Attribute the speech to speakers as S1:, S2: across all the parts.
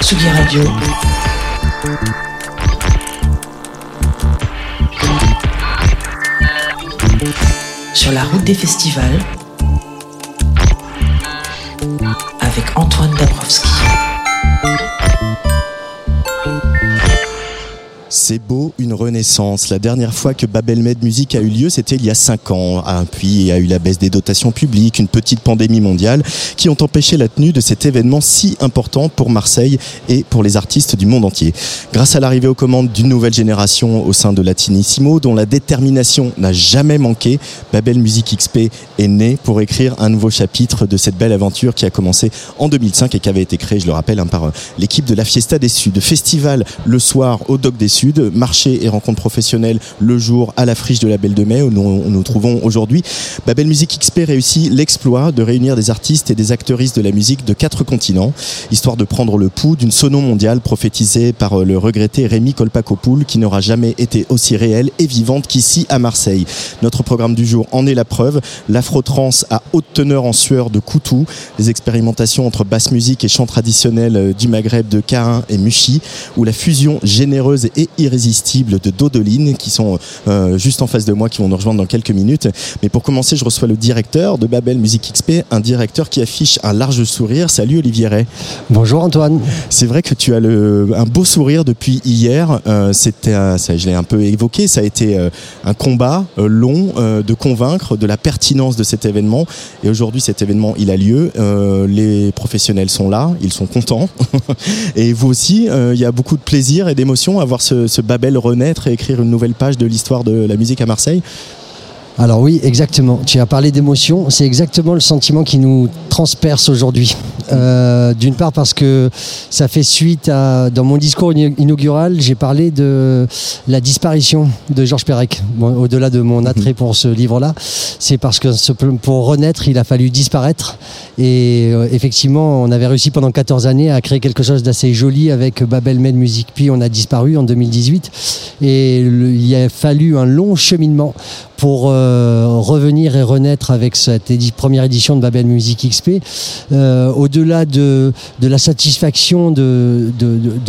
S1: Tsugi Radio. Sur la route des festivals. Avec Antoine Dabrowski.
S2: C'est beau, une renaissance. La dernière fois que Babel Med Music a eu lieu, c'était il y a cinq ans. Ah, puis il y a eu la baisse des dotations publiques, une petite pandémie mondiale qui ont empêché la tenue de cet événement si important pour Marseille et pour les artistes du monde entier. Grâce à l'arrivée aux commandes d'une nouvelle génération au sein de Latinissimo, dont la détermination n'a jamais manqué, Babel Music XP est né pour écrire un nouveau chapitre de cette belle aventure qui a commencé en 2005 et qui avait été créée, je le rappelle, hein, par euh, l'équipe de la Fiesta des Suds. Festival le soir au Doc des Suds marché et rencontres professionnelles le jour à la friche de la Belle de Mai où nous nous trouvons aujourd'hui. Babel Music XP réussit l'exploit de réunir des artistes et des actrices de la musique de quatre continents, histoire de prendre le pouls d'une sono mondiale prophétisée par le regretté Rémi Kolpakopoul qui n'aura jamais été aussi réelle et vivante qu'ici à Marseille. Notre programme du jour en est la preuve. L'afro-trance à haute teneur en sueur de Koutou, les expérimentations entre basse musique et chant traditionnel du Maghreb de Carin et Mushi, où la fusion généreuse et de Dodoline qui sont euh, juste en face de moi, qui vont nous rejoindre dans quelques minutes. Mais pour commencer, je reçois le directeur de Babel Music XP, un directeur qui affiche un large sourire. Salut Olivier Ray.
S3: Bonjour Antoine.
S2: C'est vrai que tu as le, un beau sourire depuis hier. Euh, C'était, ça, je l'ai un peu évoqué, ça a été euh, un combat long de convaincre de la pertinence de cet événement. Et aujourd'hui, cet événement, il a lieu. les professionnels sont là, ils sont contents. et vous aussi, il y a beaucoup de plaisir et d'émotion à voir ce, ce Babel renaître et écrire une nouvelle page de l'histoire de la musique à Marseille
S3: alors oui, exactement. Tu as parlé d'émotion. C'est exactement le sentiment qui nous transperce aujourd'hui. Euh, D'une part parce que ça fait suite à... Dans mon discours inaugural, j'ai parlé de la disparition de Georges Perec. Au-delà de mon attrait pour ce livre-là, c'est parce que pour renaître, il a fallu disparaître. Et euh, effectivement, on avait réussi pendant 14 années à créer quelque chose d'assez joli avec Babel Med Music. Puis on a disparu en 2018. Et il a fallu un long cheminement pour euh, revenir et renaître avec cette première édition de Babel Music XP. Euh, Au-delà de, la satisfaction de,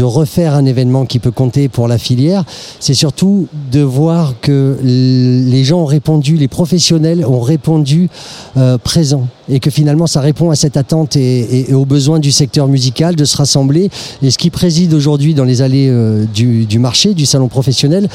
S3: refaire un événement qui peut compter pour la filière, c'est surtout de voir que les gens ont répondu, les professionnels ont répondu euh, présent et que finalement ça répond à cette attente et, et, et, aux besoins du secteur musical de se rassembler. Et ce qui préside aujourd'hui dans les allées euh, du, du, marché, du salon professionnel,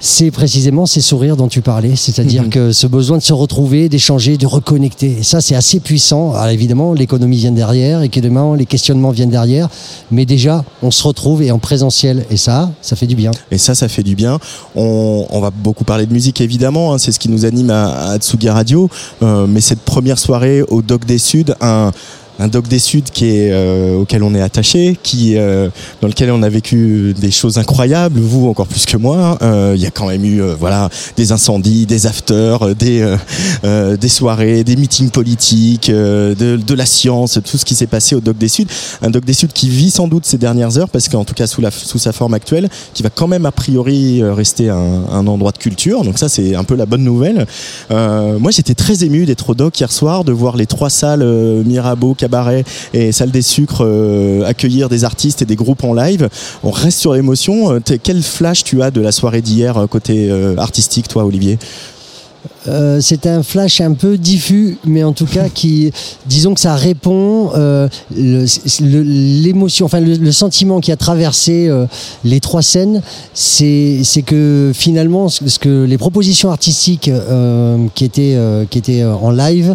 S3: c'est précisément ces sourires dont tu parlais, c'est-à-dire mmh. que ce besoin de se retrouver, d'échanger, de reconnecter. Et ça, c'est assez puissant. Alors évidemment, l'économie vient derrière, évidemment, les questionnements viennent derrière, mais déjà, on se retrouve et en présentiel. Et ça, ça fait du bien.
S2: Et ça, ça fait du bien. On, on va beaucoup parler de musique, évidemment, hein, c'est ce qui nous anime à, à Tsugi Radio, euh, mais cette première soirée au Doc des Suds, un, un doc des Suds qui est euh, auquel on est attaché, qui euh, dans lequel on a vécu des choses incroyables, vous encore plus que moi. Euh, il y a quand même eu voilà des incendies, des afters, des des soirées, des meetings politiques, de, de, la science, tout ce qui s'est passé au doc des Suds. Un doc des Suds qui vit sans doute ces dernières heures parce qu'en tout cas sous la sous sa forme actuelle, qui va quand même a priori rester un, un endroit de culture. Donc ça c'est un peu la bonne nouvelle. moi j'étais très ému d'être au doc hier soir, de voir les trois salles Mirabeau, cabaret et salle des sucres euh, accueillir des artistes et des groupes en live. On reste sur l'émotion. Quel flash tu as de la soirée d'hier euh, côté euh, artistique, toi, Olivier?
S3: Euh, c'est un flash un peu diffus, mais en tout cas qui, disons que ça répond euh, l'émotion, enfin le, sentiment qui a traversé euh, les trois scènes, c'est que finalement que les propositions artistiques euh, euh, qui étaient en live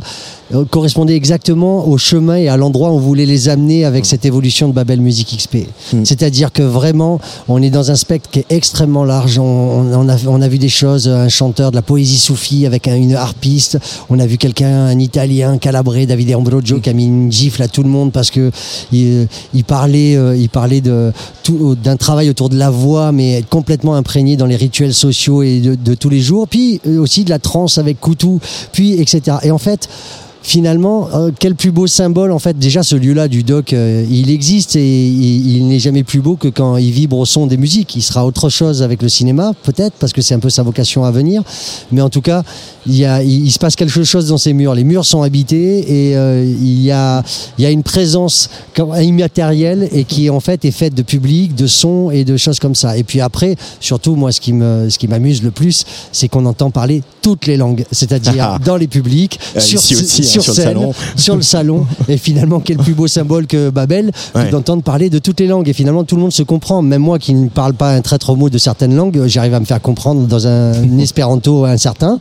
S3: correspondaient exactement au chemin et à l'endroit où on voulait les amener avec cette évolution de Babel Music XP. Mm. C'est-à-dire que vraiment, on est dans un spectre qui est extrêmement large. On, on, a, on a vu des choses, un chanteur de la poésie soufie avec un, une harpiste. On a vu quelqu'un, un Italien, calabré, Davide Ambrogio, qui a mis une gifle à tout le monde parce que il, il parlait, euh, il parlait de d'un travail autour de la voix, mais complètement imprégné dans les rituels sociaux et de, de tous les jours. Puis euh, aussi de la trance avec Koutou, puis etc. Et en fait finalement, euh, quel plus beau symbole en fait déjà ce lieu-là du doc, euh, il existe et il, il n'est jamais plus beau que quand il vibre au son des musiques. Il sera autre chose avec le cinéma peut-être parce que c'est un peu sa vocation à venir, mais en tout cas il, y a, il, se passe quelque chose dans ces murs. Les murs sont habités et euh, il, y a, il y a une présence immatérielle et qui en fait est faite de public, de sons et de choses comme ça. Et puis après, surtout moi, ce qui me, ce qui m'amuse le plus, c'est qu'on entend parler toutes les langues, c'est-à-dire dans les publics,
S2: Euh,
S3: sur,
S2: aussi, hein,
S3: sur
S2: sur le
S3: scène,
S2: salon.
S3: sur le salon. Et finalement, quel plus beau symbole que Babel
S2: Ouais.
S3: d'entendre parler de toutes les langues. Et finalement, tout le monde se comprend. Même moi qui ne parle pas un traître mot de certaines langues, j'arrive à me faire comprendre dans un espéranto incertain.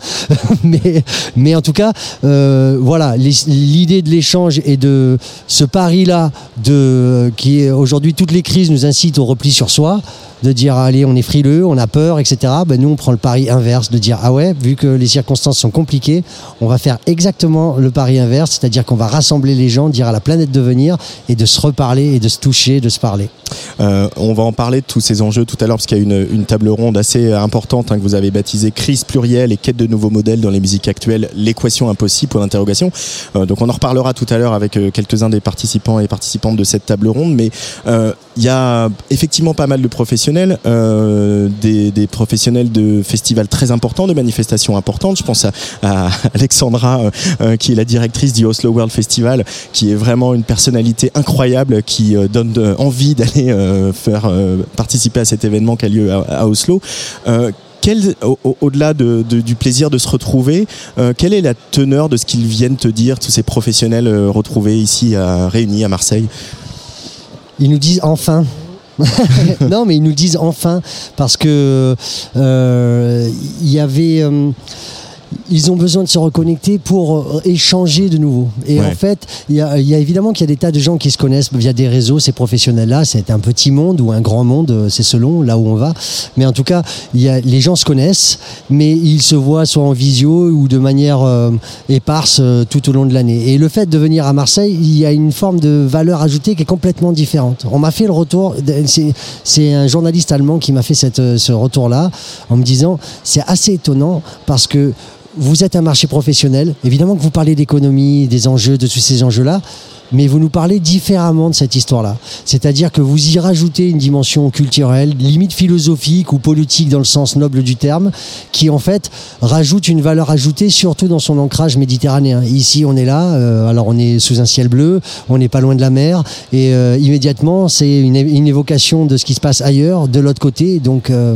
S3: mais, mais en tout cas, euh, voilà, l'idée de l'échange et de ce pari-là, de, qui est aujourd'hui, toutes les crises nous incitent au repli sur soi de dire allez on est frileux, on a peur, etc. Ben, nous on prend le pari inverse de dire ah ouais vu que les circonstances sont compliquées, on va faire exactement le pari inverse, c'est-à-dire qu'on va rassembler les gens, dire à la planète de venir et de se reparler et de se toucher, de se parler.
S2: Euh, on va en parler de tous ces enjeux tout à l'heure parce qu'il y a une, table ronde assez importante hein, que vous avez baptisée crise plurielle et quête de nouveaux modèles dans les musiques actuelles, l'équation impossible pour l'interrogation. Euh, donc on en reparlera tout à l'heure avec euh, quelques-uns des participants et participantes de cette table ronde, mais euh, il y a effectivement pas mal de professionnels, euh, des, des professionnels de festivals très importants, de manifestations importantes. Je pense à, à Alexandra euh, euh, qui est la directrice du Oslo World Festival, qui est vraiment une personnalité incroyable qui euh, donne envie d'aller euh, faire euh, participer à cet événement qui a lieu à, à Oslo. Quel- au- au- Au-delà de- de- du plaisir de se retrouver, euh, quelle est la teneur de ce qu'ils viennent te dire, tous ces professionnels euh, retrouvés ici, à, réunis à Marseille?
S3: Ils nous disent enfin. non, mais ils nous disent enfin parce que euh, il y avait. euh, ils ont besoin de se reconnecter pour euh, échanger de nouveau. Et
S2: Ouais.
S3: en fait, il y a, il y a évidemment qu'il y a des tas de gens qui se connaissent via des réseaux, ces professionnels-là. C'est un petit monde ou un grand monde, euh, c'est selon là où on va. Mais en tout cas, il y a, les gens se connaissent, mais ils se voient soit en visio ou de manière euh, éparse euh, tout au long de l'année. Et le fait de venir à Marseille, il y a une forme de valeur ajoutée qui est complètement différente. On m'a fait le retour, c'est- un journaliste allemand qui m'a fait cette, ce retour-là en me disant c'est assez étonnant parce que vous êtes un marché professionnel, évidemment que vous parlez d'économie, des enjeux, de tous ces enjeux-là, mais vous nous parlez différemment de cette histoire-là. C'est-à-dire que vous y rajoutez une dimension culturelle, limite philosophique ou politique dans le sens noble du terme, qui en fait rajoute une valeur ajoutée surtout dans son ancrage méditerranéen. Ici, on est là, euh, alors on est sous un ciel bleu, on n'est pas loin de la mer, et euh, immédiatement, c'est une, évocation de ce qui se passe ailleurs, de l'autre côté, donc euh,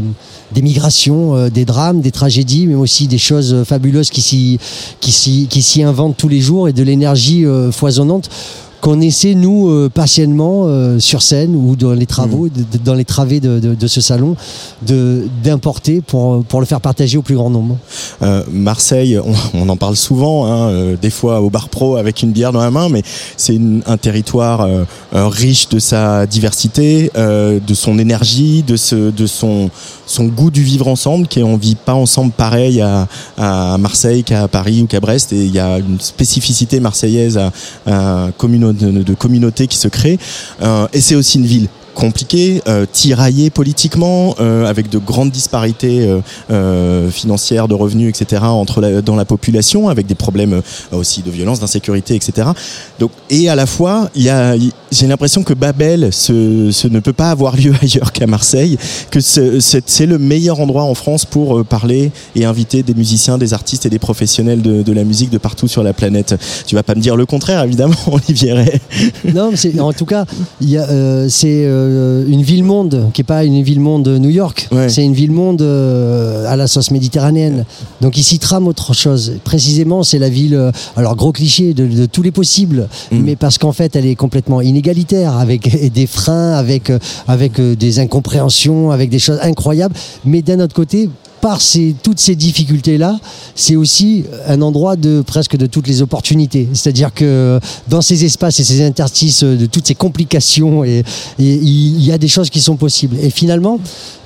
S3: des migrations, euh, des drames, des tragédies, mais aussi des choses euh, fabuleuses qui s'y inventent tous les jours et de l'énergie euh, foisonnante qu'on essaie nous euh, patiemment euh, sur scène ou dans les travaux, de- dans les travées de, de- de ce salon, d'importer pour pour le faire partager au plus grand nombre.
S2: Euh, Marseille, on, on en parle souvent, hein, euh, des fois au bar pro avec une bière dans la main, mais c'est un territoire riche de sa diversité, de son énergie, de, ce, de son, son goût du vivre ensemble, qui on vit pas ensemble pareil à, à Marseille qu'à Paris ou qu'à Brest, et il y a une spécificité marseillaise à, à communo- de, communauté qui se crée, Euh, et c'est aussi une ville compliquée, euh, tiraillée politiquement, euh, avec de grandes disparités euh, financières, de revenus, etc. entre dans la population, avec des problèmes aussi de violence, d'insécurité, etc. Donc, et à la fois, j'ai l'impression que Babel ce, ne peut pas avoir lieu ailleurs qu'à Marseille, que ce- c'est le meilleur endroit en France pour parler et inviter des musiciens, des artistes et des professionnels de, la musique de partout sur la planète. Tu vas pas me dire le contraire, évidemment, Olivier Ray.
S3: Non, en tout cas, c'est euh, une ville-monde qui n'est pas une ville-monde New York.
S2: Ouais.
S3: C'est une ville-monde euh, à la sauce méditerranéenne. Donc ici trame autre chose. Précisément, c'est la ville, euh, alors gros cliché de, de tous les possibles,
S2: Mm.
S3: mais parce qu'en fait, elle est complètement inégalitaire, avec des freins, avec, avec des incompréhensions, avec des choses incroyables. Mais d'un autre côté, par ces, toutes ces difficultés-là, c'est aussi un endroit de presque de toutes les opportunités. C'est-à-dire que dans ces espaces et ces interstices de toutes ces complications, et, il y a des choses qui sont possibles. Et finalement,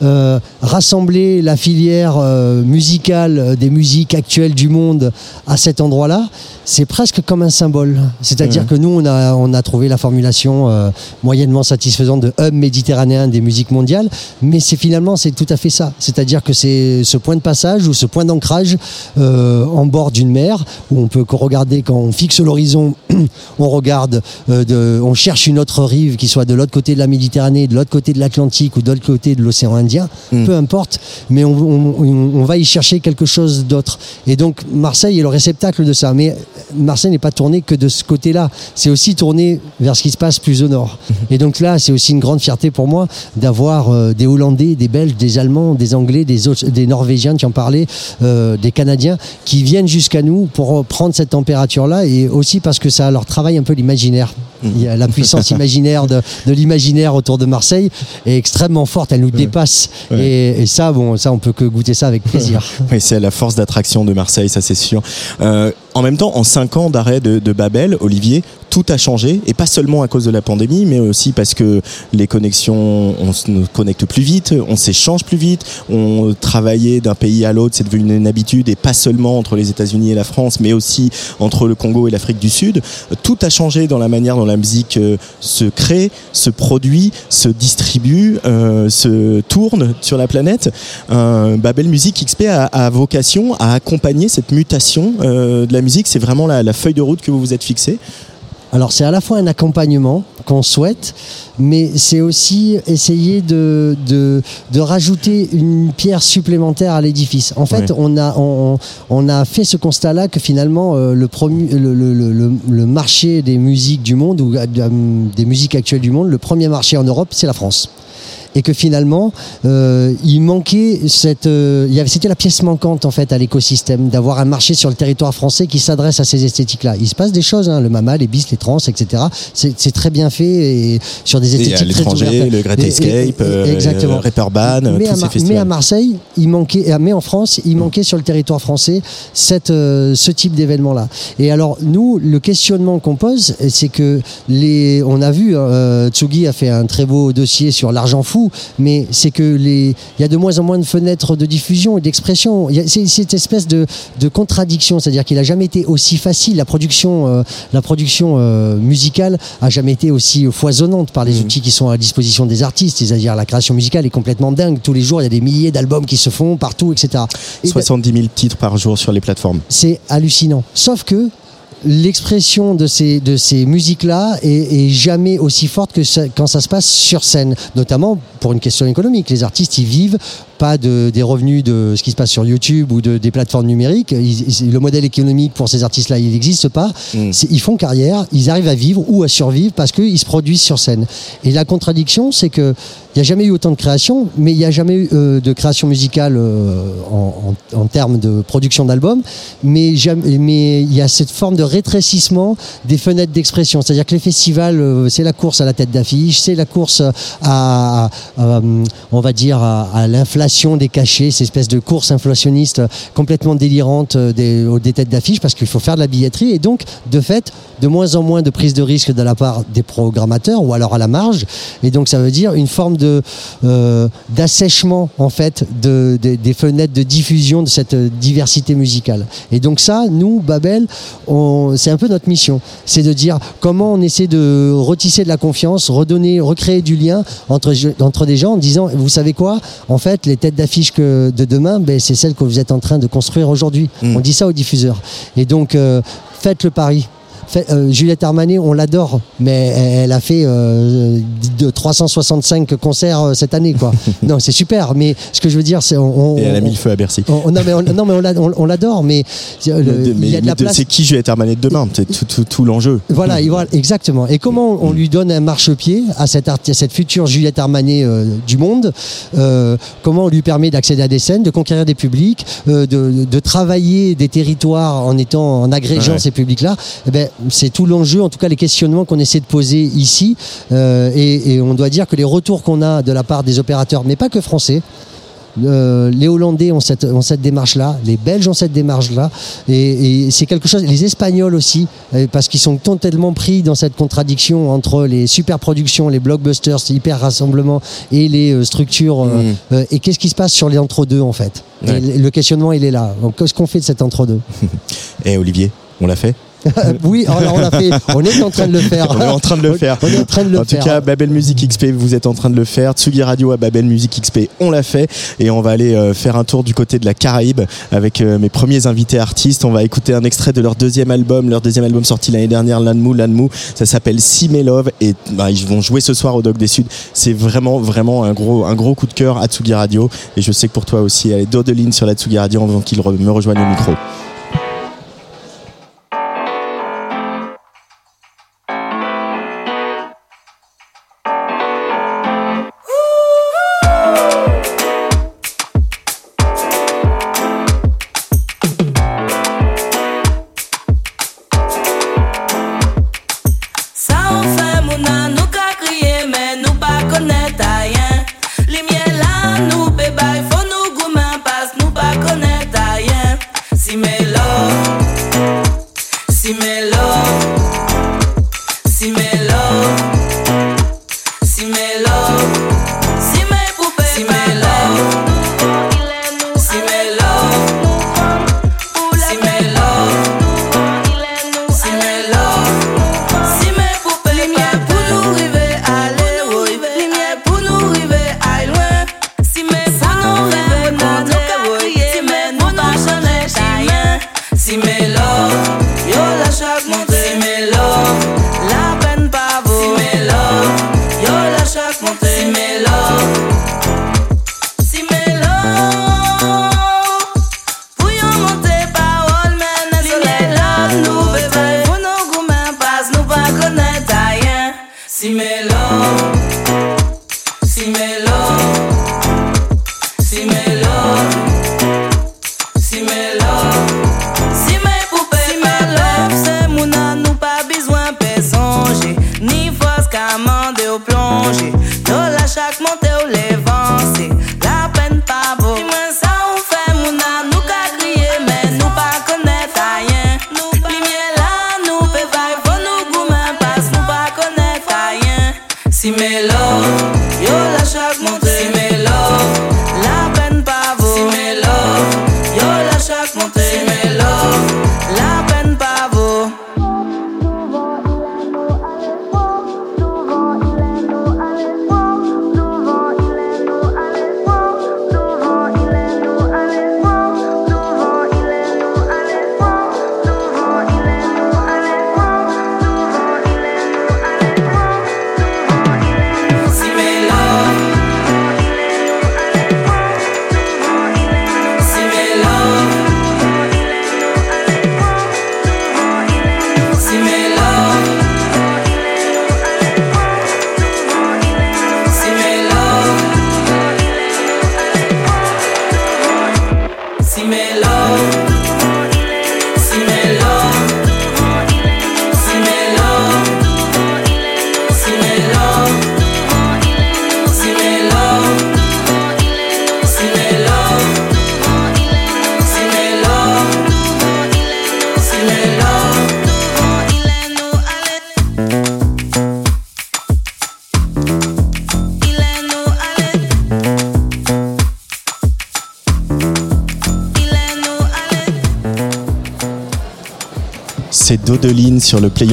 S3: euh, rassembler la filière euh, musicale euh, des musiques actuelles du monde à cet endroit-là, c'est presque comme un symbole. C'est-à-dire
S2: Mhm.
S3: que nous, on a, on a trouvé la formulation euh, moyennement satisfaisante de hub méditerranéen des musiques mondiales, mais c'est finalement c'est tout à fait ça. C'est-à-dire que c'est ce point de passage ou ce point d'ancrage euh, en bord d'une mer où on peut regarder quand on fixe l'horizon, on regarde, euh, de, on cherche une autre rive qui soit de l'autre côté de la Méditerranée, de l'autre côté de l'Atlantique ou de l'autre côté de l'océan Indien,
S2: Mm.
S3: peu importe, mais on, on- on va y chercher quelque chose d'autre. Et donc Marseille est le réceptacle de ça. Mais Marseille n'est pas tourné que de ce côté-là. C'est aussi tourné vers ce qui se passe plus au nord. Et donc là, c'est aussi une grande fierté pour moi d'avoir euh, des Hollandais, des Belges, des Allemands, des Anglais, des, des Norvégiens, tu en parlais, euh, des Canadiens, qui viennent jusqu'à nous pour prendre cette température-là et aussi parce que ça leur travaille un peu l'imaginaire. La puissance imaginaire de, de l'imaginaire autour de Marseille est extrêmement forte, elle nous dépasse.
S2: Ouais.
S3: Et, et ça, bon, ça, on peut que goûter ça avec plaisir.
S2: Oui, c'est la force d'attraction de Marseille, ça c'est sûr. Euh, en même temps, en cinq ans d'arrêt de, de Babel, Olivier, tout a changé, et pas seulement à cause de la pandémie, mais aussi parce que les connexions, on se connecte plus vite, on s'échange plus vite, on travaillait d'un pays à l'autre, c'est devenu une habitude, et pas seulement entre les États-Unis et la France, mais aussi entre le Congo et l'Afrique du Sud. Tout a changé dans la manière dont la musique euh, se crée, se produit, se distribue, euh, se tourne sur la planète. Babel Music XP a, a vocation à accompagner cette mutation euh, de la musique. C'est vraiment la, la feuille de route que vous vous êtes fixée.
S3: Alors c'est à la fois un accompagnement qu'on souhaite, mais c'est aussi essayer de, de, de rajouter une pierre supplémentaire à l'édifice. En fait, on, a, on, on a fait ce constat-là que finalement euh, le, promu- le, le- le- le- le marché des musiques du monde, ou euh, des musiques actuelles du monde, le premier marché en Europe, c'est la France. Et que finalement, euh, il manquait cette, euh, il y avait- c'était la pièce manquante en fait à l'écosystème d'avoir un marché sur le territoire français qui s'adresse à ces esthétiques-là. Il se passe des choses, hein, le mama, les bis, les trans, etc. C'est c'est très bien fait et sur des
S2: Et à
S3: esthétiques très ouvertes.
S2: le Great Escape, euh,
S3: exactement. Mais,
S2: tous
S3: à
S2: ces
S3: Mar-
S2: festivals.
S3: mais à Marseille, il manquait, euh, mais en France, il manquait sur le territoire français cette, euh, ce type d'événement-là. Et alors nous, le questionnement qu'on pose, c'est que les, on a vu, euh, Tsugi a fait un très beau dossier sur l'argent fou, mais c'est que les, il y a de moins en moins de fenêtres de diffusion et d'expression. C'est cette espèce de, de contradiction, c'est-à-dire qu'il a jamais été aussi facile. La production, euh, la production euh, musicale a jamais été aussi foisonnante par les outils qui sont à disposition des artistes. C'est-à-dire la création musicale est complètement dingue. Tous les jours, il y a des milliers d'albums qui se font partout, etc. Et
S2: 70 000 titres par jour sur les plateformes.
S3: c'est hallucinant. Sauf que l'expression de ces, de musiques-là est, jamais aussi forte que quand ça se passe sur scène, notamment pour une question économique. Les artistes, ils vivent pas de, des revenus de ce qui se passe sur YouTube ou de, des plateformes numériques. Ils- le modèle économique pour ces artistes-là, il n'existe pas.
S2: Mm.
S3: C'est- Ils font carrière, ils arrivent à vivre ou à survivre parce qu'ils se produisent sur scène. Et la contradiction, c'est que il n'y a jamais eu autant de création, mais il n'y a jamais eu euh, de création musicale euh, en, en- en termes de production d'albums, mais jamais- mais il y a cette forme de rétrécissement des fenêtres d'expression. C'est-à-dire que les festivals, euh, c'est la course à la tête d'affiche, c'est la course à, à- à, on va dire, à, à l'inflation des cachets, cette espèce de course inflationniste complètement délirante euh, des, des têtes d'affiche, parce qu'il faut faire de la billetterie, et donc, de fait, de moins en moins de prise de risque de la part des programmateurs, ou alors à la marge, et donc ça veut dire une forme de euh, d'assèchement en fait de, de- des fenêtres de diffusion de cette euh, diversité musicale. Et donc ça, nous, Babel, c'est un peu notre mission, c'est de dire comment on essaie de retisser de la confiance, redonner, recréer du lien entre, entre des gens en disant, vous savez quoi, en fait, les têtes d'affiche que de demain, ben, c'est celles que vous êtes en train de construire aujourd'hui.
S2: Mm.
S3: On dit ça aux diffuseurs. Et donc, euh, faites le pari. Fait- euh, Juliette Armanet, on l'adore, mais elle a fait euh, de 365 concerts euh, cette année, quoi. non, c'est super, mais ce que je veux dire, c'est on, on-
S2: Et elle a mis le feu à Bercy.
S3: on- non mais on, non mais on l'a- on- on l'adore, mais euh, le-
S2: Mais-
S3: il
S2: mais-
S3: y a de la
S2: mais de-
S3: place.
S2: C'est qui Juliette Armanet de demain? C'est tout, tout- tout l'enjeu.
S3: Voilà, exactement. Et comment on lui donne un marchepied à cette, art- à cette future Juliette Armanet euh, du monde euh, Comment on lui permet d'accéder à des scènes, de conquérir des publics, euh, de, de travailler des territoires en étant en agrégeant
S2: Ouais.
S3: ces publics-là? Eh ben, c'est tout l'enjeu, en tout cas les questionnements qu'on essaie de poser ici. Euh, et, et on doit dire que les retours qu'on a de la part des opérateurs, mais pas que français, euh, les Hollandais ont cette, ont cette démarche-là, les Belges ont cette démarche-là, et, et c'est quelque chose. Les Espagnols aussi, euh, parce qu'ils sont totalement pris dans cette contradiction entre les super productions, les blockbusters, hyper rassemblements et les euh, structures. euh,
S2: Mm.
S3: euh, et qu'est-ce qui se passe sur les entre-deux en fait?
S2: Ouais.
S3: Et le- questionnement, il est là. Donc, qu'est-ce qu'on fait de cet entre-deux?
S2: Et Olivier, on l'a fait?
S3: oui, alors on l'a fait. On est en train de le faire.
S4: On est en train de le faire.
S3: On est en train de le
S4: en
S3: faire.
S4: tout cas, Babel Music XP, vous êtes en train de le faire. Tsugi Radio à Babel Music XP, on l'a fait. Et on va aller euh, faire un tour du côté de la Caraïbe avec euh, mes premiers invités artistes. On va écouter un extrait de leur deuxième album. Leur deuxième album sorti l'année dernière, Lanmou, Lanmou. Ça s'appelle See Love. Et bah, ils vont jouer ce soir au Dog des Suds. C'est vraiment, vraiment un gros, un gros coup de cœur à Tsugi Radio. Et je sais que pour toi aussi, allez, Dodeline sur la Tsugi Radio avant qu'ils me rejoignent au micro.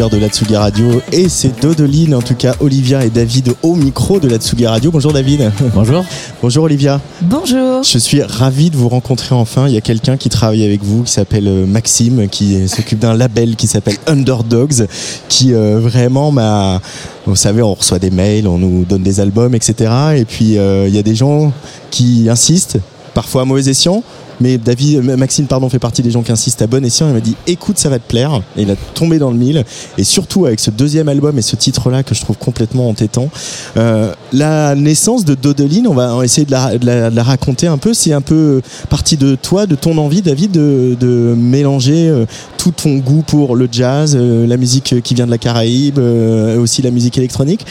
S2: De la
S4: Tsugi Radio et c'est Dodeline en tout cas Olivia et David au micro de la Tsugi Radio. Bonjour David.
S5: Bonjour.
S4: Bonjour Olivia.
S6: Bonjour.
S4: Je suis ravi de vous rencontrer enfin. Il y a quelqu'un qui travaille avec vous qui s'appelle euh, Maxime qui s'occupe d'un label qui s'appelle Underdogs qui euh, vraiment m'a vous savez, on reçoit des mails, on nous donne des albums, etc. Et puis euh, il y a des gens qui insistent, parfois à mauvais escient, Mais David, euh, Maxime, pardon, fait partie des gens qui insistent à bon escient. Il m'a dit, écoute, ça va te plaire. Et il a tombé dans le mille. Et surtout avec ce deuxième album et ce titre-là que je trouve complètement entêtant. Euh, la naissance de Dodeline, on va essayer de la, de la- raconter un peu. C'est un peu partie de toi, de ton envie, David, de, de mélanger euh, tout ton goût pour le jazz, euh, la musique qui vient de la Caraïbe, aussi la musique électronique.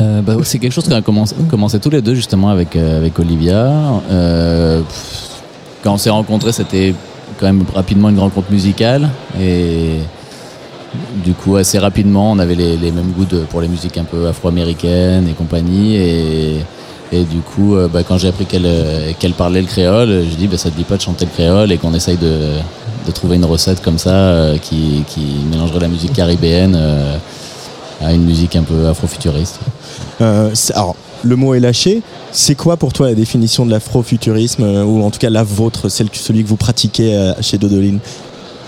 S5: Euh, bah, c'est quelque chose qu'on a commencé, tous les deux justement avec, euh, avec Olivia. Euh, quand on s'est rencontrés, c'était quand même rapidement une rencontre musicale et du coup assez rapidement on avait les, mêmes goûts pour les musiques un peu afro-américaines et compagnie et, du coup bah, quand j'ai appris qu'elle parlait le créole, je dis bah, ça te dit pas de chanter le créole et qu'on essaye de, trouver une recette comme ça qui, mélangerait la musique caribéenne à une musique un peu afrofuturiste.
S2: Euh, alors, le mot est lâché. C'est quoi pour toi la définition de l'afrofuturisme, euh, ou en tout cas la vôtre, celle, celui que vous pratiquez euh, chez Dodoline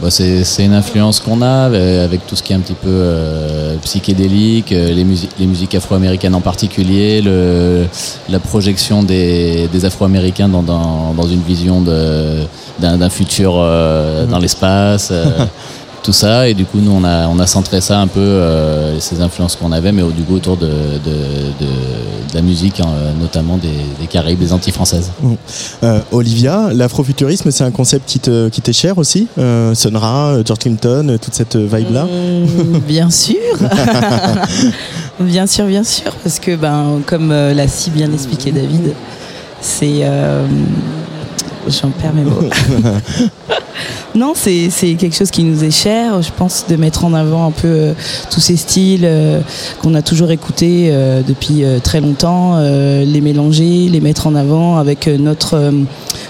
S5: Bah, c'est une influence qu'on a avec tout ce qui est un petit peu euh, psychédélique, les, musiques les musiques afro-américaines en particulier, le, la projection des, des afro-américains dans, dans, dans une vision d'un d'un futur euh, dans l'espace. euh, tout ça et du coup nous on a on a centré ça un peu euh, ces influences qu'on avait mais au- du coup autour de, de, de, de la musique euh, notamment des, des Caraïbes des Antilles françaises
S2: Euh, Olivia, l'afrofuturisme, c'est un concept qui te- qui t'est cher aussi euh, Sonra, euh, George Clinton, euh, toute cette vibe-là
S6: Mmh, bien sûr. bien sûr, bien sûr. Parce que, ben, comme euh, l'a si bien expliqué David, c'est. J'en perds mes mots. non, c'est quelque chose qui nous est cher. Je pense de mettre en avant un peu euh, tous ces styles euh, qu'on a toujours écoutés euh, depuis très longtemps, les mélanger, les mettre en avant avec notre,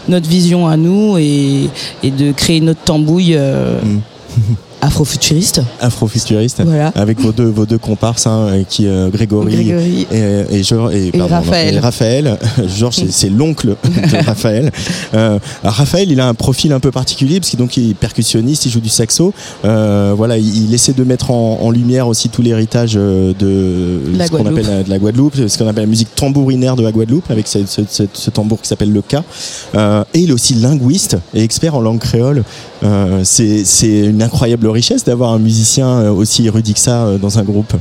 S6: notre vision à nous et, et de créer notre tambouille
S2: Mm.
S6: afrofuturiste.
S2: Afrofuturiste
S6: Voilà.
S2: Avec vos deux, vos deux comparses, hein, euh, qui, euh, Grégory,
S6: Grégory.
S2: et, et, Georges- et, pardon,
S6: Raphaël.
S2: et Raphaël. Georges, c'est- l'oncle de Raphaël. Euh, Raphaël, il a un profil un peu particulier parce qu'il donc il est percussionniste, il joue du saxo. Euh, voilà, il, il essaie de mettre en, en lumière aussi tout l'héritage euh, de
S6: La
S2: ce qu'on appelle la, de la Guadeloupe, ce qu'on appelle la musique tambourinaire de la Guadeloupe, avec ce, ce- ce- ce tambour qui s'appelle le. Euh, et il est aussi linguiste et expert en langue créole. Euh, c'est une incroyable richesse d'avoir un musicien euh, aussi érudit que ça euh, dans un groupe.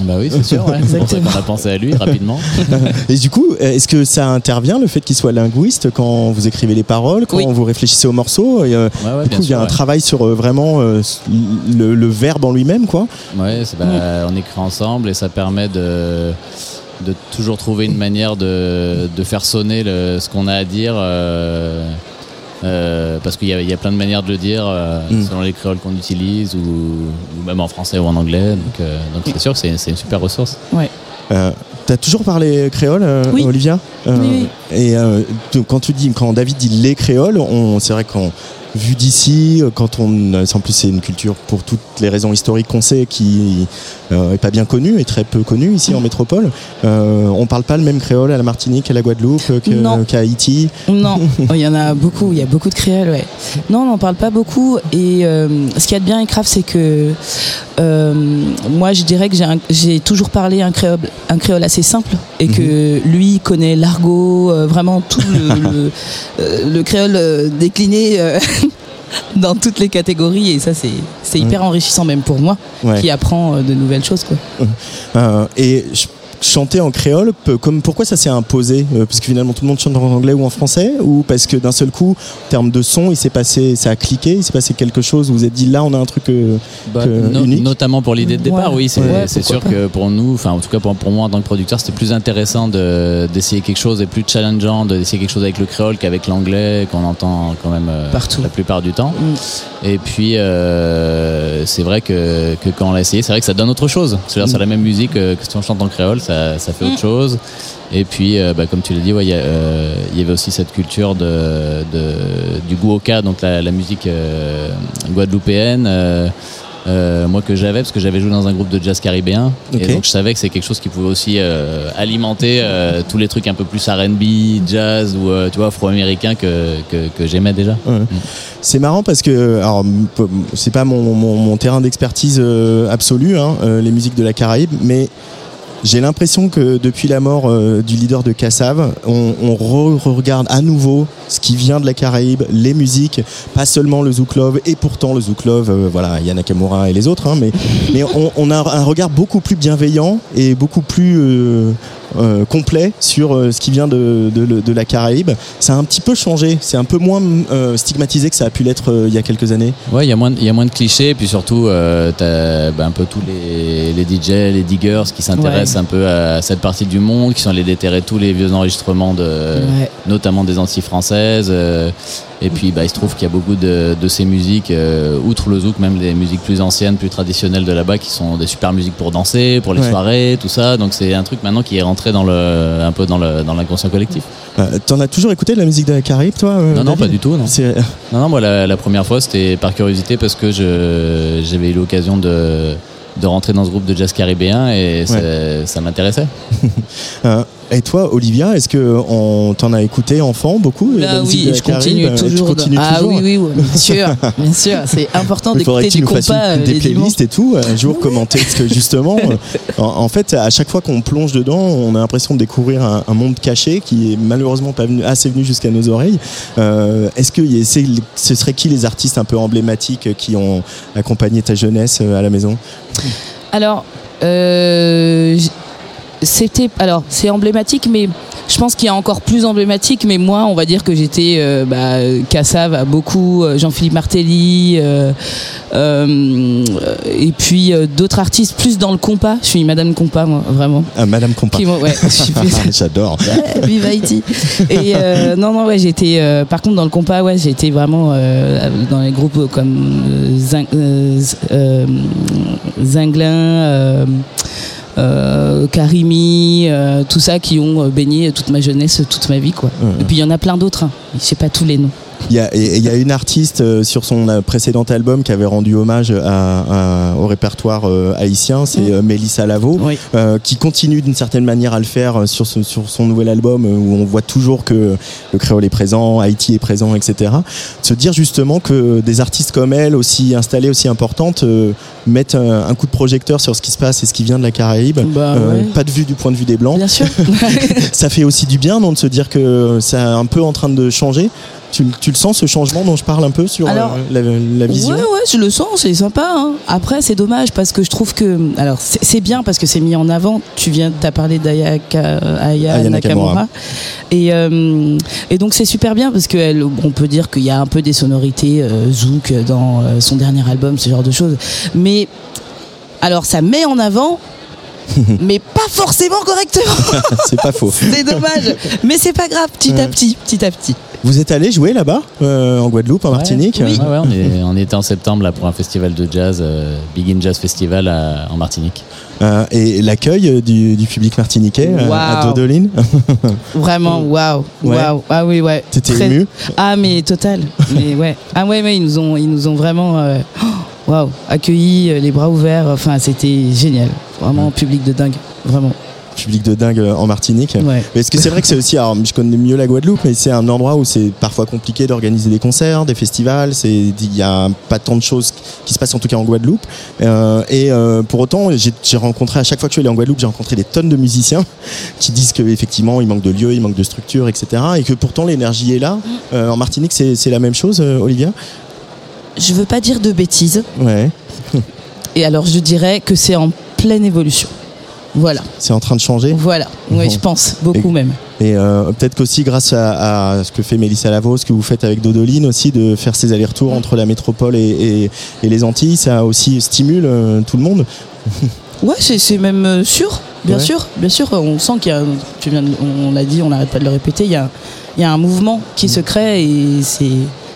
S5: bah oui c'est sûr ouais.
S6: Exactement.
S5: qu'on a pensé à lui rapidement
S2: Et du coup, est-ce que ça intervient le fait qu'il soit linguiste quand vous écrivez les paroles, quand
S6: Oui.
S2: vous réfléchissez aux morceaux et,
S5: Ouais, ouais,
S2: Du coup, il y a un travail sur euh, vraiment euh, le, le verbe en lui-même, quoi.
S5: Ouais, bah, on écrit ensemble et ça permet de, de toujours trouver une manière de, de faire sonner le- ce qu'on a à dire. euh, euh, parce qu'il y, a- il y a plein de manières de le dire euh,
S2: Mm.
S5: selon les créoles qu'on utilise ou, ou même en français ou en anglais. Donc euh, donc c'est sûr que c'est une super ressource.
S2: Euh, T'as toujours parlé créole, euh,
S6: Oui.
S2: Olivia? Euh,
S6: Oui, oui.
S2: Et euh, quand tu dis, quand David dit les créoles, c'est vrai qu'on vu d'ici, euh, quand on, en plus c'est une culture pour toutes les raisons historiques qu'on sait qui euh, est pas bien connue et très peu connue ici en métropole. Euh, on parle pas le même créole à la Martinique, à la Guadeloupe, euh, qu'à Haïti.
S6: Non, Oh, il y en a beaucoup, il y a beaucoup de créoles, ouais. Non, on n'en parle pas beaucoup. Et euh, ce qu'il y a de bien avec Raph, c'est que euh, moi, je dirais que j'ai toujours parlé un créole, un créole assez simple et que lui connaît l'argot, euh, vraiment tout le, le, euh, le créole euh, décliné euh, dans toutes les catégories. Et ça, c'est hyper enrichissant, même pour moi,
S2: Ouais.
S6: qui apprend euh, de nouvelles choses. Quoi.
S2: Euh, et ch- chanter en créole, peu- comme pourquoi ça s'est imposé Euh, Parce que finalement tout le monde chante en anglais ou en français Ou parce que d'un seul coup, en termes de son, il s'est passé, ça a cliqué, il s'est passé quelque chose, vous vous êtes dit là on a un truc euh,
S5: Bah,
S2: que-
S5: no-
S2: unique
S5: notamment pour l'idée de départ,
S6: Ouais.
S5: oui, c'est
S6: Ouais,
S5: sûr que pour nous, enfin en tout cas pour, pour moi en tant que producteur, c'était plus intéressant de- d'essayer quelque chose et plus challengeant, de- d'essayer quelque chose avec le créole qu'avec l'anglais qu'on entend quand même euh,
S6: Partout.
S5: la plupart du temps.
S6: Mm.
S5: Et puis euh, c'est vrai que, que quand on l'a essayé, c'est vrai que ça donne autre chose. C'est-à-dire c'est la même musique que si on chante en créole, ça, ça fait autre chose. Et puis, euh, bah, comme tu l'as dit, ouais, y, euh, il y avait aussi cette culture de, de- du guoka, donc la, la musique euh, guadeloupéenne. euh, euh, moi que j'avais parce que j'avais joué dans un groupe de jazz caribéen et donc je savais que c'est quelque chose qui pouvait aussi euh, alimenter euh, tous les trucs un peu plus R&B, jazz ou euh, tu vois afro-américain que, que, que j'aimais déjà.
S2: C'est marrant parce que, alors, c'est pas mon, mon- mon terrain d'expertise euh, absolu, hein, euh, les musiques de la Caraïbe, mais j'ai l'impression que depuis la mort euh, du leader de Kassav, on, on re- regarde à nouveau ce qui vient de la Caraïbe, les musiques, pas seulement le Zouk Love, et pourtant le Zouk Love, euh, voilà, Yana Nakamura et les autres, hein, mais, mais on, on a un regard beaucoup plus bienveillant et beaucoup plus euh, euh, complet sur euh, ce qui vient de, de- de la Caraïbe. Ça a un petit peu changé, c'est un peu moins euh, stigmatisé que ça a pu l'être euh, il y a quelques années.
S5: Ouais, il y a moins, de- il y a moins de clichés, et puis surtout, euh, t'as bah, un peu tous les, les DJ, les diggers qui s'intéressent un peu à cette partie du monde, qui sont allés déterrer tous les vieux enregistrements de,
S6: Ouais.
S5: notamment des Antilles françaises. Et puis bah, il se trouve qu'il y a beaucoup de, de ces musiques, euh, outre le zouk, même des musiques plus anciennes, plus traditionnelles de là-bas, qui sont des super musiques pour danser, pour les
S2: Ouais.
S5: soirées, tout ça. Donc c'est un truc maintenant qui est rentré dans le, un peu dans le dans l'inconscient collectif.
S2: Euh, T'en as toujours écouté de la musique de la Caraïbe, toi euh,
S5: Non, non, pas du tout. Non. Non, non, moi la, la première fois c'était par curiosité parce que j'avais eu l'occasion de, de rentrer dans ce groupe de jazz caribéen et ça- ça m'intéressait.
S2: Euh, et toi, Olivia, est-ce que on t'en a écouté enfant beaucoup
S6: Là,
S2: de
S6: oui, je continue
S2: Euh, tu
S6: toujours. de-
S2: continues
S6: ah
S2: toujours
S6: oui, oui, oui, bien sûr, bien sûr. C'est important d'écouter
S2: tu fasses
S6: compas euh,
S2: des playlists et tout, un jour commenter, parce que justement, en, en fait, à chaque fois qu'on plonge dedans, on a l'impression de découvrir un, un monde caché qui est malheureusement pas venu, assez venu jusqu'à nos oreilles. Euh, Est-ce que c'est- ce serait qui les artistes un peu emblématiques qui ont accompagné ta jeunesse euh, à la maison?
S6: Alors, euh, c'était alors c'est emblématique, mais je pense qu'il y a encore plus emblématique. Mais moi, on va dire que j'étais euh, bah, Cassav à beaucoup, euh, Jean-Philippe Martelly, euh, euh, et puis d'autres artistes plus dans le compas. Je suis Madame Compas, moi, vraiment.
S2: Ah, Madame Compas.
S6: Qui ouais,
S2: J'adore.
S6: Vive Haïti. Et non, non, ouais, euh, par contre, dans le compas, ouais, été vraiment dans les groupes comme Zing- Zinglin, Karimi, euh, tout ça qui ont euh, baigné toute ma jeunesse, toute ma vie, quoi.
S2: Ouais.
S6: Et puis il y en a plein d'autres. hein. Je sais pas tous les noms.
S2: Il y a, et- et il y a une artiste euh, sur son euh, précédent album qui avait rendu hommage à- à- au répertoire euh, haïtien, c'est
S6: Mm.
S2: euh, Mélissa Lavo,
S6: Oui.
S2: euh, qui continue d'une certaine manière à le faire euh, sur, ce- sur son nouvel album, où on voit toujours que le créole est présent, Haïti est présent, etc. Se dire justement que des artistes comme elle, aussi installées, aussi importantes, euh, mettent un, un coup de projecteur sur ce qui se passe et ce qui vient de la Caraïbe.
S6: Bah,
S2: Euh,
S6: ouais.
S2: Pas de vue du point de vue des Blancs.
S6: Bien sûr.
S2: Ça fait aussi du bien, non, de se dire que c'est un peu en train de changer. Tu, tu le sens, ce changement dont je parle un peu sur
S6: Alors,
S2: euh, la, la vision
S6: Ouais, ouais, je le sens, c'est sympa. hein. Après, c'est dommage parce que je trouve que. Alors, c'est bien parce que c'est mis en avant. Tu viens, t'as parlé d'Aya Ka- Aya
S2: Aya
S6: Nakamura. Et, euh, et donc, c'est super bien parce qu'on peut dire qu'il y a un peu des sonorités euh, zouk dans euh, son dernier album, ce genre de choses. Mais. Alors, ça met en avant. mais pas forcément correctement.
S2: C'est pas faux.
S6: c'est dommage. Mais c'est pas grave, petit à petit, petit à petit.
S2: Vous êtes allé jouer là-bas, euh, en Guadeloupe, en Martinique
S5: Ouais, ouais, on, est- on était en septembre là pour un festival de jazz, euh, Big In Jazz Festival à- en Martinique.
S2: Euh, Et l'accueil euh, du, du public martiniquais euh, à. Dodoline
S6: Vraiment, waouh,
S2: Ouais.
S6: waouh. Ah oui, ouais.
S2: T'étais
S6: Très-
S2: ému
S6: Ah mais total. mais ouais. Ah ouais, mais ils nous ont, ils nous ont vraiment, waouh, accueillis, les bras ouverts. Enfin, c'était génial. Vraiment, public de dingue. Vraiment.
S2: Public de dingue euh, en Martinique.
S6: Ouais.
S2: Mais Est-ce que c'est vrai que c'est aussi, alors je connais mieux la Guadeloupe, mais c'est un endroit où c'est parfois compliqué d'organiser des concerts, des festivals, c'est il y a pas tant de choses qui se passent en tout cas en Guadeloupe. Euh, et euh, pour autant, j'ai rencontré à chaque fois que je suis allé en Guadeloupe, j'ai rencontré des tonnes de musiciens qui disent que effectivement il manque de lieux, il manque de structure, etc. Et que pourtant l'énergie est là. Euh, en Martinique, c'est c'est la même chose, euh, Olivia?
S6: Je veux pas dire de bêtises.
S2: Ouais.
S6: Et alors, je dirais que c'est en pleine évolution. Voilà,
S2: C'est en train de changer.
S6: voilà. Oui, je pense beaucoup
S2: Et-
S6: même.
S2: Et euh, peut-être qu'aussi grâce à, à ce que fait Mélissa Lavo, ce que vous faites avec Dodoline aussi, de faire ces allers-retours entre la métropole et, et- et les Antilles, ça aussi stimule euh, tout le monde.
S6: Ouais, c'est même euh, sûr, bien
S2: Ouais.
S6: sûr, bien sûr. On sent qu'il y a, tu viens de- on l'a dit, on n'arrête pas de le répéter, il y a, il y a un mouvement qui se crée et c'est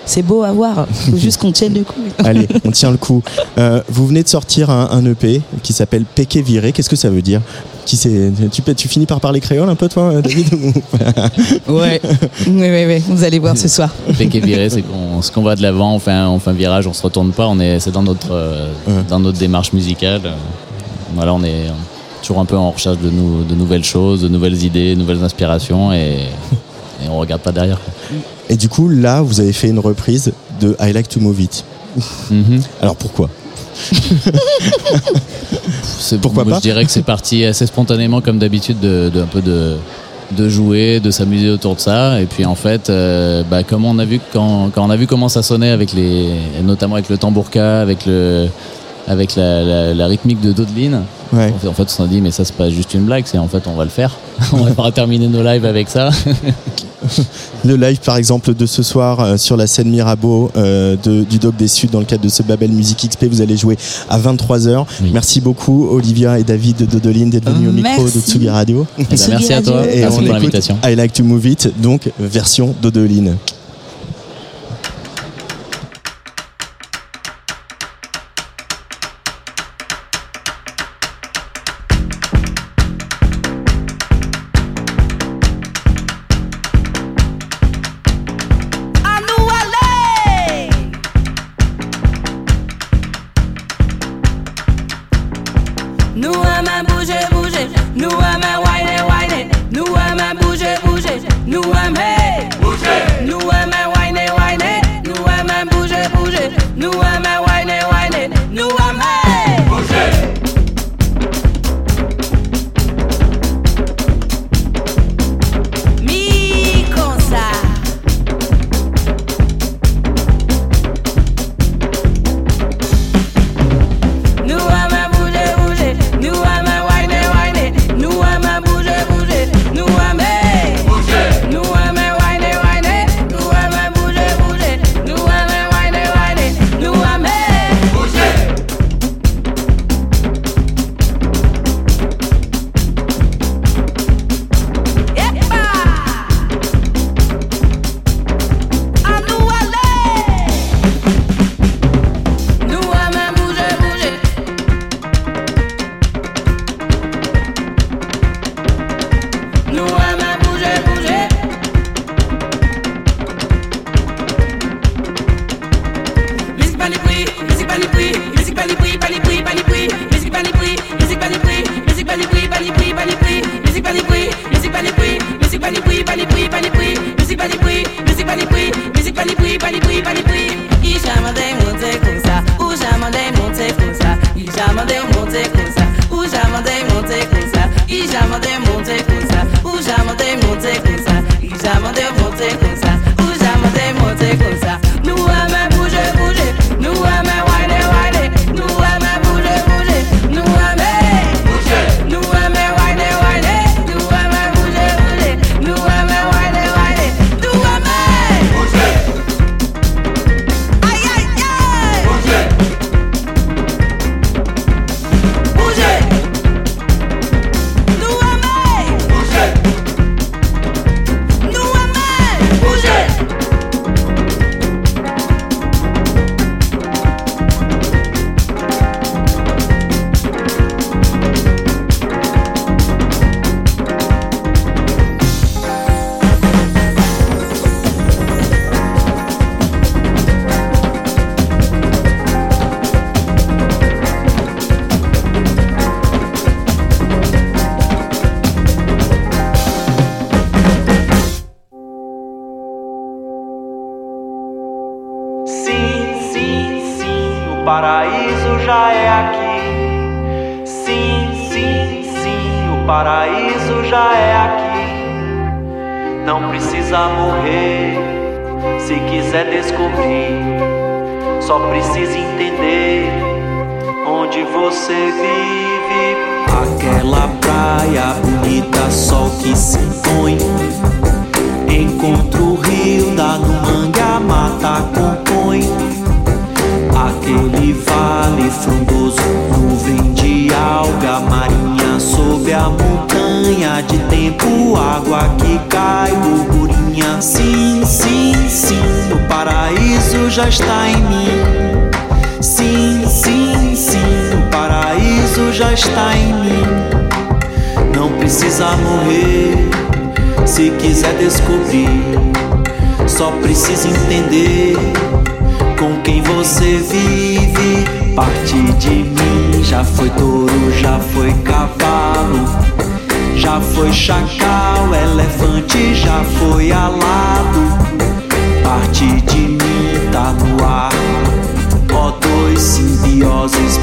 S6: c'est beau à voir. Il faut juste qu'on tienne le coup.
S2: Allez, on tient le coup. Euh, vous venez de sortir un, un EP qui s'appelle Péqué Viré. Qu'est-ce que ça veut dire qui c'est tu, tu finis par parler créole un peu toi, David
S6: Ouais, oui, oui, oui. Vous allez voir ce soir.
S5: Péqué viré, c'est qu'on ce qu'on va de l'avant, on fait, un, on fait un virage, on se retourne pas, on est, c'est dans notre, euh,
S2: Ouais.
S5: dans notre démarche musicale. Voilà, on est toujours un peu en recherche de, nou- de nouvelles choses, de nouvelles idées, de nouvelles inspirations et, et on regarde pas derrière. quoi.
S2: Et du coup, là, vous avez fait une reprise de I Like to Move It.
S5: Mhm.
S2: Alors pourquoi? Pourquoi
S5: moi,
S2: pas?
S5: Je dirais que c'est parti assez spontanément, comme d'habitude, de, de- un peu de, de jouer, de s'amuser autour de ça. Et puis en fait, euh, bah, comme on a vu quand, quand on a vu comment ça sonnait avec les, notamment avec le tambourka, avec le, avec la, la- la rythmique de Dodeline,
S2: Ouais.
S5: en fait, en fait, on s'est dit mais ça c'est pas juste une blague, c'est en fait on va le faire. on va pas terminer nos lives avec ça.
S2: Le live, par exemple, de ce soir euh, sur la scène Mirabeau euh, de- du Doc des Suds dans le cadre de ce Babel Music XP, vous allez jouer à 23h.
S5: Oui.
S2: Merci beaucoup, Olivia et David de Dodoline, d'être venus au micro de. Tsugi Radio.
S5: Eh ben, merci à toi,
S2: Et
S5: merci
S2: on
S5: pour l'invitation.
S2: I Like to Move It, donc version Dodoline.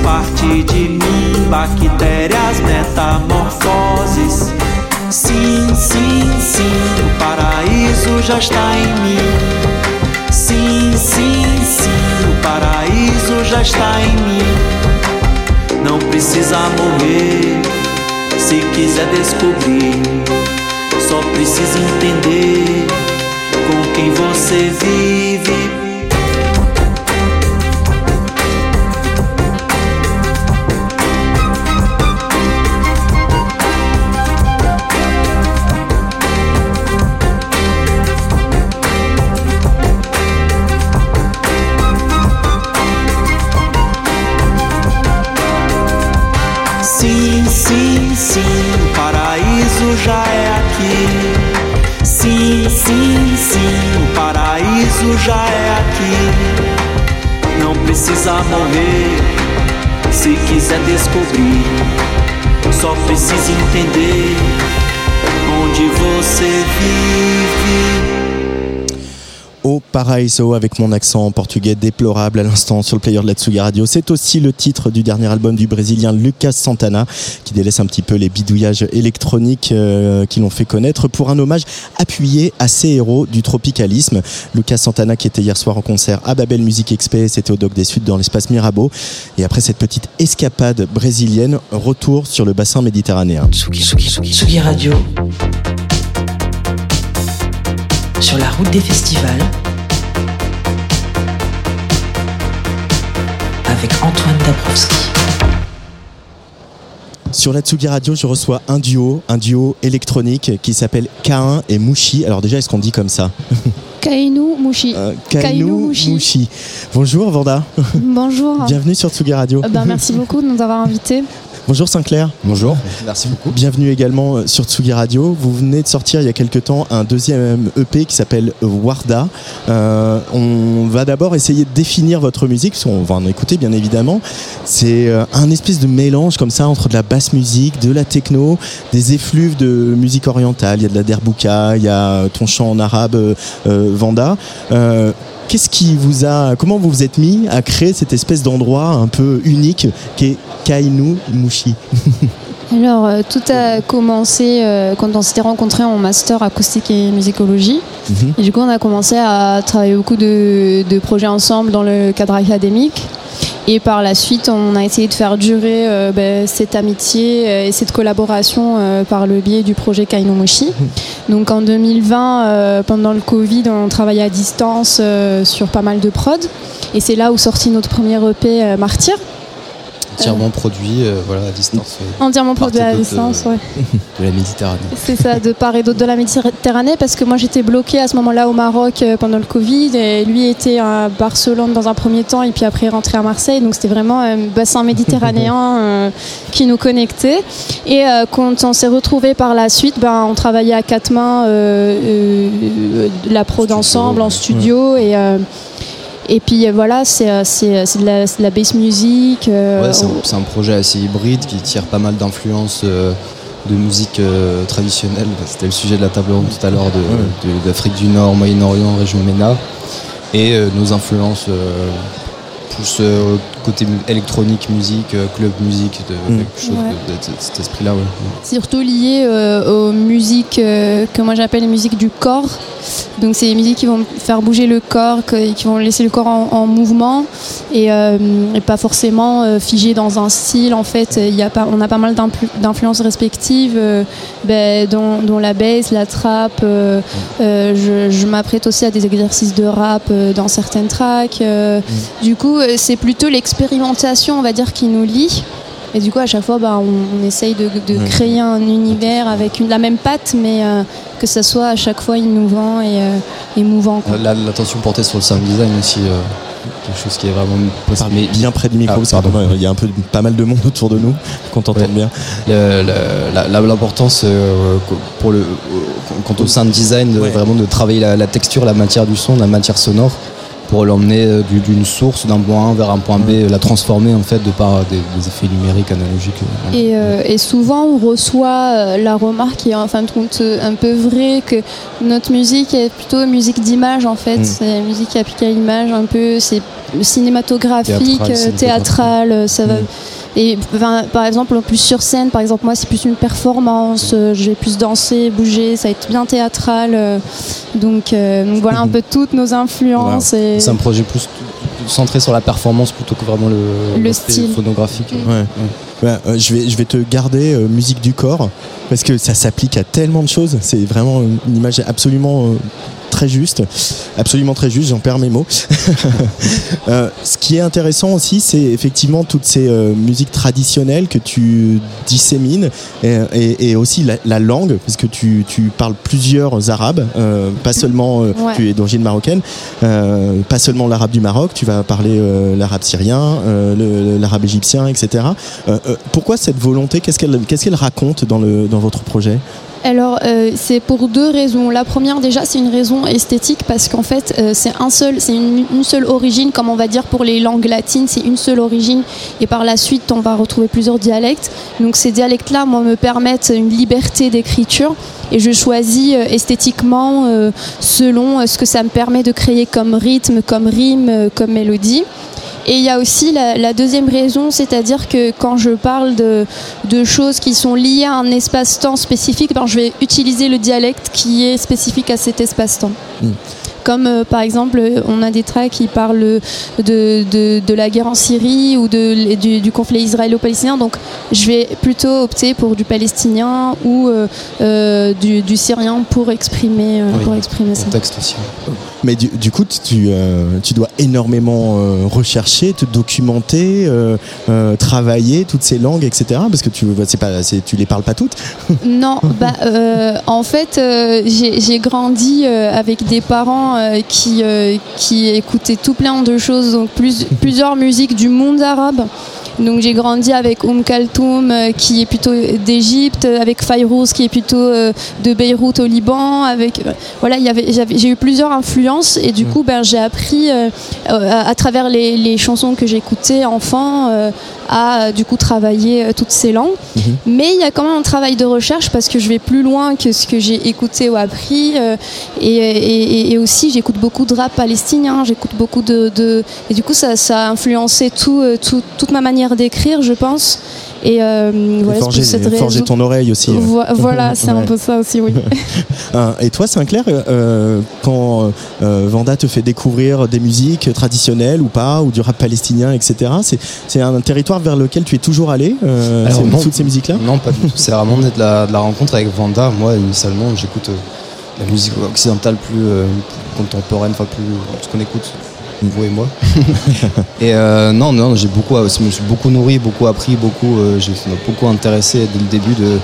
S7: parte de mim, bactérias, metamorfoses. Sim, sim, sim, o paraíso já está em mim. Sim, sim, sim, o paraíso já está em mim. Não precisa morrer se quiser descobrir. Só precisa entender com quem você vive. Já é aqui. Não precisa morrer se quiser descobrir. Só precisa entender onde você vive.
S2: Au Paraíso avec mon accent portugais déplorable à l'instant sur le player de la Tsuga Radio. C'est aussi le titre du dernier album du Brésilien Lucas Santana qui délaisse un petit peu les bidouillages électroniques euh, qui l'ont fait connaître pour un hommage appuyé à ces héros du tropicalisme. Lucas Santana qui était hier soir en concert à Babel Music XP, c'était au Doc des Suds dans l'espace Mirabeau. Et après cette petite escapade brésilienne, retour sur le bassin méditerranéen.
S1: Tsugi, Tsugi, Tsugi, Tsugi Radio. Sur la route des festivals. Avec Antoine Dabrowski.
S2: Sur la Tsugi Radio, je reçois un duo, un duo électronique qui s'appelle K1 et Mouchi. Alors déjà, est-ce qu'on dit comme ça
S8: Kainu Mushi.
S2: Euh,
S8: Kainu Mouchi.
S2: Bonjour Vanda.
S8: Bonjour.
S2: Bienvenue sur Tsugi Radio.
S8: Euh, ben, merci beaucoup de nous avoir invités.
S2: Bonjour Sinclair.
S9: Bonjour, merci beaucoup.
S2: Bienvenue également euh, sur Tsugi Radio. Vous venez de sortir il y a quelque temps un deuxième EP qui s'appelle Warda. Euh, on va d'abord essayer de définir votre musique, parce qu'on va en écouter bien évidemment. C'est euh, un espèce de mélange comme ça entre de la basse musique, de la techno, des effluves de musique orientale. Il y a de la derbouka, il y a ton chant en arabe, euh, Vanda. Euh, Qu'est-ce qui vous a, comment vous vous êtes mis à créer cette espèce d'endroit un peu unique qui est Kainu Mushi
S8: Alors, euh, tout a commencé euh, quand on s'était rencontrés en master acoustique et musicologie.
S2: Mhm.
S8: Et du coup, on a commencé à travailler beaucoup de, de projets ensemble dans le cadre académique. Et par la suite, on a essayé de faire durer euh, ben, cette amitié euh, et cette collaboration euh, par le biais du projet Kainomoshi. Donc en 2020, euh, pendant le Covid, on travaillait à distance sur pas mal de prod. Et c'est là où sortit notre premier EP Martyr,
S9: Entièrement produit euh, voilà, à distance euh,
S8: entièrement produit à distance.
S9: euh,
S8: ouais.
S9: de la Méditerranée.
S8: C'est ça, de part et d'autre de la Méditerranée, parce que moi j'étais bloquée à ce moment-là au Maroc pendant le Covid, et lui était à Barcelone dans un premier temps, et puis après rentré à Marseille, donc c'était vraiment un bassin méditerranéen euh, qui nous connectait. Et euh, quand on s'est retrouvés par la suite, ben, on travaillait à quatre mains la prod ensemble en studio, et, et puis euh, voilà, c'est euh, c'est- de, la- c'est de la bass music. euh,
S9: Ouais, c'est un, projet assez hybride qui tire pas mal d'influences euh, de musique euh, traditionnelle. C'était le sujet de la table ronde tout à l'heure de- de- d'Afrique du Nord, Moyen-Orient, région MENA. Et euh, nos influences euh, plus euh, côté électronique, musique, euh, club musique, de,
S2: Mm.
S9: quelque chose
S8: Ouais.
S9: de, de- de cet esprit-là. ouais.
S8: surtout lié euh, aux musiques euh, que moi j'appelle les musiques du corps. Donc c'est les musiques qui vont faire bouger le corps, que- qui vont laisser le corps en, en mouvement et, euh, et pas forcément euh, figé dans un style. En fait, il y a pas, on a pas mal d'influ- d'influences respectives, euh, ben, dont, dont la bass, la trap. euh, euh, je je m'apprête aussi à des exercices de rap euh, dans certaines tracks. euh, Du coup, c'est plutôt l'expérimentation, on va dire, qui nous lie. Et du coup, à chaque fois, bah, on, on essaye de, de
S2: Ouais.
S8: créer un univers avec une, la même patte, mais euh, que ça soit à chaque fois innovant et euh, émouvant. quoi.
S9: Là, L'attention portée sur le sound design aussi, euh, quelque chose qui est vraiment possible.
S2: Bien près du micro,
S9: Ah, pardon.
S2: il y a un peu pas mal de monde autour de nous, qu'on t'entende
S9: Ouais.
S2: bien.
S9: L'importance euh, pour le quant au sound design de,
S2: Ouais.
S9: vraiment de travailler la, la texture la matière du son la matière sonore pour l'emmener euh, du- d'une source d'un point A vers un point B euh, la transformer en fait de par des, des effets numériques analogiques euh,
S8: Et, euh, et souvent, on reçoit euh, la remarque qui est en fin de compte euh, un peu vraie que notre musique est plutôt musique d'image en fait.
S2: Mm.
S8: C'est musique appliquée à l'image un peu, c'est cinématographique,
S9: Théâtral,
S8: euh,
S9: cinématographique.
S8: théâtral, euh, ça va.
S2: Mm.
S8: Et par exemple, plus sur scène, par exemple, moi c'est plus une performance, euh, je vais plus danser, bouger, ça va être bien théâtral. euh, donc, euh, donc voilà un peu toutes nos influences. Et...
S9: c'est un projet plus centré sur la performance plutôt que vraiment le,
S8: Le style.
S9: phonographique
S2: Ouais. Ouais, euh, je, vais, je vais te garder euh, musique du corps parce que ça s'applique à tellement de choses. C'est vraiment une image absolument euh, très juste. Absolument très juste, j'en perds mes mots. Euh, ce qui est intéressant aussi, c'est effectivement toutes ces euh, musiques traditionnelles que tu dissémines et, et- et aussi la, la langue, parce que tu, tu parles plusieurs arabes, euh, pas seulement,
S8: Ouais.
S2: tu es d'origine marocaine, pas seulement l'arabe du Maroc, tu vas parler l'arabe syrien, l'arabe égyptien, etc. Pourquoi cette volonté? Qu'est-ce qu'elle qu'est-ce qu'elle raconte dans, le, dans votre projet?
S8: Alors, euh, c'est pour deux raisons. La première, déjà, c'est une raison esthétique parce qu'en fait, euh, c'est un seul, c'est une, seule origine, comme on va dire pour les langues latines, c'est une seule origine. Et par la suite, on va retrouver plusieurs dialectes. Donc, ces dialectes-là, moi, me permettent une liberté d'écriture. Et je choisis euh, esthétiquement selon ce que ça me permet de créer comme rythme, comme rime, comme mélodie. Et il y a aussi la, la deuxième raison, c'est-à-dire que quand je parle de, de choses qui sont liées à un espace-temps spécifique, ben, je vais utiliser le dialecte qui est spécifique à cet espace-temps.
S2: Mm.
S8: Comme euh, par exemple, euh, on a des tracks qui parlent de, de, de la guerre en Syrie ou de, du, du conflit israélo-palestinien. Donc je vais plutôt opter pour du palestinien ou euh, euh, du, du syrien pour exprimer,
S9: Oui.
S8: pour exprimer ça.
S9: Aussi.
S2: Mais du, coup, tu, euh, tu dois énormément euh, rechercher, te documenter, euh, euh, travailler toutes ces langues, etc. Parce que tu, bah, c'est pas, tu les parles pas toutes.
S8: Non, bah, euh, en fait, euh, j'ai grandi euh, avec des parents euh, qui, euh, qui écoutaient tout plein de choses, donc plus, plusieurs musiques du monde arabe. Donc j'ai grandi avec Oum Kaltoum euh, qui est plutôt d'Égypte, avec Fayrouz qui est plutôt euh, de Beyrouth au Liban. Avec euh, voilà, j'ai eu plusieurs influences et du coup ben, j'ai appris à, à travers les, les chansons que j'écoutais enfant à euh, du coup travailler euh, toutes ces langues. Mais il y a quand même un travail de recherche parce que je vais plus loin que ce que j'ai écouté ou appris. euh, et, et- et aussi, j'écoute beaucoup de rap palestinien, j'écoute beaucoup de, de- Et du coup, ça, ça a influencé tout, tout- toute ma manière d'écrire, je pense. Et euh, voilà,
S2: forger, ton oreille aussi. euh.
S8: Vo- Voilà, c'est un peu ça aussi, oui.
S2: Et toi, Sinclair, euh, quand euh, Vanda te fait découvrir des musiques traditionnelles ou pas, ou du rap palestinien, etc., c'est, un territoire vers lequel tu es toujours allé, euh,
S9: Alors, non.
S2: toutes ces musiques-là?
S9: Non, pas du tout. C'est vraiment de la, de la rencontre avec Vanda. Moi, initialement, j'écoute euh, la musique occidentale plus, euh, plus contemporaine, enfin plus ce qu'on écoute, vous et moi. et euh, non, non, j'ai beaucoup, je me suis beaucoup nourri, beaucoup appris, beaucoup, euh, j'ai- beaucoup intéressé dès le début de,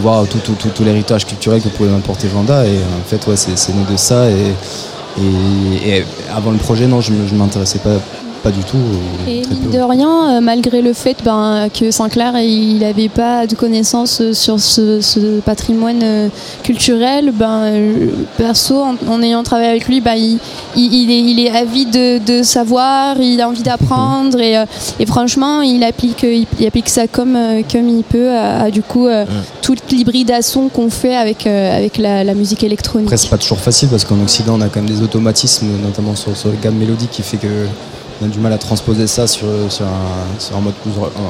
S9: voir tout, tout, tout, l'héritage culturel que pouvait m'apporter Vanda. Et en fait, ouais, c'est, né de ça. Et avant le projet, non, je ne m'intéressais pas, pas du tout. ou
S8: Et mine de rien, euh, malgré le fait ben, que Sinclair il n'avait pas de connaissances euh, sur ce, ce patrimoine euh, culturel, ben, euh, perso, en, en ayant travaillé avec lui, ben, il, il- il est, il est avide de, de savoir, il a envie d'apprendre et, euh, et franchement, il applique, il, il applique ça comme, euh, comme il peut à, à, du coup euh, toute l'hybridation qu'on fait avec, euh, avec la, la musique électronique.
S9: Après, c'est pas toujours facile parce qu'en Occident, on a quand même des automatismes, notamment sur, sur les gammes mélodiques, qui fait que on a du mal à transposer ça sur, sur, un, sur un mode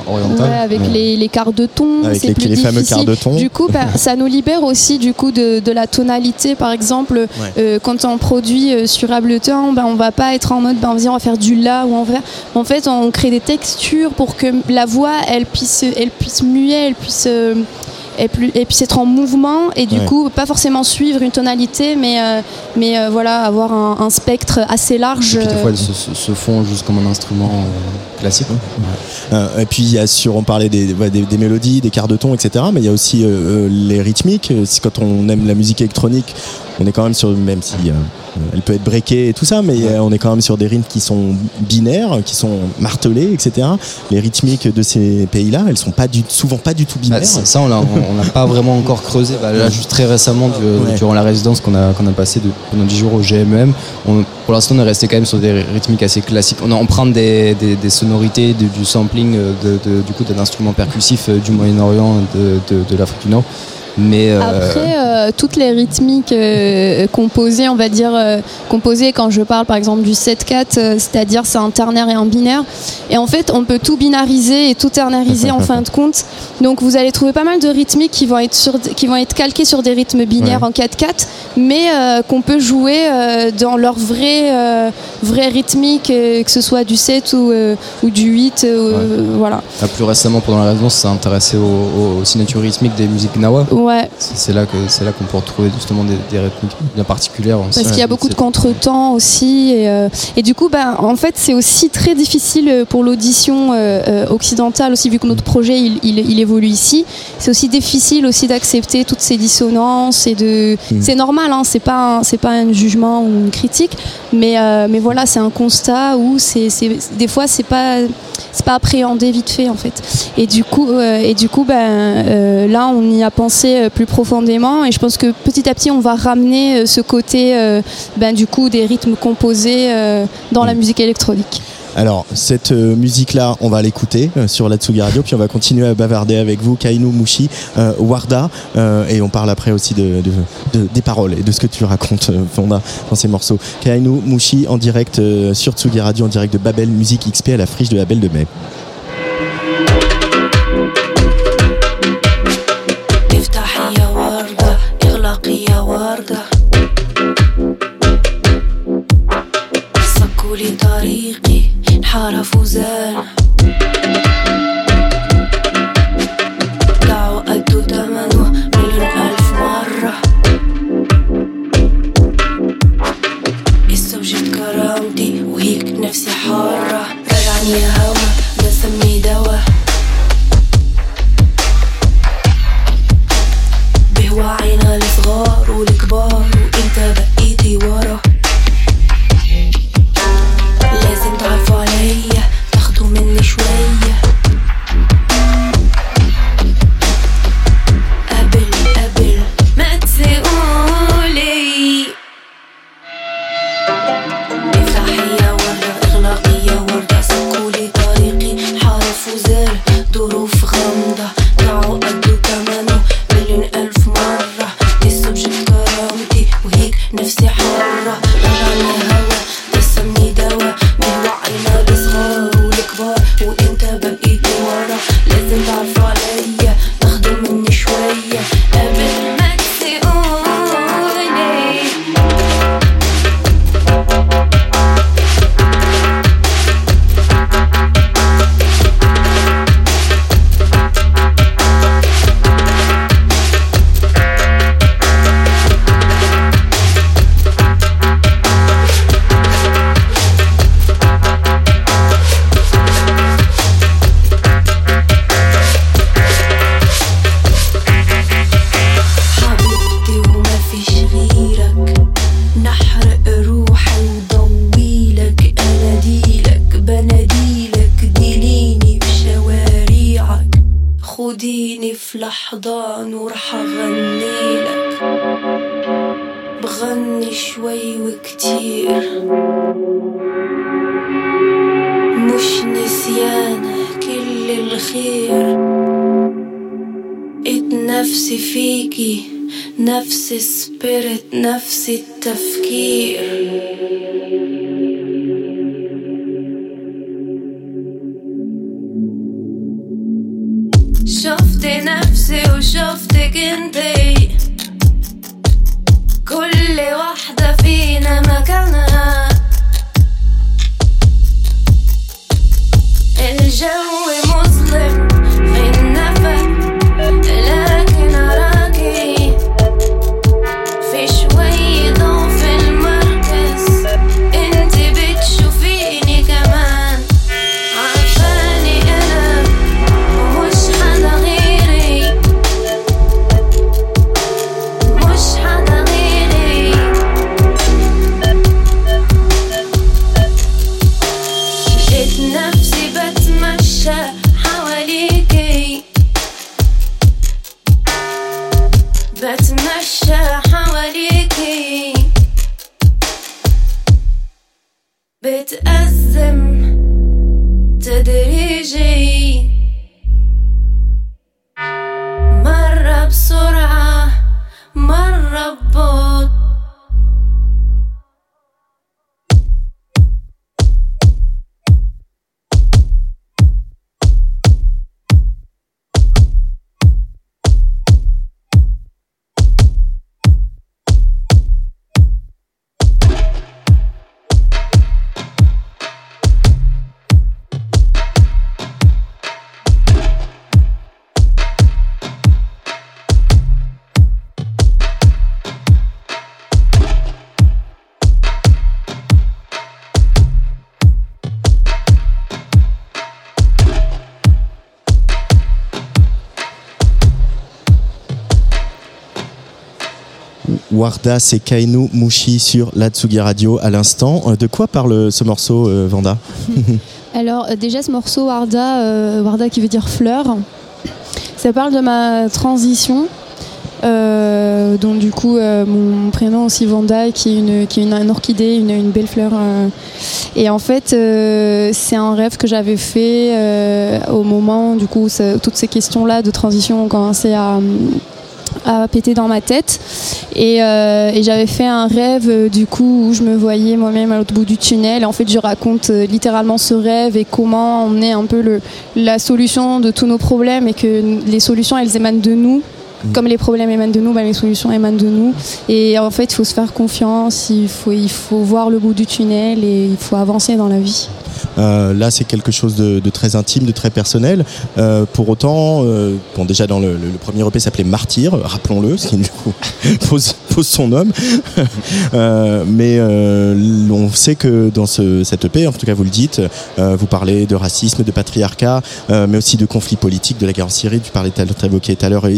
S9: oriental.
S8: Ouais, avec
S9: Mais-
S8: les, les quarts de ton,
S2: Avec
S8: c'est
S2: les-
S8: plus
S2: les fameux quarts de ton.
S8: Du coup, bah, ça nous libère aussi du coup de, de la tonalité. Par exemple, euh, quand on produit euh, sur Ableton, bah, on va pas être en mode, bah, vas-y, on va faire du la ou va. En fait, on crée des textures pour que la voix, elle puisse, elle puisse muer, elle puisse. euh, elle pu- elle puisse être en mouvement et du
S2: Ouais.
S8: coup pas forcément suivre une tonalité mais, euh, mais euh, voilà avoir un, un spectre assez large
S9: Et puis des
S8: euh,
S9: fois, elles se, se- se font juste comme un instrument euh, classique.
S2: Euh, et puis il y a sur, on parlait des, des, des mélodies, des quarts de ton, etc. Mais il y a aussi euh, euh, les rythmiques. Euh, c'est Quand on aime la musique électronique, on est quand même sur, même si euh, euh, elle peut être breakée et tout ça, mais euh, on est quand même sur des rythmes qui sont binaires, qui sont martelés, etc. Les rythmiques de ces pays-là, elles sont pas du, souvent pas du tout
S9: Bah,
S2: binaires.
S9: ça, ça, on n'a pas vraiment encore creusé. Bah, là, juste très récemment, du-
S2: Ouais.
S9: durant la résidence qu'on a, qu'on a passé de, pendant 10 jours au GMM, on- pour l'instant, on est resté quand même sur des rythmiques assez classiques. On emprunte des, des, des sonorités, du sampling, de, de- du coup, d'un instrument percussif du Moyen-Orient, de, de, de l'Afrique du Nord. Mais euh,
S8: Après, euh, toutes les rythmiques euh, composées, on va dire, composées quand je parle par exemple du 7-4, euh, c'est-à-dire c'est un ternaire et un binaire. Et en fait, on peut tout binariser et tout ternariser en fin de compte. Donc vous allez trouver pas mal de rythmiques qui vont être, sur, qui vont être calquées sur des rythmes binaires
S2: Ouais.
S8: en 4-4, mais qu'on peut jouer dans leur vrai, euh, vrai rythmique, que ce soit du 7 ou, ou du 8. euh, Voilà.
S9: là, plus récemment, pendant la résidence, on s'est intéressé aux, aux signatures rythmiques des musiques Nawa.
S8: Ouais.
S9: C'est c'est là que c'est là qu'on peut retrouver justement des, des rythmiques bien particulières.
S8: Parce qu'il y a beaucoup de contretemps aussi. Et, euh, et du coup, ben, en fait, c'est aussi très difficile euh, pour l'audition euh, occidentale, aussi vu que notre projet il, il- il évolue ici. C'est aussi difficile aussi d'accepter toutes ces dissonances et de.
S2: Mm.
S8: C'est normal, hein, c'est pas un- c'est pas un jugement ou une critique, mais euh, mais voilà. c'est un constat où c'est- des fois c'est pas c'est pas appréhendé vite fait en fait. Et du coup, euh, et du coup, ben euh, là, on y a pensé euh, plus profondément, et je pense que petit à petit, on va ramener ce côté, ben du coup, des rythmes composés dans la musique électronique.
S10: Alors, cette euh, musique-là, on va l'écouter euh, sur la Tsugi Radio, puis on va continuer à bavarder avec vous, Kainu Mushi, euh, Warda, et on parle après aussi de, de- de- des paroles et de ce que tu racontes, Fonda, dans ces morceaux. Kainu Mushi en direct sur Tsugi Radio, en direct de Babel Musique XP à la friche de la Belle de Mai.
S2: Warda, c'est Kainu Mushi sur la Tsugi Radio à l'instant. Euh, De quoi parle ce morceau, euh, Vanda
S8: Alors euh, déjà ce morceau Warda, euh, Warda qui veut dire fleur, ça parle de ma transition. Euh, donc du coup euh, mon prénom aussi Vanda qui est une, orchidée, une, belle fleur. euh. et en fait euh, c'est un rêve que j'avais fait euh, au moment du coup toutes ces questions là de transition ont commencé à, à péter dans ma tête. Et, euh, j'avais fait un rêve euh, du coup où je me voyais moi-même à l'autre bout du tunnel. Et en fait je raconte euh, littéralement ce rêve et comment on est un peu la solution de tous nos problèmes et que les solutions elles émanent de nous comme les problèmes émanent de nous, ben, les solutions émanent de nous. Et en fait, il faut se faire confiance, il faut, il faut voir le bout du tunnel et il faut avancer dans la vie.
S2: Euh, là, c'est quelque chose de, très intime, de très personnel. Euh, pour autant, euh, bon, déjà dans le, premier EP s'appelait Martyr, rappelons-le, ce qui pose, son homme. Mais on sait que dans ce, cet EP, en tout cas vous le dites, vous parlez de racisme, de patriarcat, mais aussi de conflits politiques, de la guerre en Syrie. Tu parlais, tout à l'heure euh,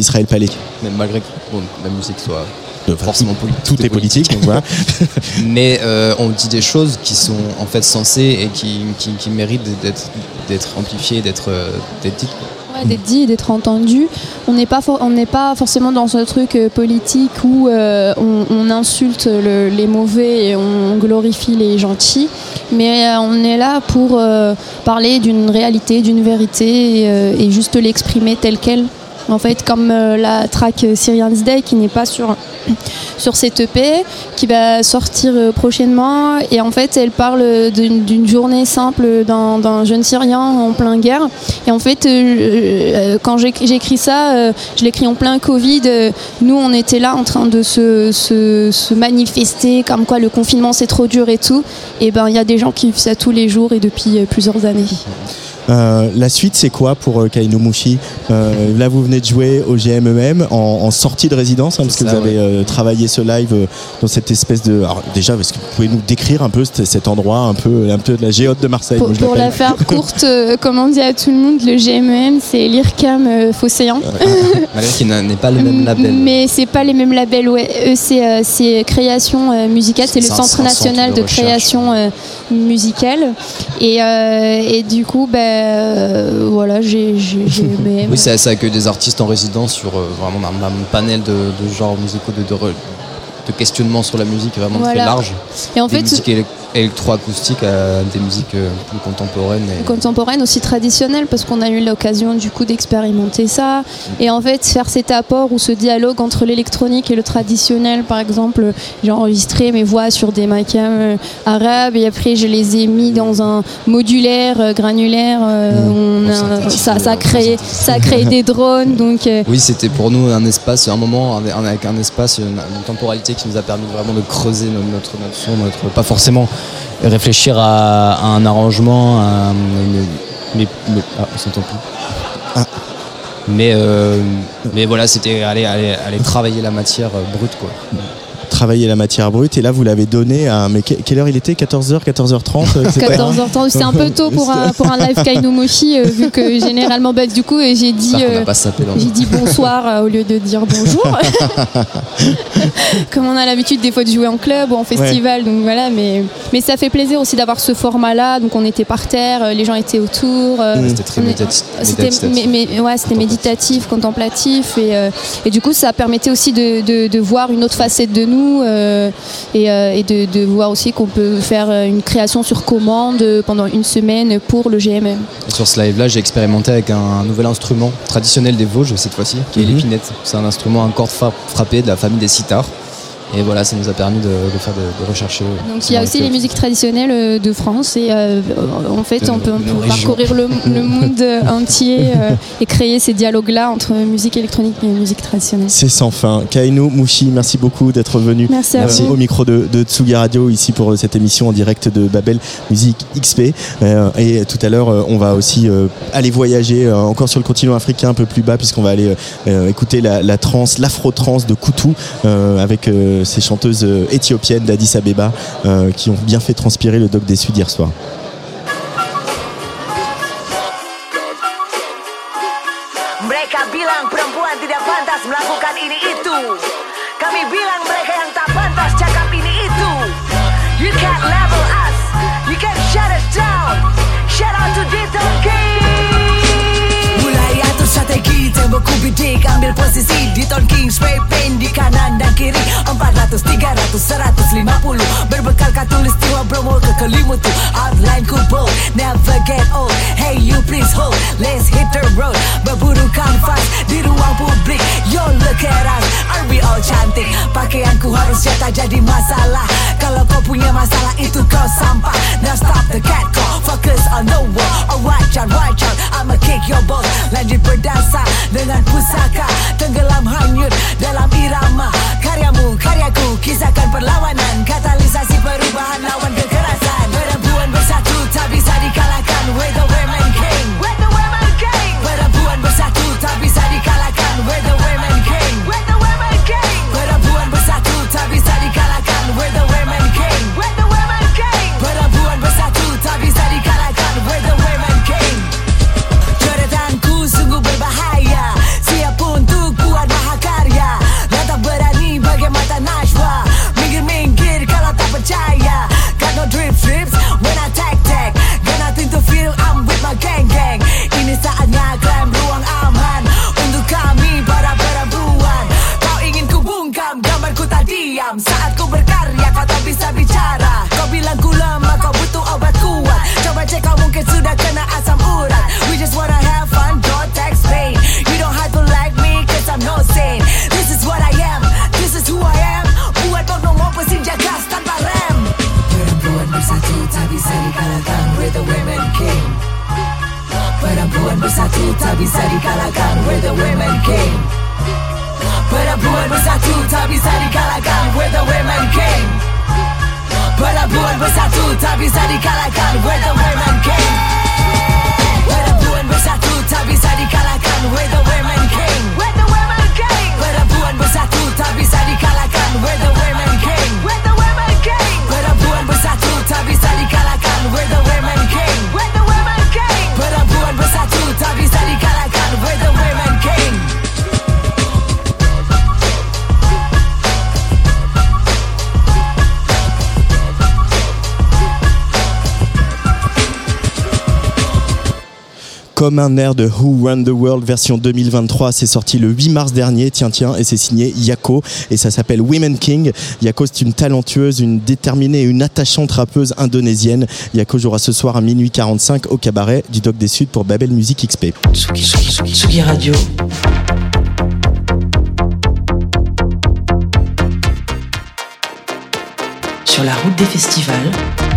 S9: Même malgré que bon, la musique soit
S2: Enfin,
S9: forcément politique.
S2: Tout est politique, donc voilà.
S9: Mais euh, on dit des choses qui sont en fait sensées et qui, qui, qui méritent d'être d'être amplifiées, d'être euh, d'être dites.
S8: Ouais, d'être dit et d'être entendu. On n'est pas, for- on n'est pas forcément dans ce truc euh, politique où euh, on, on insulte le- les mauvais et on glorifie les gentils, mais euh, on est là pour euh, parler d'une réalité, d'une vérité et, euh, et juste l'exprimer telle qu'elle. En fait, comme euh, la track Syrian's Day qui n'est pas sur, sur cette EP, qui va sortir euh, prochainement. Et en fait, elle parle d'une journée simple d'un jeune Syrien en plein guerre. Et en fait, euh, quand écrit ça, je l'ai écrit en plein Covid. Nous, on était là en train de se, se, se manifester, comme quoi le confinement c'est trop dur et tout. Et ben, il y a des gens qui vivent ça tous les jours et depuis plusieurs années.
S2: Euh, la suite, c'est quoi pour euh, Kaino Mushi Euh, Là, vous venez de jouer au GMEM en, en sortie de résidence, hein, parce que vous avez
S9: ouais.
S2: euh, travaillé ce live euh, dans cette espèce de. Alors, déjà, est-ce que vous pouvez nous décrire un peu cet, endroit, un peu, un peu de la géote de Marseille
S8: Pour,
S2: moi, je
S8: pour la faire courte, euh, comme on dit à tout le monde, le GMEM c'est l'IRCAM euh, Phocéen.
S9: Malgré qu'il n'est pas le même label.
S8: Mais c'est pas les mêmes labels, ouais. Eux, c'est euh, c'est création euh, musicale, c'est le
S9: C'est
S8: Centre national
S9: de
S8: création euh, musicale. Et, euh, et du coup, ben euh, voilà, j'ai aimé.
S9: Oui, ça, ça accueille des artistes en résidence sur euh, vraiment un, un panel de, de genres musicaux, de, de, de questionnements sur la musique vraiment très large.
S8: Et en
S9: des
S8: fait,
S9: musiques élec- électroacoustiques à des musiques euh, plus contemporaines. et-
S8: contemporaine aussi traditionnelle parce qu'on a eu l'occasion du coup d'expérimenter ça et en fait faire cet apport ou ce dialogue entre l'électronique et le traditionnel par exemple j'ai enregistré mes voix sur des maquins euh, arabes et après je les ai mis dans un modulaire euh, granulaire
S9: Mmh. On
S8: a-
S9: synthétise,
S8: ça, ça a créé ça a créé des drones donc
S9: Oui, c'était pour nous un espace, un moment avec un espace, une, une temporalité qui nous a permis vraiment de creuser no- notre, notre son, notre, pas forcément réfléchir à, à un arrangement, à une, mais, mais- ah, on s'entend plus.
S2: Ah.
S9: Mais, euh, mais voilà, c'était aller, aller, aller travailler la matière euh, brute, quoi.
S2: Travailler la matière brute, et là, vous l'avez donné à. Mais que- quelle heure il était? 14h, 14h30 etc.
S8: 14h30 c'était un peu tôt pour un, pour un live Kainomoshi euh, vu que généralement bah, du coup et j'ai dit euh, J'ai dit bonsoir euh, au lieu de dire bonjour. Comme on a l'habitude des fois de jouer en club ou en festival, donc voilà. Mais, mais ça fait plaisir aussi d'avoir ce format-là. Donc on était par terre, euh, les gens étaient autour. euh,
S9: C'était très méditatif.
S8: C'était
S9: méditatif.
S8: mais, mais- ouais, c'était méditatif, contemplatif et, euh, et du coup ça permettait aussi de, de- de voir une autre facette de nous euh, et, euh, et de, de voir aussi qu'on peut faire euh, une création sur commande pendant une semaine pour le GMM.
S9: Et sur ce live-là, j'ai expérimenté avec un nouvel instrument traditionnel des Vosges cette fois-ci, qui est
S2: Mhm.
S9: l'épinette. C'est un instrument à cordes fra- frappées de la famille des sitars. Et voilà, ça nous a permis de, de faire de, de rechercher. euh,
S8: Donc il y a aussi
S9: le
S8: les musiques traditionnelles euh, de France et euh, en fait
S9: De
S8: on peut, on peut parcourir le, le monde entier euh, et créer ces dialogues-là entre musique électronique et musique traditionnelle.
S2: C'est sans fin. Kaino Mouchi, merci beaucoup d'être venu.
S8: Merci à
S2: Merci
S8: vous.
S2: au micro de, de Tsugi Radio ici pour cette émission en direct de Babel Musique XP. Euh, et tout à l'heure, on va aussi euh, aller voyager euh, encore sur le continent africain un peu plus bas puisqu'on va aller écouter la, la trance, l'afro-trance de Koutou euh, avec euh, ces chanteuses euh, éthiopiennes d'Addis Abeba euh, qui ont bien fait transpirer le doc des Sud hier soir.
S11: Strategi tembokku bidik Ambil posisi di Ton King Spray paint di kanan dan kiri. 400, 300, 150 Berbekal katulistiwa Bromo ke kelimutu Outline ku bold Never get old. Hey you please hold. Let's hit the road. Berburu kanvas Di ruang publik. Yo look at us. Are we all cantik? Pakaianku harusnya tak jadi masalah. Kalau kau punya masalah itu kau sampah. Now stop the cat call. Focus on the wall Oh watch out watch out. I'ma kick your balls. Lanjut berdasar Dengan pusaka Tenggelam hanyut Dalam irama. Karyamu karyaku Kisahkan perlawanan. Katalisasi perubahan Lawan kekerasan. Perempuan bersatu Tak bisa dikalahkan. We're the Get to that. Tak bisa dikalahkan. We're the women king. Perempuan bersatu tak bisa dikalahkan. We're the women king. We're the women king. Perempuan bersatu tak bisa dikalahkan. We're the women king. We're the women king. Perempuan bersatu tak bisa dikalahkan. We're the women king
S2: Comme un air de Who Run the World version 2023, c'est sorti le 8 mars dernier, tiens tiens, et c'est signé Yako, et ça s'appelle Women King. Yako c'est une talentueuse, une déterminée et une attachante rappeuse indonésienne. Yako jouera ce soir à minuit 45 au cabaret du Doc des Suds pour Babel Music XP.
S1: Tsugi, Tsugi, Tsugi, Tsugi Radio. Sur la route des festivals.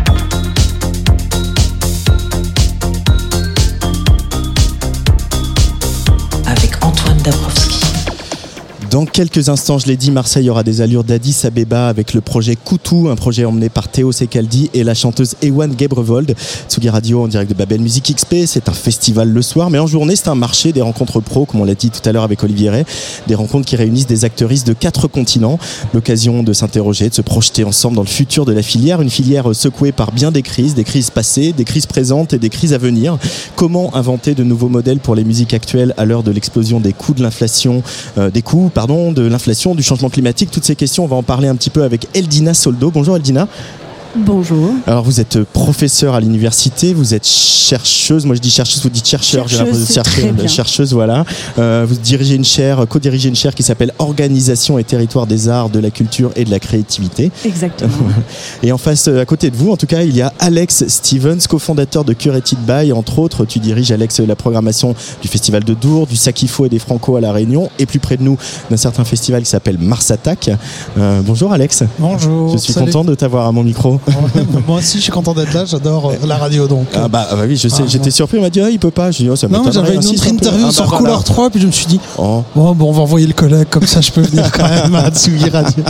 S2: Dans quelques instants, je l'ai dit, Marseille aura des allures d'Addis Abeba avec le projet Koutou, un projet emmené par Théo Sekaldi et la chanteuse Ewan Gebrevold. Tsugi Radio en direct de Babel Music XP, c'est un festival le soir, mais en journée, c'est un marché des rencontres pro, comme on l'a dit tout à l'heure avec Olivier Ray, des rencontres qui réunissent des actrices de quatre continents. L'occasion de s'interroger, de se projeter ensemble dans le futur de la filière, une filière secouée par bien des crises, des crises passées, des crises présentes et des crises à venir. Comment inventer de nouveaux modèles pour les musiques actuelles à l'heure de l'explosion des coûts de l'inflation, euh, des coûts, de l'inflation, du changement climatique, toutes ces questions, on va en parler un petit peu avec Eldina Soldo. Bonjour Eldina.
S12: Bonjour.
S2: Alors vous êtes professeur à l'université, vous êtes chercheuse, moi je dis chercheuse, vous dites chercheur, j'ai l'impression de chercher-
S12: bien.
S2: chercheuse, voilà. Euh, vous dirigez une chaire, co-dirigez une chaire qui s'appelle Organisation et territoire des arts, de la culture et de la créativité.
S12: Exactement.
S2: Et en face, euh, à côté de vous, en tout cas, il y a Alex Stevens, cofondateur de Curated By. Entre autres, tu diriges, Alex, la programmation du Festival de Dour, du Sakifo et des Franco à La Réunion, et plus près de nous, d'un certain festival qui s'appelle Mars Attack. Euh, bonjour Alex.
S13: Bonjour.
S2: Je suis
S13: salut.
S2: content de t'avoir à mon micro.
S13: Moi aussi, je suis content d'être là. J'adore euh, la radio, donc.
S2: Ah bah, ah bah oui, je sais,
S13: Ah,
S2: j'étais surpris, on m'a dit, ah, il peut pas. Je dis, oh, ça
S13: Non, j'avais une
S2: Ah, si,
S13: autre interview
S2: Ah, bah,
S13: sur
S2: voilà.
S13: Couleur 3, puis je me suis dit,
S2: Oh.
S13: bon, bon, on va envoyer le collègue, comme ça je peux venir quand même à Tsugi Radio.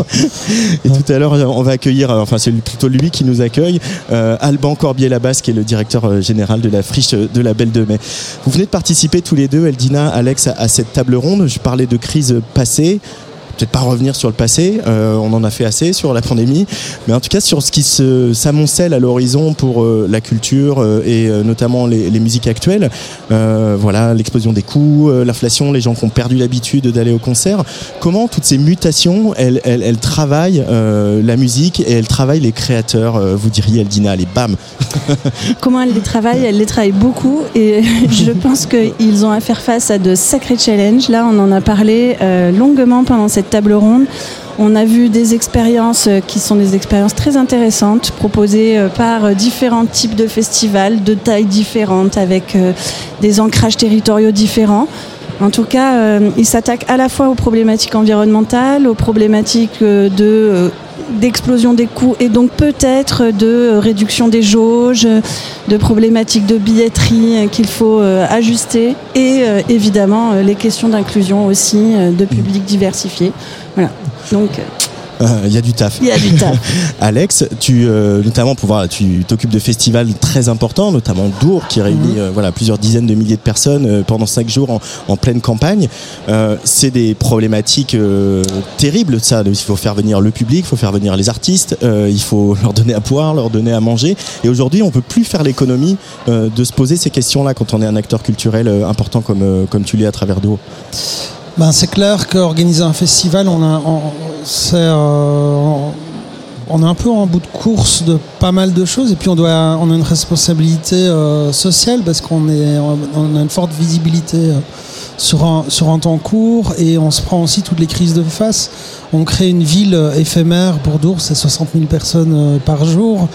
S2: Et tout à l'heure, on va accueillir, euh, enfin c'est plutôt lui qui nous accueille, euh, Alban Corbier-Labasse, qui est le directeur euh, général de la friche de la Belle de Mai. Vous venez de participer tous les deux, Eldina, Alex, à cette table ronde. Je parlais de crise passée. Peut-être pas revenir sur le passé, euh, on en a fait assez sur la pandémie, mais en tout cas sur ce qui s'amoncelle à l'horizon pour euh, la culture euh, et notamment les, les musiques actuelles. Voilà, l'explosion des coûts, l'inflation, les gens qui ont perdu l'habitude d'aller au concert. Comment toutes ces mutations, elles, elles, elles travaillent la musique et elles travaillent les créateurs, vous diriez Eldina, allez bam
S12: Comment elle les travaille Elle les travaille beaucoup et je pense qu'ils ont à faire face à de sacrés challenges. Là, on en a parlé longuement pendant cette table ronde. On a vu des expériences euh, qui sont des expériences très intéressantes, proposées euh, par euh, différents types de festivals, de tailles différentes, avec des ancrages territoriaux différents. En tout cas, euh, ils s'attaquent à la fois aux problématiques environnementales, aux problématiques euh, de euh, d'explosion des coûts et donc peut-être de réduction des jauges, de problématiques de billetterie qu'il faut ajuster et évidemment les questions d'inclusion aussi de publics diversifiés. Voilà. Donc
S2: Il y a du taf.
S12: il y a du tas.
S2: Alex, tu euh, notamment pour voir, tu t'occupes de festivals très importants, notamment Dour, qui réunit
S12: Mhm.
S2: euh, voilà plusieurs dizaines de milliers de personnes euh, pendant cinq jours en, en pleine campagne. Euh, c'est des problématiques euh, terribles, ça. Il faut faire venir le public, il faut faire venir les artistes, euh, il faut leur donner à boire, leur donner à manger. Et aujourd'hui, on peut plus faire l'économie euh, de se poser ces questions-là quand on est un acteur culturel euh, important comme euh, comme tu l'es à travers Dour.
S13: Ben, c'est clair qu'organiser un festival, on a, on, euh, on est un peu en bout de course de pas mal de choses et puis on doit, on a une responsabilité euh, sociale parce qu'on a une forte visibilité euh, sur un, sur un temps court et on se prend aussi toutes les crises de face. On crée une ville euh, éphémère pour Dours, c'est 60 000 personnes euh, par jour.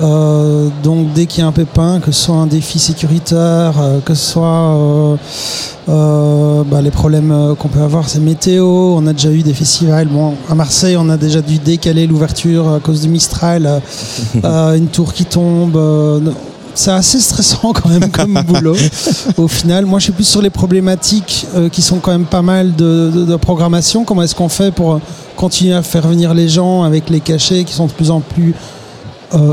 S13: Euh, donc dès qu'il y a un pépin, que ce soit un défi sécuritaire, que ce soit euh, euh, bah, les problèmes qu'on peut avoir, c'est météo. On a déjà eu des festivals. Bon, à Marseille, on a déjà dû décaler l'ouverture à cause du Mistral, une tour qui tombe. C'est assez stressant quand même comme boulot. Au final, moi, je suis plus sur les problématiques euh, qui sont quand même pas mal de, de- de programmation. Comment est-ce qu'on fait pour continuer à faire venir les gens avec les cachets qui sont de plus en plus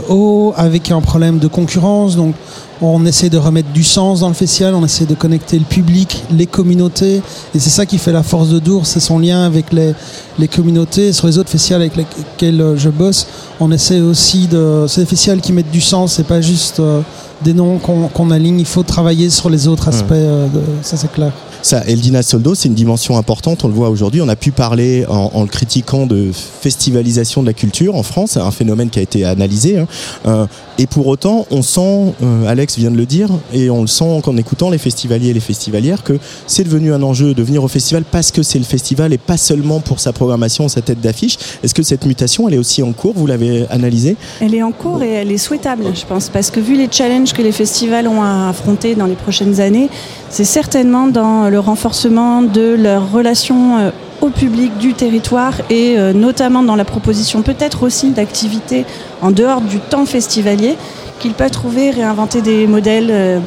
S13: haut, avec un problème de concurrence. Donc, on essaie de remettre du sens dans le festival, on essaie de connecter le public, les communautés. Et c'est ça qui fait la force de Dour, c'est son lien avec les, les communautés. Sur les autres festivals avec lesquels euh, je bosse, on essaie aussi de. C'est des festivals qui mettent du sens, c'est pas juste euh, des noms qu'on qu'on aligne. Il faut travailler sur les autres aspects, euh, de- ça c'est clair.
S2: Ça, Eldina Soldo, c'est une dimension importante, on le voit aujourd'hui. On a pu parler en, le critiquant de festivalisation de la culture en France, un phénomène qui a été analysé. hein. Euh, et pour autant, on sent, euh, Alex vient de le dire, et on le sent qu'en écoutant les festivaliers et les festivalières, que c'est devenu un enjeu de venir au festival parce que c'est le festival et pas seulement pour sa programmation, sa tête d'affiche. Est-ce que cette mutation, elle est aussi en cours Vous l'avez analysée?
S12: Elle est en cours et elle est souhaitable, je pense, parce que vu les challenges que les festivals ont à affronter dans les prochaines années, c'est certainement dans le renforcement de leur relation euh, au public du territoire et euh, notamment dans la proposition peut-être aussi d'activités en dehors du temps festivalier qu'ils peuvent trouver, réinventer des modèles euh,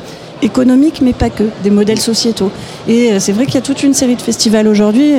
S12: économiques, mais pas que, des modèles sociétaux. Et c'est vrai qu'il y a toute une série de festivals aujourd'hui.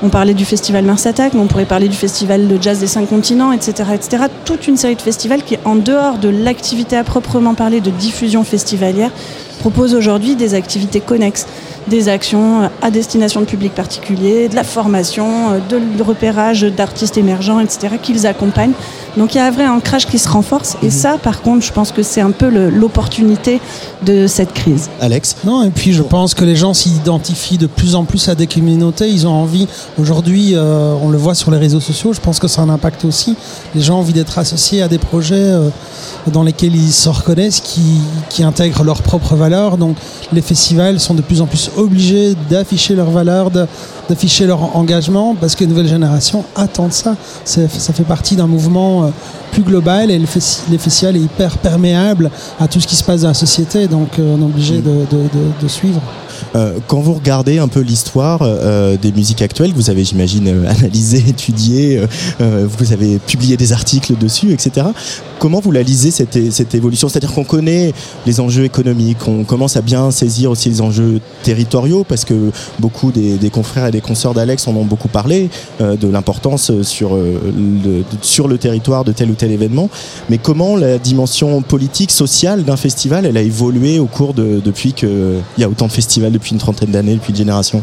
S12: on parlait du festival Mars Attack, mais on pourrait parler du festival de jazz des cinq continents, etc., etc. Toute une série de festivals qui, en dehors de l'activité à proprement parler de diffusion festivalière, proposent aujourd'hui des activités connexes, des actions à destination de publics particuliers, de la formation, euh, de repérage d'artistes émergents, etc., qu'ils accompagnent. Donc il y a un vrai ancrage qui se renforce. Et ça, par contre, je pense que c'est un peu l'opportunité de cette crise.
S2: Alex
S13: Non, et puis je pense que les gens s'identifient de plus en plus à des communautés. Ils ont envie, aujourd'hui, euh, on le voit sur les réseaux sociaux, je pense que ça a un impact aussi. Les gens ont envie d'être associés à des projets euh, dans lesquels ils se reconnaissent, qui, qui intègrent leurs propres valeurs. Donc les festivals sont de plus en plus obligés d'afficher leurs valeurs, d'afficher leur engagement, parce que les nouvelles générations attendent ça. Ça fait partie d'un mouvement euh, plus global et le festi- les festivals est hyper perméable à tout ce qui se passe dans la société, donc euh, on est obligé de, de- de- de suivre.
S2: Euh, quand vous regardez un peu l'histoire euh, des musiques actuelles, que vous avez, j'imagine, euh, analysé, étudié, vous avez publié des articles dessus, etc. Comment vous la lisez cette, évolution? C'est-à-dire qu'on connaît les enjeux économiques, on commence à bien saisir aussi les enjeux territoriaux, parce que beaucoup des, des confrères et des consoeurs d'Alex en ont beaucoup parlé, de l'importance sur, le, de- sur le territoire de tel ou tel événement. Mais comment la dimension politique, sociale d'un festival, elle a évolué au cours de depuis qu'il y a autant de festivals depuis une trentaine d'années, depuis une génération?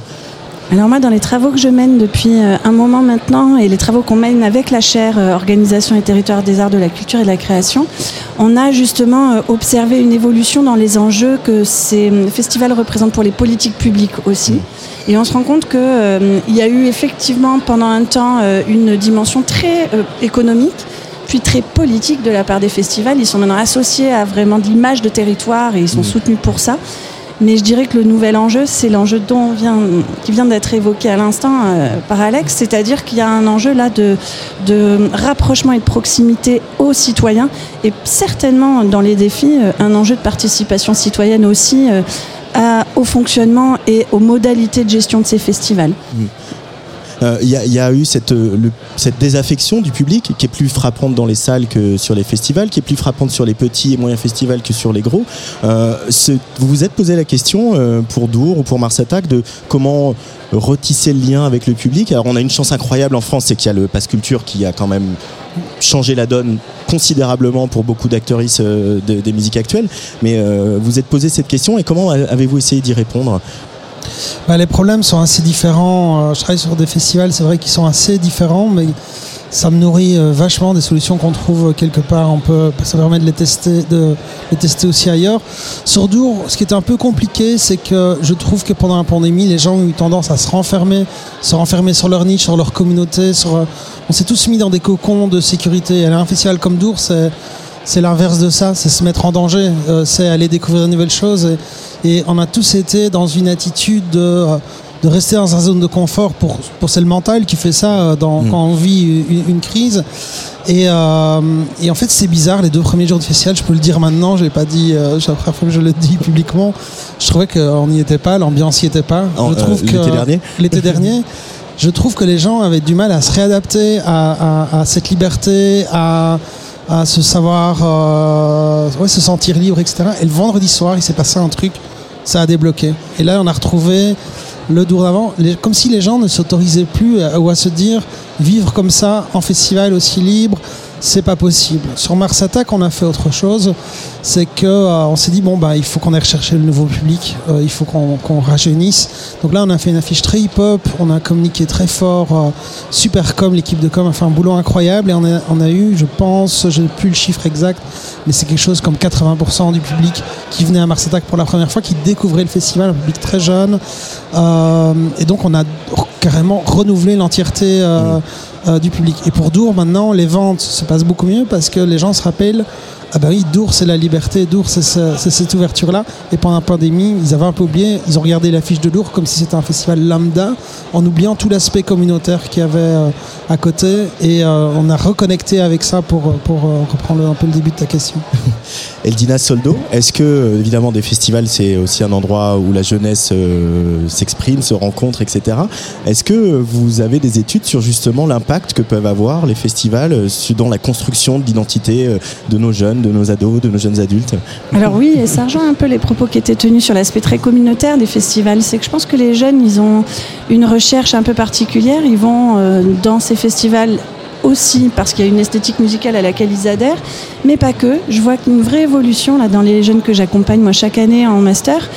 S12: Alors moi, dans les travaux que je mène depuis euh, un moment maintenant et les travaux qu'on mène avec la chaire euh, Organisation et territoire des arts de la culture et de la création, on a justement euh, observé une évolution dans les enjeux que ces euh, festivals représentent pour les politiques publiques aussi. Et on se rend compte qu'il y a eu effectivement pendant un temps euh, une dimension très euh, économique très politique de la part des festivals. Ils sont maintenant associés à vraiment de l'image de territoire et ils sont soutenus pour ça. Mais je dirais que le nouvel enjeu, c'est l'enjeu dont on vient, qui vient d'être évoqué à l'instant euh, par Alex, c'est-à-dire qu'il y a un enjeu là de, de rapprochement et de proximité aux citoyens, et certainement dans les défis, euh, un enjeu de participation citoyenne aussi euh, à- au fonctionnement et aux modalités de gestion de ces festivals.
S2: Euh, Il y, a- il y a eu cette, euh, cette désaffection du public qui est plus frappante dans les salles que sur les festivals, qui est plus frappante sur les petits et moyens festivals que sur les gros. Euh, vous vous êtes posé la question euh, pour Dour ou pour Mars Attack de comment retisser le lien avec le public. Alors on a une chance incroyable en France, c'est qu'il y a le Pass Culture qui a quand même changé la donne considérablement pour beaucoup d'actrices euh, de- des musiques actuelles. Mais euh, vous êtes posé cette question et comment avez-vous essayé d'y répondre?
S13: Bah, les problèmes sont assez différents. Euh, Je travaille sur des festivals, c'est vrai qu'ils sont assez différents, mais ça me nourrit euh, vachement des solutions qu'on trouve quelque part. On peut, ça permet de les tester, de les tester aussi ailleurs. Sur Dour, ce qui est un peu compliqué, c'est que je trouve que pendant la pandémie, les gens ont eu tendance à se renfermer, se renfermer sur leur niche, sur leur communauté. Euh, on s'est tous mis dans des cocons de sécurité. Un festival comme Dour, c'est l'inverse de ça, c'est se mettre en danger, c'est aller découvrir de nouvelles choses. Et on a tous été dans une attitude de, de rester dans sa zone de confort. Pour, pour c'est le mental qui fait ça euh, dans, quand on vit une, une crise. Et, euh, et en fait, c'est bizarre. Les deux premiers jours de festival, je peux le dire maintenant, je l'ai pas dit, euh, c'est la première fois que je le dis publiquement. Je trouvais qu'on n'y était pas, l'ambiance n'y était pas.
S2: En,
S13: je trouve
S2: euh, l'été dernier
S13: l'été dernier, je trouve que les gens avaient du mal à se réadapter à, à- à cette liberté, à, à se savoir, ouais, se sentir libre, etc. Et le vendredi soir, il s'est passé un truc, ça a débloqué. Et là, on a retrouvé le d'avant, comme si les gens ne s'autorisaient plus ou à se dire vivre comme ça en festival aussi libre, c'est pas possible. Sur Mars Attack, on a fait autre chose, c'est que euh, on s'est dit bon bah il faut qu'on aille rechercher le nouveau public, euh, il faut qu'on rajeunisse. Donc là, on a fait une affiche très hip-hop, on a communiqué très fort, euh, super com, l'équipe de com a fait un boulot incroyable et on a, eu, je pense, je n'ai plus le chiffre exact, mais c'est quelque chose comme 80% du public qui venait à Mars Attack pour la première fois, qui découvrait le festival, un public très jeune. Euh, et donc on a carrément renouvelé l'entièreté euh, euh, du public. Et pour Dour, maintenant, les ventes se passent beaucoup mieux parce que les gens se rappellent ah bah oui, Dour c'est la liberté, Dour c'est ce- c'est cette ouverture-là. Et pendant la pandémie, ils avaient un peu oublié, ils ont regardé l'affiche de Dour comme si c'était un festival lambda, en oubliant tout l'aspect communautaire qu'il y avait euh, à côté. Et euh, on a reconnecté avec ça pour, pour reprendre un peu le début de ta question.
S2: Eldina Soldo, est-ce que, évidemment, des festivals, c'est aussi un endroit où la jeunesse euh, s'exprime, se rencontre, etc. Est-ce que vous avez des études sur justement l'impact que peuvent avoir les festivals euh, dans la construction de l'identité euh, de nos jeunes, de nos ados, de nos jeunes adultes?
S12: Alors oui, et ça rejoint un peu les propos qui étaient tenus sur l'aspect très communautaire des festivals. C'est que je pense que les jeunes, ils ont une recherche un peu particulière. Ils vont dans ces festivals aussi parce qu'il y a une esthétique musicale à laquelle ils adhèrent, mais pas que. Je vois qu'une vraie évolution là dans les jeunes que j'accompagne moi chaque année en master.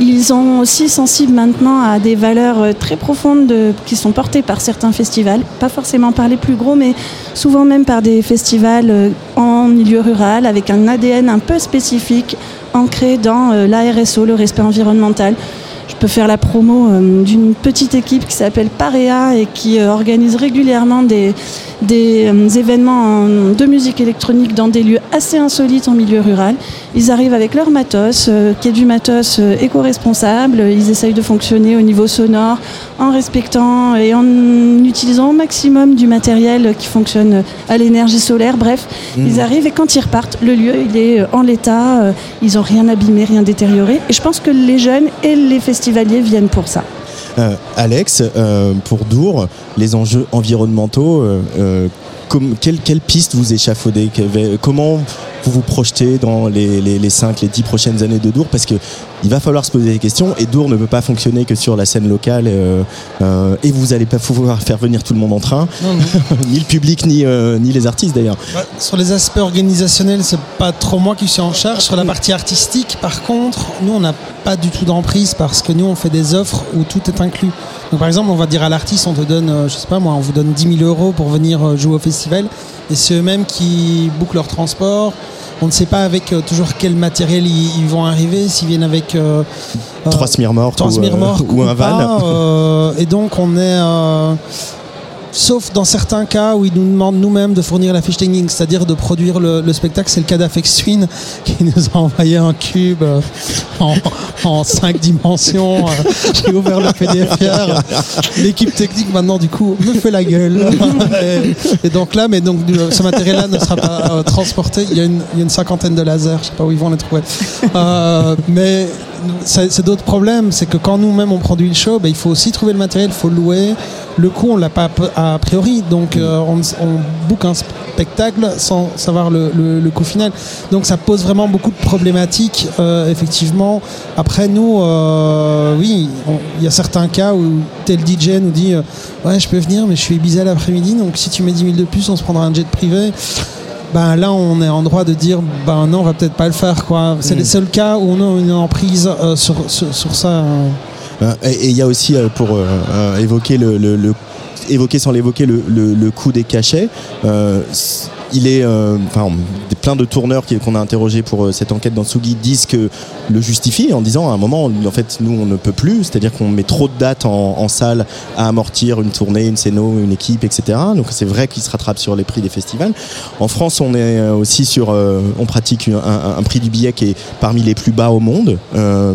S12: Ils sont aussi sensibles maintenant à des valeurs euh, très profondes de- qui sont portées par certains festivals, pas forcément par les plus gros, mais souvent même par des festivals euh, en milieu rural avec un ADN un peu spécifique, ancré dans euh, la RSO, le respect environnemental. Je peux faire la promo euh, d'une petite équipe qui s'appelle Parea et qui euh, organise régulièrement des, des euh, événements en- de musique électronique dans des lieux assez insolites en milieu rural. Ils arrivent avec leur matos, qui est du matos éco-responsable. Ils essayent de fonctionner au niveau sonore en respectant et en utilisant au maximum du matériel qui fonctionne à l'énergie solaire. Bref,
S2: Mhm.
S12: ils arrivent et quand ils repartent, le lieu il est en l'état. Ils n'ont rien abîmé, rien détérioré. Et je pense que les jeunes et les festivaliers viennent pour ça.
S2: Euh, Alex, euh, pour Dour, les enjeux environnementaux, euh, comme, quelle, quelle piste vous échafaudez Comment vous vous projetez dans les, les, les 5, les 10 prochaines années de Dour Parce que il va falloir se poser des questions et Dour ne peut pas fonctionner que sur la scène locale euh, euh, et vous n'allez pas pouvoir faire venir tout le monde en train,
S13: Non,
S2: ni le public, ni, euh, ni les artistes d'ailleurs.
S13: Ouais, Sur les aspects organisationnels, c'est pas trop moi qui suis en charge. Sur la partie artistique, par contre, nous, on n'a pas du tout d'emprise parce que nous, on fait des offres où tout est inclus. Donc par exemple, on va dire à l'artiste, on te donne, euh, je sais pas moi, on vous donne 10 000 euros pour venir euh, jouer au festival, et c'est eux-mêmes qui bouclent leur transport. On ne sait pas avec euh, toujours quel matériel ils, ils vont arriver, s'ils viennent avec euh,
S2: Trois smirmortes
S13: trois
S2: ou, ou un van.
S13: et donc on est, sauf dans certains cas où ils nous demandent nous-mêmes de fournir la fiche technique, c'est-à-dire de produire le, le spectacle. C'est le cas d'Afex Twin qui nous a envoyé un cube euh, en, en cinq dimensions. Euh, J'ai ouvert le PDF hier. L'équipe technique maintenant du coup me fait la gueule. et, donc là, mais donc du- ce matériel-là ne sera pas euh, transporté. Il y, a une, cinquantaine de lasers. Je sais pas où ils vont les trouver. Euh, mais c'est c'est d'autres problèmes. C'est que quand nous-mêmes on produit le show, ben, il faut aussi trouver le matériel, il faut le louer. Le coût, on l'a pas a priori. Donc euh, on, on book un spectacle sans savoir le, le- le coût final. Donc ça pose vraiment beaucoup de problématiques, euh, effectivement. Après nous, euh, oui, il y a certains cas où tel DJ nous dit ouais je peux venir mais je suis Ibiza l'après-midi donc si tu mets 10 000 de plus on se prendra un jet privé ben là on est en droit de dire ben non on va peut-être pas le faire quoi c'est
S2: Mm.
S13: les seuls cas où on a une emprise euh, sur, sur, sur ça.
S2: Euh, Et et il y a aussi, euh, pour euh, euh, évoquer le, le- le- évoquer sans l'évoquer le, le- le coût des cachets, euh, il est, euh, enfin, plein de tourneurs qu'on a interrogés pour euh, cette enquête dans Tsugi disent que le justifient en disant à un moment, en fait, nous on ne peut plus, c'est-à-dire qu'on met trop de dates en, salle à amortir une tournée, une scéno, une équipe, etc. Donc c'est vrai qu'ils se rattrapent sur les prix des festivals. En France, on est euh, aussi sur, euh, on pratique un, prix du billet qui est parmi les plus bas au monde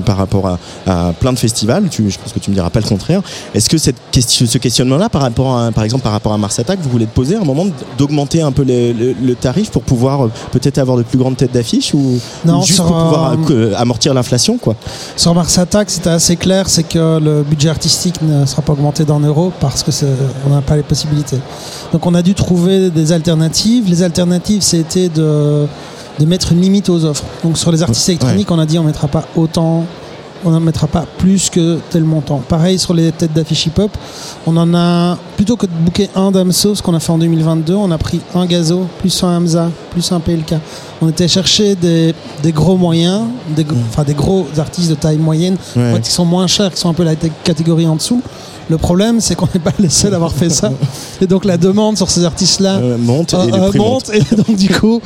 S2: par rapport à, à plein de festivals. Tu, je pense que tu me diras pas le contraire. Est-ce que cette question, ce questionnement-là, par rapport à, par exemple par rapport à Mars Attack, vous voulez te poser à un moment d'augmenter un peu les- le, le tarif pour pouvoir euh, peut-être avoir de plus grandes têtes d'affiche ou,
S13: Non,
S2: ou juste pour pouvoir
S13: euh,
S2: euh, amortir l'inflation, quoi
S13: Sur Mars Attack, c'était assez clair, c'est que le budget artistique ne sera pas augmenté d'un euro parce que on n'a pas les possibilités. Donc on a dû trouver des alternatives. Les alternatives, c'était de, de mettre une limite aux offres. Donc sur les artistes électroniques, on a dit on mettra pas autant, on n'en mettra pas plus que tel montant. Pareil sur les têtes d'affiche hip-hop, on en a plutôt que de booker un Damso, ce qu'on a fait en 2022, on a pris un Gazo, plus un Hamza, plus un PLK. On était chercher des, des gros moyens, des, enfin des gros artistes de taille moyenne,
S2: Ouais.
S13: en fait, qui sont moins chers, qui sont un peu la catégorie en dessous. Le problème, c'est qu'on n'est pas les seuls à avoir fait ça. Et donc la demande sur ces artistes-là
S2: Euh, monte et
S13: euh, euh, monte. Et donc du coup,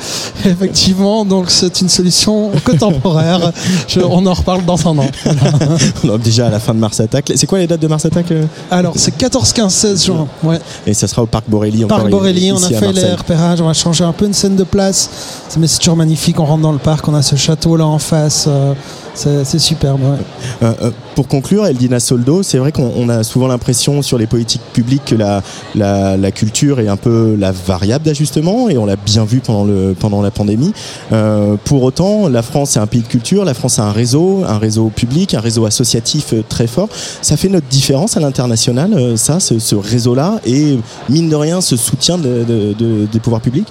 S13: effectivement, donc c'est une solution que temporaire. Je- on en reparle dans un an.
S2: Donc déjà à la fin de Mars Attack. C'est quoi les dates de Mars Attack euh
S13: Alors c'est 14, 15, 16 juin. Ouais.
S2: Et ça sera au Parc Borély.
S13: Parc Borély, on a fait les repérages, on va changer un peu une scène de place. Mais c'est toujours magnifique, on rentre dans le parc, on a ce château là en face. euh, c'est superbe. ouais.
S2: Euh, euh, pour conclure, Eldina Soldo, c'est vrai qu'on on a souvent l'impression sur les politiques publiques que la, la, la culture est un peu la variable d'ajustement, et on l'a bien vu pendant, le, pendant la pandémie. Euh, pour autant, la France est un pays de culture, la France a un réseau, un réseau public, un réseau associatif euh, très fort. Ça fait notre différence à l'international, euh, ça, ce, ce réseau-là, et mine de rien, ce soutien de- de- de- des pouvoirs publics?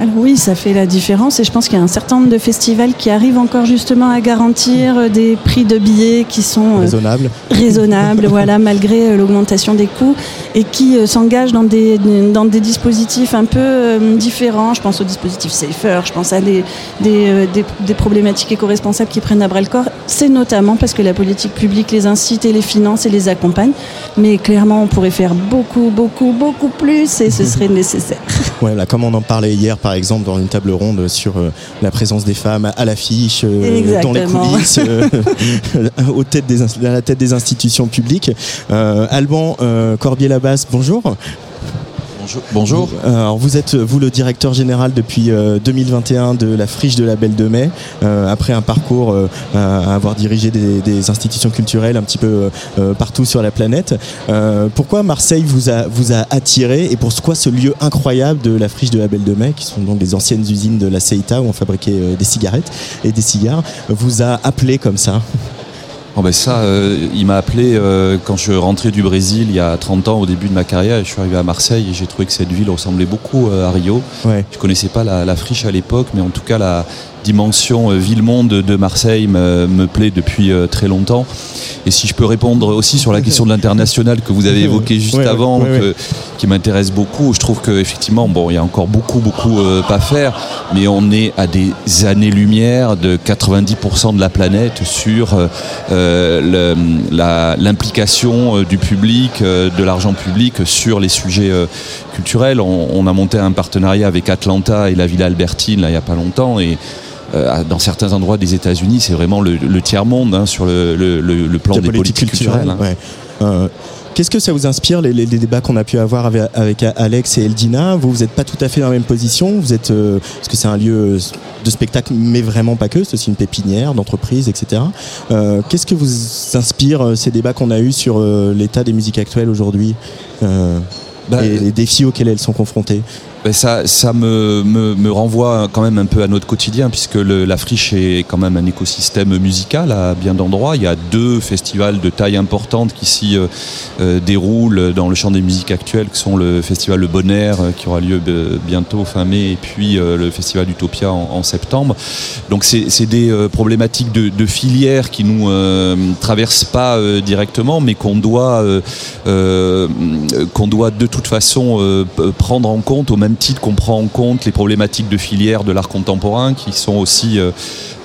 S12: Alors oui, ça fait la différence et je pense qu'il y a un certain nombre de festivals qui arrivent encore justement à garantir euh, des prix de billets qui sont euh,
S2: Raisonnable.
S12: raisonnables, voilà, malgré euh, l'augmentation des coûts et qui s'engagent dans des, dans des dispositifs un peu différents. Je pense au dispositif Safer, je pense à des, des, des, des problématiques éco-responsables qui prennent à bras le corps. C'est notamment parce que la politique publique les incite et les finance et les accompagne. Mais clairement, on pourrait faire beaucoup, beaucoup, beaucoup plus et ce serait nécessaire.
S2: Ouais, là, comme on en parlait hier, par exemple, dans une table ronde sur euh, la présence des femmes à l'affiche, euh, dans les coulisses, euh, aux têtes des, ins- à la tête des institutions publiques. Euh, Alban euh, Corbier-Labasse, bonjour.
S14: Bonjour.
S2: Euh, Alors vous êtes vous le directeur général depuis euh, 2021 de la Friche de la Belle de Mai, euh, après un parcours euh, à avoir dirigé des, institutions culturelles un petit peu euh, euh, partout sur la planète. Euh, pourquoi Marseille vous a vous a attiré et pourquoi ce lieu incroyable de la Friche de la Belle de Mai, qui sont donc des anciennes usines de la Ceita où on fabriquait euh, des cigarettes et des cigares, vous a appelé comme ça?
S14: Oh ben ça, euh, il m'a appelé euh, quand je rentrais du Brésil il y a 30 ans au début de ma carrière et je suis arrivé à Marseille et j'ai trouvé que cette ville ressemblait beaucoup euh, à Rio.
S2: Ouais.
S14: Je connaissais pas la, la friche à l'époque, mais en tout cas la, dimension euh, ville-monde de Marseille me, me plaît depuis euh, très longtemps. Et si je peux répondre aussi sur la question de l'international que vous avez évoqué juste
S2: Ouais,
S14: avant,
S2: ouais,
S14: que- qui m'intéresse beaucoup, je trouve qu'effectivement, bon, il y a encore beaucoup, beaucoup euh, pas faire, mais on est à des années-lumière de 90% de la planète sur euh, l'implication du public, euh, de l'argent public sur les sujets culturels. On, on a monté un partenariat avec Atlanta et la Villa Albertine là, il n'y a pas longtemps et euh, dans certains endroits des États-Unis, c'est vraiment le, le tiers-monde hein, sur le, le- le- le plan
S2: La
S14: des
S2: politique
S14: politiques culturelles. hein.
S2: ouais. Euh, Qu'est-ce que ça vous inspire, les, débats qu'on a pu avoir avec, avec Alex et Eldina? Vous, vous n'êtes pas tout à fait dans la même position. Vous êtes, euh, parce que c'est un lieu de spectacle, mais vraiment pas que. C'est aussi une pépinière d'entreprise, etc. Euh, Qu'est-ce que vous inspire ces débats qu'on a eus sur euh, l'état des musiques actuelles aujourd'hui
S14: Bah,
S2: et les défis auxquels elles sont confrontées
S14: Ben, ça, ça me, me, me renvoie quand même un peu à notre quotidien, puisque le- la friche est quand même un écosystème musical à bien d'endroits. Il y a deux festivals de taille importante qui s'y euh, euh, déroulent dans le champ des musiques actuelles, qui sont le festival Le Bon Air, euh, qui aura lieu bientôt fin mai, et puis euh, le festival Utopia en, en septembre. Donc c'est c'est des euh, problématiques de, de filières qui nous traversent pas directement, mais qu'on doit, qu'on doit de toute façon euh, prendre en compte au même titre qu'on prend en compte les problématiques de filière de l'art contemporain, qui sont aussi, euh,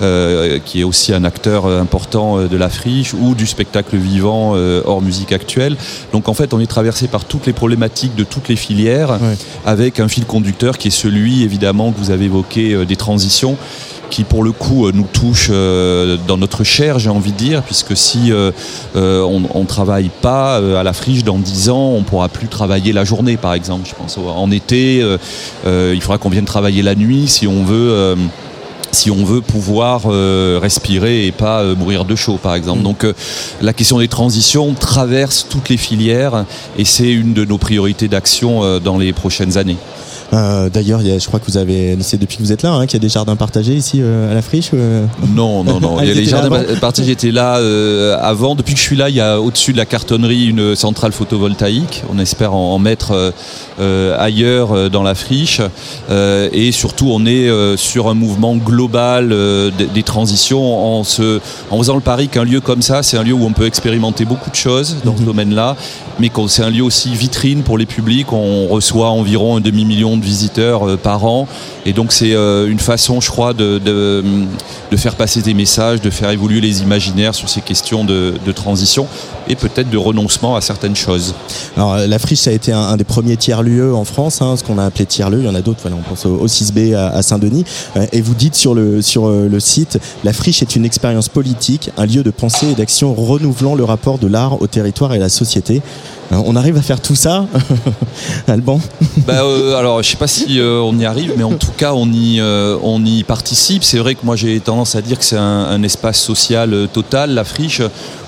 S14: euh, qui est aussi un acteur important de la friche ou du spectacle vivant hors musique actuelle. Donc en fait, on est traversé par toutes les problématiques de toutes les filières, avec un fil conducteur qui est celui évidemment que vous avez évoqué des transitions qui pour le coup euh, nous touche euh, dans notre chair, j'ai envie de dire, puisque si euh, on ne travaille pas à la friche dans 10 ans, on pourra plus travailler la journée par exemple. Je pense en été, il faudra qu'on vienne travailler la nuit si on veut. si on veut pouvoir euh, respirer et pas euh, mourir de chaud par exemple. Donc euh, la question des transitions traverse toutes les filières et c'est une de nos priorités d'action dans les prochaines années.
S2: Euh, D'ailleurs, je crois que vous avez, c'est depuis que vous êtes là, hein, qu'il y a des jardins partagés ici euh, à la friche. euh
S14: Non, non, non.
S2: Ah,
S14: Il y a
S2: ils
S14: les
S2: étaient
S14: jardins partis, j'étais là avant. Depuis que je suis là, il y a au-dessus de la cartonnerie une centrale photovoltaïque. On espère en, en mettre ailleurs dans la friche. Et surtout, on est sur un mouvement global des, des transitions en, se, en faisant le pari qu'un lieu comme ça, c'est un lieu où on peut expérimenter beaucoup de choses dans ce domaine-là, mais c'est un lieu aussi vitrine pour les publics. On reçoit environ un demi-million de visiteurs euh, par an. Et donc, c'est euh, une façon, je crois, de, faire passer des messages, de faire évoluer les imaginaires sur ces questions de transition et peut-être de renoncement à certaines choses.
S2: Alors euh, la friche ça a été un, un des premiers tiers-lieux en France, hein, ce qu'on a appelé tiers-lieu. Il y en a d'autres. Voilà, on pense au, au 6B à, à Saint-Denis. Euh, et vous dites sur le sur euh, le site, la friche est une expérience politique, un lieu de pensée et d'action renouvelant le rapport de l'art au territoire et à la société. On arrive à faire tout ça, Alban?
S14: Bah, euh, alors, je sais pas si euh, on y arrive, mais en tout cas, on y, euh, on y participe. C'est vrai que moi, j'ai tendance à dire que c'est un, un espace social total, la friche,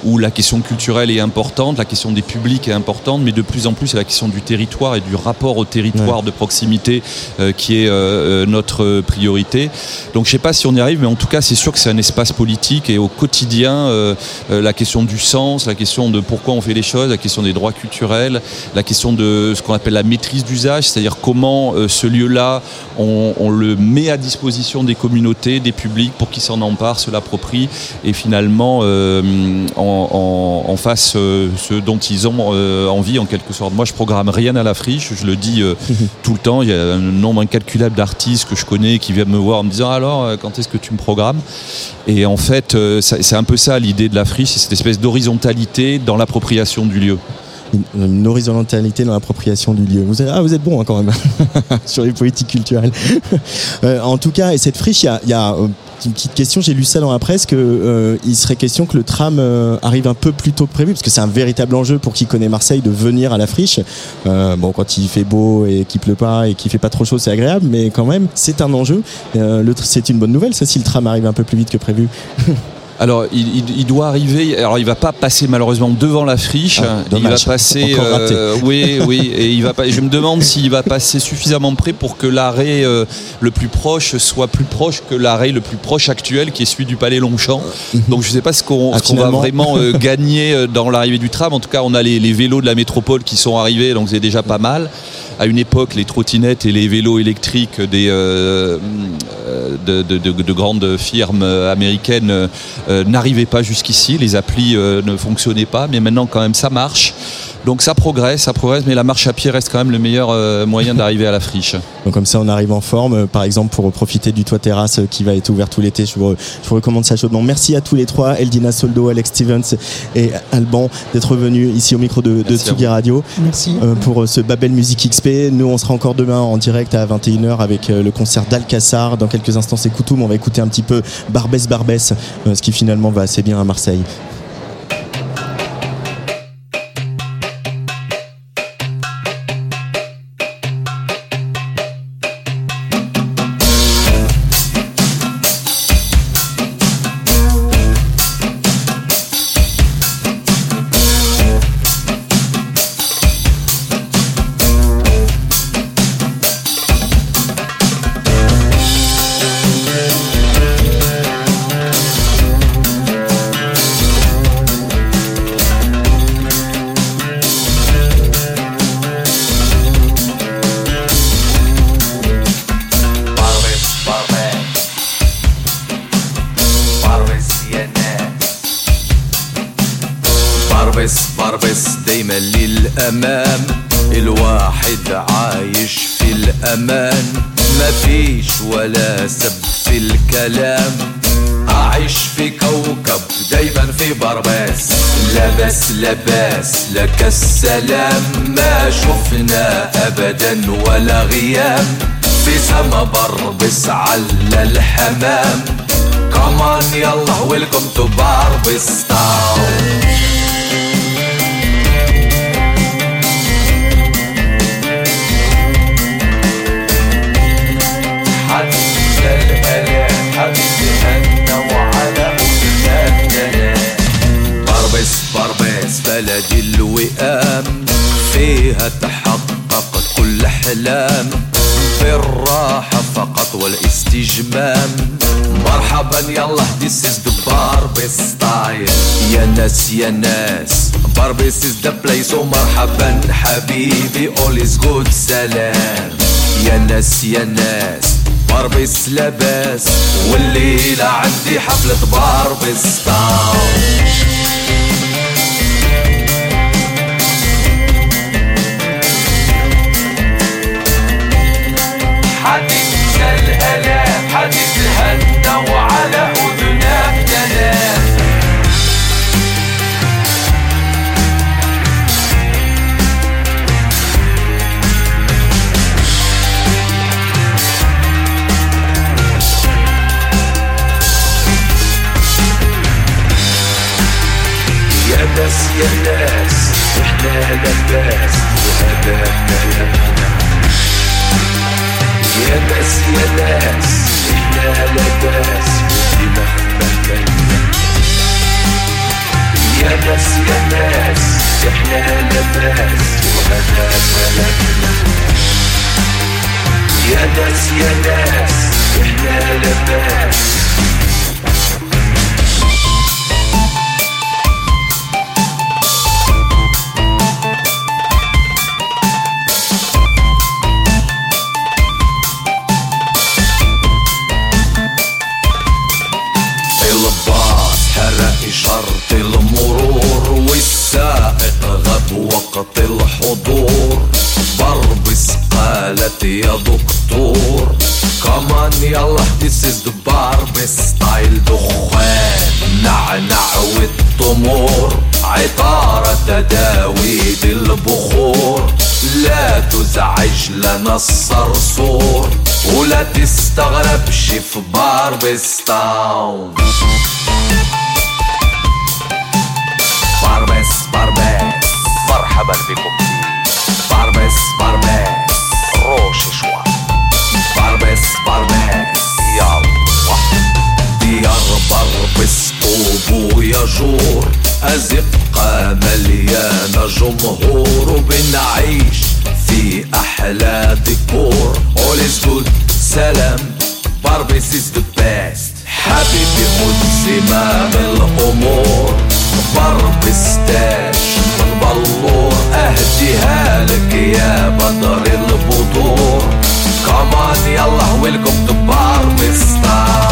S14: où la question culturelle est importante, la question des publics est importante, mais de plus en plus, c'est la question du territoire et du rapport au territoire de proximité euh, qui est euh, euh, notre priorité. Donc, je sais pas si on y arrive, mais en tout cas, c'est sûr que c'est un espace politique et au quotidien, euh, la question du sens, la question de pourquoi on fait les choses, la question des droits culturels, la question de ce qu'on appelle la maîtrise d'usage, c'est-à-dire comment ce lieu-là, on, on le met à disposition des communautés, des publics pour qu'ils s'en emparent, se l'approprient et finalement euh, en, en, en fassent euh, ce dont ils ont euh, envie en quelque sorte. Moi, je programme rien à la friche, je le dis euh, tout le temps. Il y a un nombre incalculable d'artistes que je connais qui viennent me voir en me disant alors quand est-ce que tu me programmes? Et en fait, c'est un peu ça l'idée de la friche, c'est cette espèce d'horizontalité dans l'appropriation du lieu.
S2: Une, horizontalité dans l'appropriation du lieu. Vous êtes, ah, vous êtes bon hein, quand même sur les politiques culturelles. Euh, en tout cas, et cette friche, il y a, y a, euh, une petite question. J'ai lu ça dans la presse que euh, il serait question que le tram euh, arrive un peu plus tôt que prévu, parce que c'est un véritable enjeu pour qui connaît Marseille de venir à la friche. Euh, bon, quand il fait beau et qu'il pleut pas et qu'il fait pas trop chaud, c'est agréable, mais quand même, c'est un enjeu. Euh, c'est une bonne nouvelle, ça, si le tram arrive un peu plus vite que prévu.
S14: Alors, il, il- il doit arriver. Alors, il va pas passer malheureusement devant la friche.
S2: Ah,
S14: il va passer. Euh, oui, oui. Et il va pas. Je me demande s'il va passer suffisamment près pour que l'arrêt euh, le plus proche soit plus proche que l'arrêt le plus proche actuel, qui est celui du Palais Longchamp. Donc, je sais pas ce qu'on
S2: Ah,
S14: va vraiment euh, gagner dans l'arrivée du tram. En tout cas, on a les, les vélos de la métropole qui sont arrivés, donc c'est déjà pas mal. À une époque, les trottinettes et les vélos électriques des, de, de- de- de grandes firmes américaines euh, n'arrivaient pas jusqu'ici, les applis euh, ne fonctionnaient pas, mais maintenant quand même ça marche. Donc ça progresse, ça progresse, mais la marche à pied reste quand même le meilleur euh, moyen d'arriver à la friche.
S2: Donc comme ça, on arrive en forme. Euh, Par exemple, pour profiter du toit terrasse euh, qui va être ouvert tout l'été, je vous, je vous recommande ça chaudement. Merci à tous les trois, Eldina Soldo, Alex Stevens et Alban, d'être venus ici au micro de, de Tsugi. Radio
S13: Merci.
S2: euh, pour ce Babel Music XP. Nous, on sera encore demain en direct à 21h avec le concert d'Alcassar. Dans quelques instants, c'est Koutoum. On va écouter un petit peu Barbès Barbès, ce qui finalement va assez bien à Marseille.
S15: ولا غيام في سما بربس على الحمام. كمان يلا ويلكم تو باربس is the باربس style. يا ناس يا ناس. باربس is the place. ومرحبا حبيبي. All is good. سلام. يا ناس يا ناس. باربس لباس والليلة عندي حفلة باربس تاون
S16: حدث الآلام حدث هنا
S15: ناس يا ناس إحنا لباس وهذا كلامنا يا ناس يا ناس إحنا لباس ودماغنا يا ناس يا ناس إحنا لباس وهذا كلامنا يا ناس يا ناس إحنا لباس الحضور بربس قالت يا دكتور. كمان يلا this is the باربس ستايل دخان نعنع والتمور. عطارة تداويد البخور. لا تزعج لنا الصرصور. ولا تستغربش في باربس تاون باربس باربس مرحبا بكم. في باربس باربس روش شوي باربس باربس يلا ديار بربس طوب ويجور أزقة مليانة جمهور وبنعيش في أحلى ديكور All is good. سلام باربس is the best. حبيبي خد زمام الأمور بربس تاج بالله أهديها لك يا بدر البطور. كمان يلا هويلكم تبار مستار.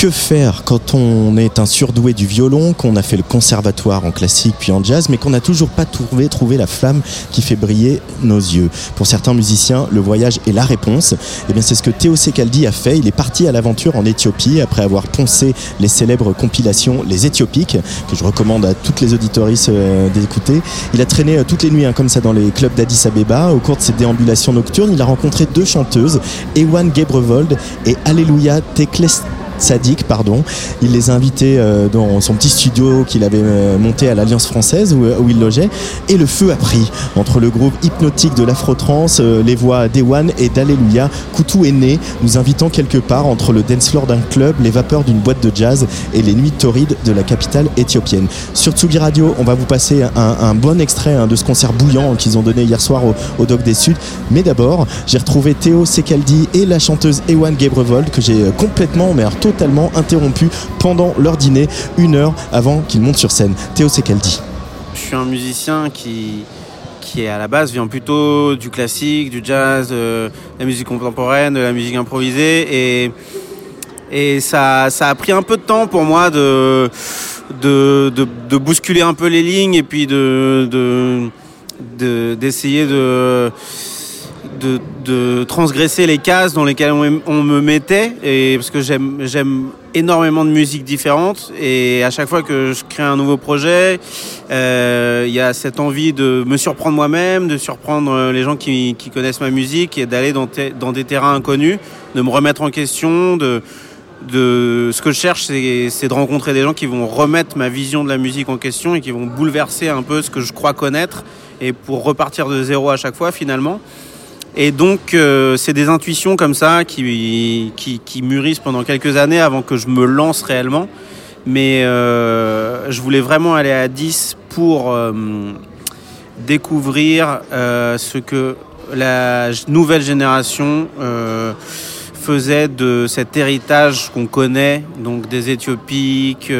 S2: Que faire quand on est un surdoué du violon, qu'on a fait le conservatoire en classique puis en jazz, mais qu'on n'a toujours pas trouvé, la flamme qui fait briller nos yeux Pour certains musiciens, le voyage est la réponse. Et bien c'est ce que Théo Sekaldi a fait. Il est parti à l'aventure en Éthiopie après avoir poncé les célèbres compilations Les Éthiopiques, que je recommande à toutes les auditoristes euh, d'écouter. Il a traîné euh, toutes les nuits hein, comme ça dans les clubs d'Addis Abeba. Au cours de ses déambulations nocturnes, il a rencontré deux chanteuses, Ewan Gebrevold et Alléluia Tekles Sadik, pardon. Il les a invités euh, dans son petit studio qu'il avait euh, monté à l'Alliance française où, où il logeait. Et le feu a pris entre le groupe hypnotique de l'Afro-Trance, euh, les voix d'Ewan et d'Alléluia. Koutou est né, nous invitant quelque part entre le dance floor d'un club, les vapeurs d'une boîte de jazz et les nuits torrides de la capitale éthiopienne. Sur Tsugi Radio, on va vous passer un, bon extrait hein, de ce concert bouillant qu'ils ont donné hier soir au, Doc des Suds. Mais d'abord, j'ai retrouvé Théo Sekaldi et la chanteuse Ewan Gebrevold que j'ai euh, complètement, mais totalement interrompu pendant leur dîner, une heure avant qu'ils montent sur scène. Théo Sekaldi.
S17: Je suis un musicien qui, qui à la base vient plutôt du classique, du jazz, euh, de la musique contemporaine, de la musique improvisée et, et ça, ça a pris un peu de temps pour moi de, de, de, bousculer un peu les lignes et puis de- d'essayer de, de, transgresser les cases dans lesquelles on, me mettait et parce que j'aime énormément de musique différente et à chaque fois que je crée un nouveau projet euh, il y a cette envie de me surprendre moi-même de surprendre euh, les gens qui, connaissent ma musique et d'aller dans, dans des terrains inconnus de me remettre en question de ce que je cherche c'est de rencontrer des gens qui vont remettre ma vision de la musique en question et qui vont bouleverser un peu ce que je crois connaître. Et pour repartir de zéro à chaque fois finalement et donc, euh, c'est des intuitions comme ça qui, qui, mûrissent pendant quelques années avant que je me lance réellement. Mais euh, je voulais vraiment aller à 10 pour euh, découvrir ce que la nouvelle génération faisait de cet héritage qu'on connaît, donc des Éthiopiques,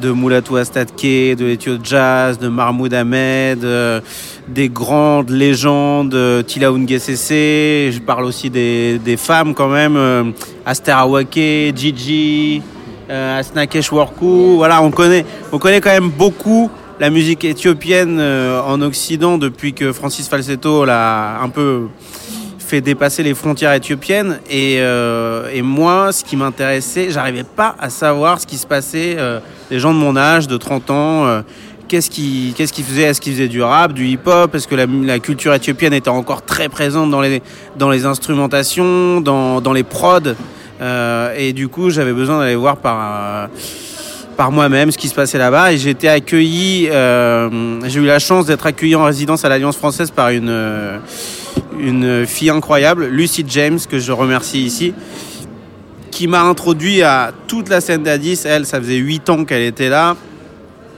S17: de Moulatou Astatke, de l'Ethio Jazz, de Mahmoud Ahmed, euh, des grandes légendes, euh, Tilaoun je parle aussi des, des femmes quand même, euh, Awake, Gigi, euh, Asnakesh Worku, voilà, on connaît, on connaît quand même beaucoup la musique éthiopienne euh, en Occident depuis que Francis Falsetto l'a un peu fait dépasser les frontières éthiopiennes. Et, euh, et moi, ce qui m'intéressait, j'arrivais pas à savoir ce qui se passait. euh, les gens de mon âge, de 30 ans, euh, qu'est-ce qu'ils faisaient Est-ce qu'ils faisaient du rap, du hip-hop Est-ce que la, culture éthiopienne était encore très présente dans les, dans les instrumentations, dans, dans les prods Euh, Et du coup, j'avais besoin d'aller voir par... par moi-même ce qui se passait là-bas et j'ai été accueilli j'ai eu la chance d'être accueilli en résidence à l'Alliance française par une une fille incroyable Lucy James que je remercie ici qui m'a introduit à toute la scène d'Addis. Elle ça faisait 8 ans qu'elle était là.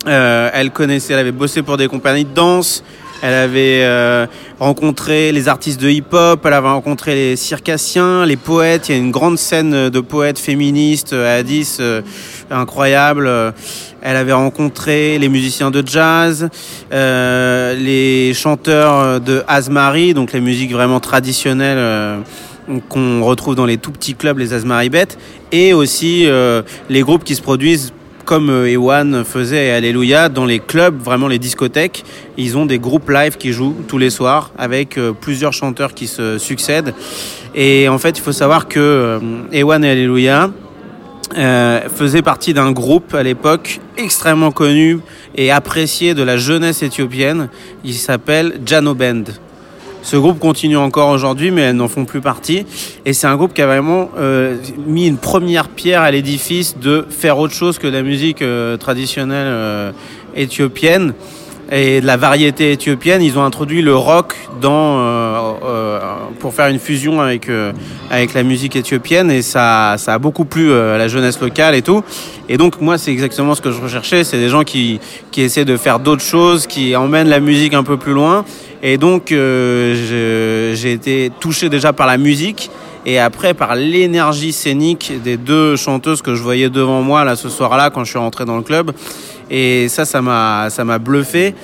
S17: Euh, elle connaissait elle avait bossé pour des compagnies de danse. Elle avait euh, rencontré les artistes de hip-hop, elle avait rencontré les circassiens, les poètes. Il y a une grande scène de poètes féministes à Addis, euh, incroyable. Euh, Elle avait rencontré les musiciens de jazz, euh, les chanteurs de Asmari, donc les musiques vraiment traditionnelles euh, qu'on retrouve dans les tout petits clubs, les Asmari Bêtes, et aussi euh, les groupes qui se produisent comme euh, Ewan faisait Alléluia, dans les clubs, vraiment les discothèques, ils ont des groupes live qui jouent tous les soirs avec euh, plusieurs chanteurs qui se succèdent. Et en fait, il faut savoir que euh, Ewan et Alléluia euh, faisaient partie d'un groupe à l'époque extrêmement connu et apprécié de la jeunesse éthiopienne. Il s'appelle Jano Band. Ce groupe continue encore aujourd'hui, mais elles n'en font plus partie. Et c'est un groupe qui a vraiment euh, mis une première pierre à l'édifice de faire autre chose que la musique euh, traditionnelle éthiopienne et de la variété éthiopienne. Ils ont introduit le rock dans euh, euh, pour faire une fusion avec euh, avec la musique éthiopienne et ça ça a beaucoup plu euh, à la jeunesse locale et tout. Et donc moi c'est exactement ce que je recherchais, c'est des gens qui qui essaient de faire d'autres choses, qui emmènent la musique un peu plus loin. Et donc euh, j'ai été touché déjà par la musique et après par l'énergie scénique des deux chanteuses que je voyais devant moi là ce soir-là quand je suis rentré dans le club. Et ça, ça m'a, ça m'a bluffé.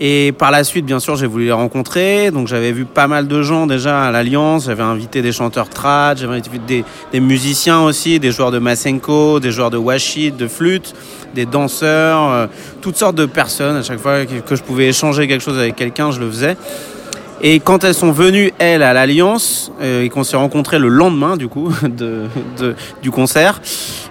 S17: Et par la suite, bien sûr, j'ai voulu les rencontrer. Donc j'avais vu pas mal de gens déjà à l'Alliance. J'avais invité des chanteurs trad, j'avais invité des, musiciens aussi, des joueurs de Masenko, des joueurs de washid, de flûte, des danseurs, euh, toutes sortes de personnes. À chaque fois que je pouvais échanger quelque chose avec quelqu'un, je le faisais. Et quand elles sont venues, elles, à l'Alliance, euh, et qu'on s'est rencontrés le lendemain, du coup, de, du concert,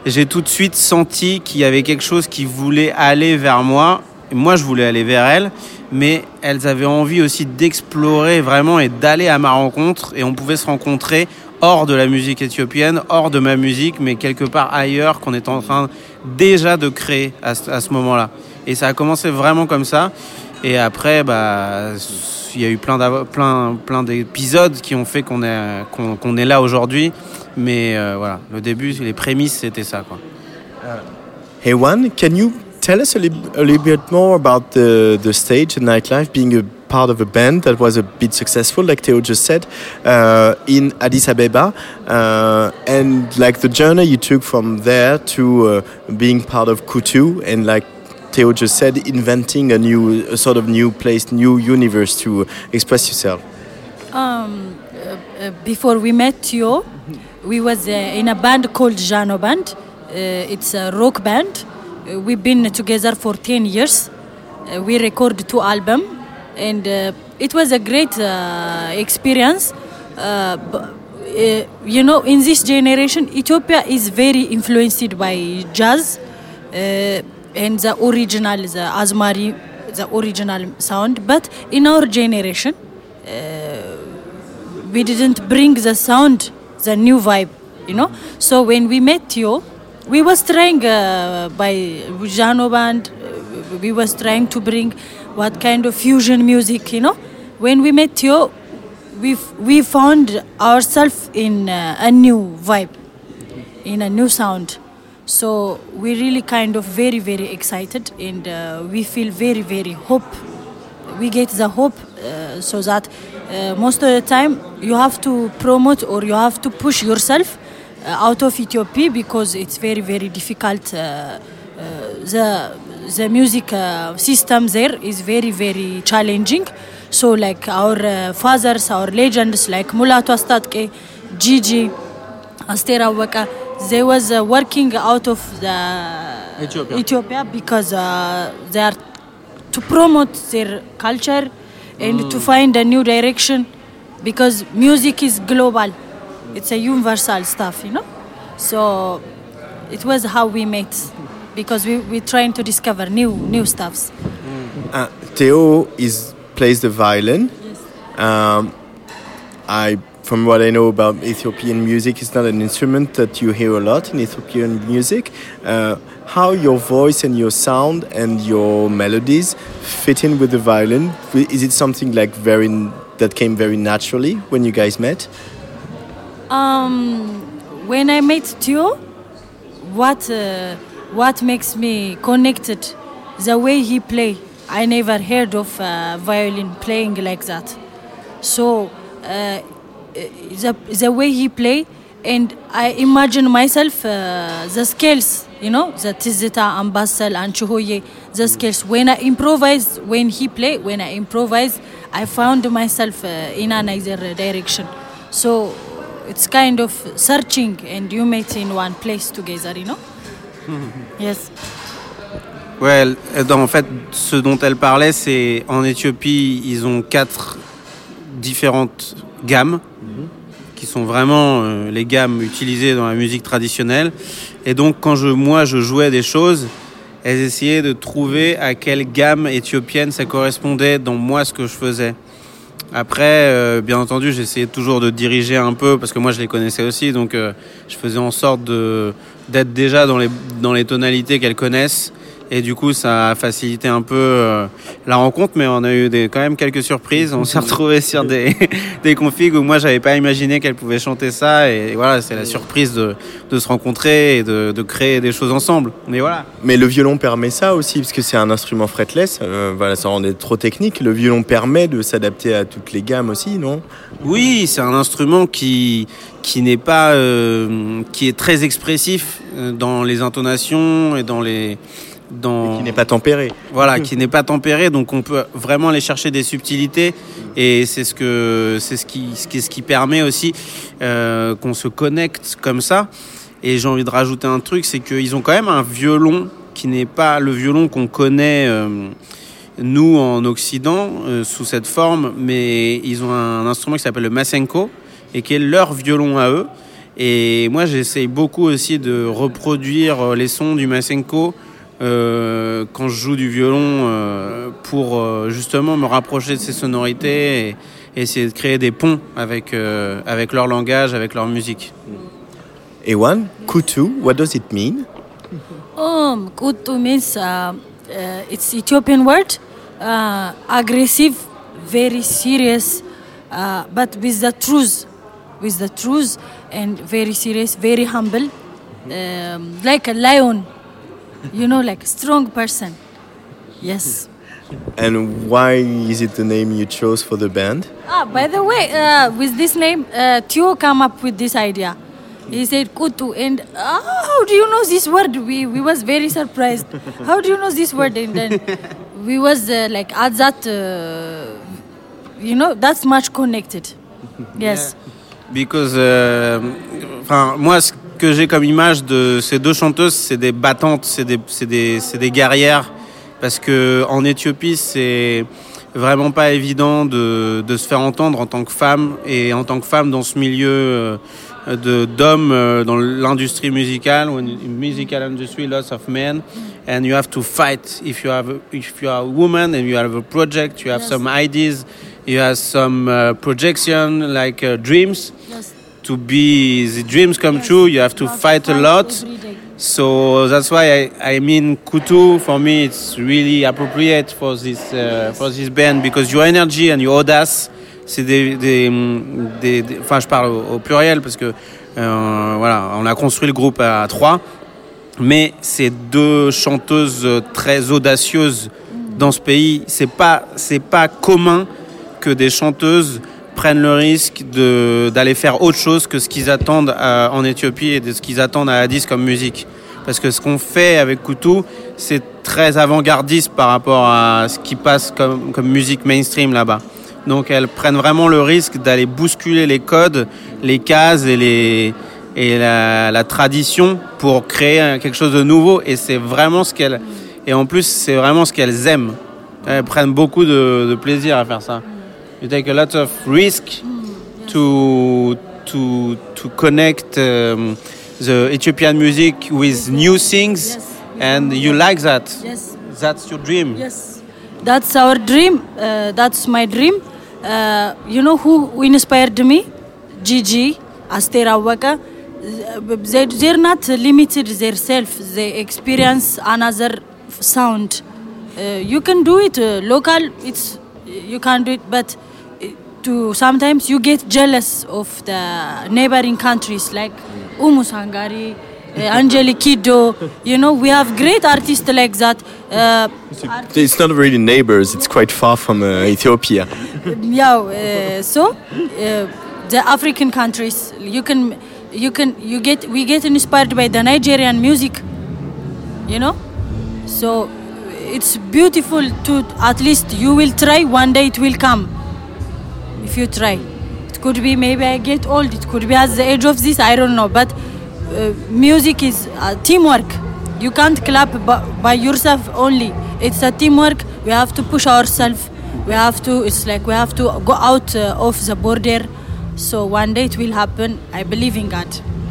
S17: j'ai tout de suite senti qu'il y avait quelque chose qui voulait aller vers moi. Moi, je voulais aller vers elles, mais elles avaient envie aussi d'explorer vraiment et d'aller à ma rencontre. Et on pouvait se rencontrer hors de la musique éthiopienne, hors de ma musique, mais quelque part ailleurs qu'on est en train déjà de créer à à ce moment-là. Et ça a commencé vraiment comme ça. Et après, bah, il y a eu plein, plein, plein d'épisodes qui ont fait qu'on est, qu'on, qu'on est là aujourd'hui. Mais euh, voilà, le début, les prémices, c'était ça. Quoi.
S2: Hey Juan, can you tell us a, li- a little bit more about the, the stage and nightlife, being a part of a band that was a bit successful, like Theo just said, uh, in Addis Abeba, uh, and like the journey you took from there to uh, being part of Kutu, and like Theo just said, inventing a new, a sort of new place, new universe to express yourself.
S18: Um, uh, uh, before we met Tio, we was uh, in a band called Jano Band. Uh, it's a rock band. Uh, we've been together for 10 years. Uh, we recorded two albums, and it was a great experience. You know, in this generation, Ethiopia is very influenced by jazz and the original, the Azmari, the original sound. But in our generation, we didn't bring the sound, the new vibe, you know. So when we met you, we was trying uh, by Jano band, uh, we was trying to bring what kind of fusion music, you know. When we met you, we we found ourselves in uh, a new vibe, in a new sound. So we're really kind of very very excited, and uh, we feel very very hope we get the hope uh, so that uh, most of the time you have to promote or you have to push yourself uh, out of Ethiopia because it's very very difficult. Uh, uh, the the music system there is very very challenging. So like our fathers, our legends like Mulatu Astatke, Gigi, Aster Awaka, they was uh, working out of the
S17: Ethiopia.
S18: Ethiopia because uh, they are to promote their culture and to find a new direction because music is global. It's a universal stuff you know? So it was how we met because we we trying to discover new new stuffs.
S2: Uh, Theo is plays the violin. Um, I, from what I know about Ethiopian music, it's not an instrument that you hear a lot in Ethiopian music. Uh, how your voice and your sound and your melodies fit in with the violin? Is it something like very that came very naturally when you guys met?
S18: Um, when I met Tio, what uh, what makes me connected, the way he play. I never heard of uh, violin playing like that. So uh, the the way he play, and I imagine myself uh, the scales, you know, the tizita, ambasel, and chuhoye, the scales. When I improvise, when he play, when I improvise, I found myself uh, in another direction. So it's kind of searching and you meet in one place together, you know? Yes.
S17: Ouais, elle- elle- en fait, ce dont elle parlait, c'est en Éthiopie, ils ont quatre différentes gammes qui sont vraiment euh, les gammes utilisées dans la musique traditionnelle. Et donc, quand je, moi, je jouais des choses, elles essayaient de trouver à quelle gamme éthiopienne ça correspondait dans moi ce que je faisais. Après, euh, bien entendu, j'essayais toujours de diriger un peu parce que moi je les connaissais aussi, donc euh, je faisais en sorte d'être déjà dans les dans les tonalités qu'elles connaissent. Et du coup, ça a facilité un peu euh, la rencontre, mais on a eu des, quand même quelques surprises. On s'est retrouvé sur des, des configs où moi, j'avais pas imaginé qu'elle pouvait chanter ça. Et voilà, c'est la surprise de, de se rencontrer et de, de créer des choses ensemble. Mais voilà.
S2: Mais le violon permet ça aussi, parce que c'est un instrument fretless. euh, voilà, ça rendait trop technique. Le violon permet de s'adapter à toutes les gammes aussi, non?
S17: Oui, c'est un instrument qui qui n'est pas euh, qui est très expressif dans les intonations et dans les dans
S2: qui n'est pas tempéré.
S17: Voilà, qui n'est pas tempéré, donc on peut vraiment aller chercher des subtilités et c'est ce que c'est ce qui ce qui, ce qui permet aussi euh, qu'on se connecte comme ça. Et j'ai envie de rajouter un truc, c'est qu'ils ont quand même un violon qui n'est pas le violon qu'on connaît euh, nous en Occident euh, sous cette forme, mais ils ont un instrument qui s'appelle le masenko et qui est leur violon à eux. Et moi, j'essaye beaucoup aussi de reproduire les sons du masenko euh, quand je joue du violon euh, pour euh, justement me rapprocher de ces sonorités et, et essayer de créer des ponts avec, euh, avec leur langage, avec leur musique.
S2: Ewan, Kutu, what does it mean?
S18: Um, kutu means uh, uh, it's Ethiopian word, uh, aggressive, very serious, uh, but with the truth, with the truth, and very serious, very humble, um, like a lion, you know, like strong person. Yes.
S2: And why is it the name you chose for the band?
S18: Ah, by the way, uh, with this name, uh, Theo come up with this idea. He said kutu, and uh, how do you know this word? We we was very surprised. How do you know this word? And then we was uh, like at that, uh, you know, that's much connected. Yes.
S17: Because, euh, enfin, moi, ce que j'ai comme image de ces deux chanteuses, c'est des battantes, c'est des, c'est des, c'est des guerrières. Parce que en Éthiopie, c'est vraiment pas évident de, de se faire entendre en tant que femme et en tant que femme dans ce milieu euh, de d'hommes euh, dans l'industrie musicale. When musical industry, lots of men, and you have to fight. If you have, if you are a woman and you have a project, you have some ideas, you have some uh, projection like uh, dreams. To be the dreams come true, you have to fight a lot. So that's why I, I mean Kutu for me it's really appropriate for this uh, for this band because your energy and your audace c'est des, des, des- des- enfin je parle au, au pluriel parce que euh, voilà on a construit le groupe à trois mais c'est deux chanteuses très audacieuses dans ce pays c'est pas c'est pas commun que des chanteuses prennent le risque d'aller faire autre chose que ce qu'ils attendent à- en Éthiopie et de ce qu'ils attendent à Addis comme musique. Parce que ce qu'on fait avec Kutu, c'est très avant-gardiste par rapport à ce qui passe comme, comme musique mainstream là-bas. Donc elles prennent vraiment le risque d'aller bousculer les codes, les cases et, les, et la, la tradition pour créer quelque chose de nouveau. Et c'est vraiment ce qu'elles... Et en plus, c'est vraiment ce qu'elles aiment. Elles prennent beaucoup de plaisir à faire ça. You take a lot of risk to to to connect um, the Ethiopian music with new things, and you like that.
S18: Yes.
S17: That's your dream.
S18: Yes. That's our dream. Uh, that's my dream. Uh, you know who who inspired me? Gigi, Aster Awaka. They, they're not limited themselves. They experience another sound. Uh, you can do it uh, local. It's you can do it, but to sometimes you get jealous of the neighboring countries like Umus Hungary, uh, Angelique Kiddo. You know we have great artists like that. Uh,
S2: It's not really neighbors, it's quite far from uh, Ethiopia.
S18: yeah uh, so uh, the african countries you can you can you get we get inspired by the nigerian music you know so it's beautiful to at least you will try one day it will come if you try it could be maybe i get old it could be at the age of this i don't know but uh, music is uh, teamwork. You can't clap by, yourself only. It's a teamwork. We have to push ourselves. We have to it's like we have to go out uh, of the border. So one day it will happen. I believe in god.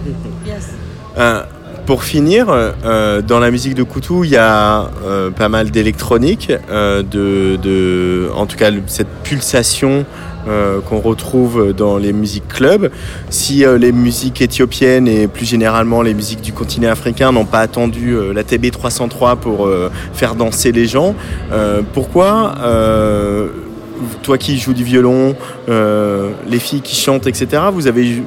S18: Yes.
S2: Euh, pour finir, euh, dans la musique de Kutu, il y a euh, pas mal d'électronique, euh, de, de, en tout cas cette pulsation euh, qu'on retrouve dans les musiques clubs. Si euh, les musiques éthiopiennes et plus généralement les musiques du continent africain n'ont pas attendu euh, la TB 303 pour faire danser les gens, pourquoi toi qui joues du violon, les filles qui chantent, etc., vous avez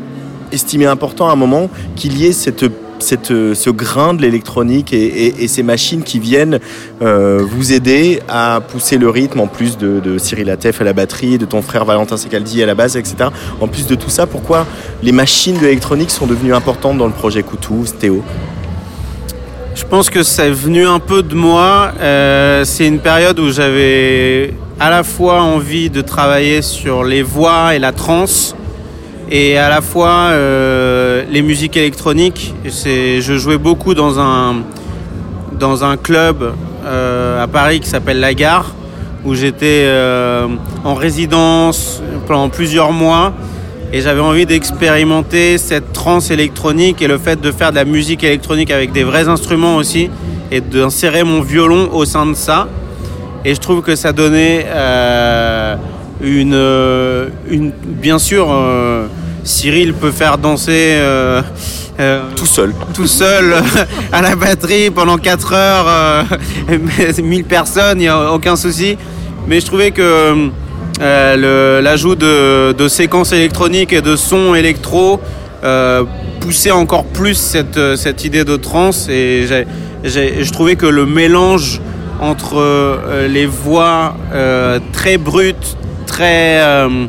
S2: estimé important à un moment qu'il y ait cette, cette, ce grain de l'électronique et, ces machines qui viennent euh, vous aider à pousser le rythme en plus de, de Cyril Atef à la batterie, de ton frère Valentin Secaldi à la basse, etc. En plus de tout ça, pourquoi les machines de l'électronique sont devenues importantes dans le projet Koutou, Théo?
S17: Je pense que c'est venu un peu de moi. Euh, c'est une période où j'avais à la fois envie de travailler sur les voix et la trance, et à la fois euh, les musiques électroniques. C'est, je jouais beaucoup dans un dans un club euh, à Paris qui s'appelle La Gare, où j'étais euh, en résidence pendant plusieurs mois. Et j'avais envie d'expérimenter cette trance électronique et le fait de faire de la musique électronique avec des vrais instruments aussi et d'insérer mon violon au sein de ça. Et je trouve que ça donnait une, une. Bien sûr, Cyril peut faire danser. euh, euh,
S2: Tout seul.
S17: Tout seul à la batterie pendant 4 heures, euh, 1000 personnes, il n'y a aucun souci. Mais je trouvais que euh, l'ajout de, de séquences électroniques et de sons électro euh, poussait encore plus cette, euh, cette idée de trance. Et je trouvais que le mélange entre euh, les voix euh, très brutes, très, euh,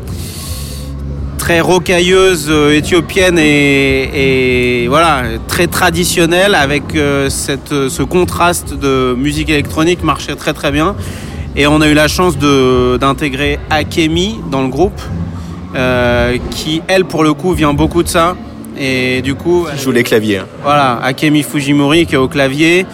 S17: très rocailleuse euh, éthiopienne et, et voilà très traditionnelle avec euh, cette, euh, ce contraste de musique électronique marchait très très bien et on a eu la chance d'intégrer Akemi dans le groupe euh, qui elle pour le coup vient beaucoup de ça et du coup
S2: Je joue les claviers. hein.
S17: voilà, Akemi Fujimori qui est au clavier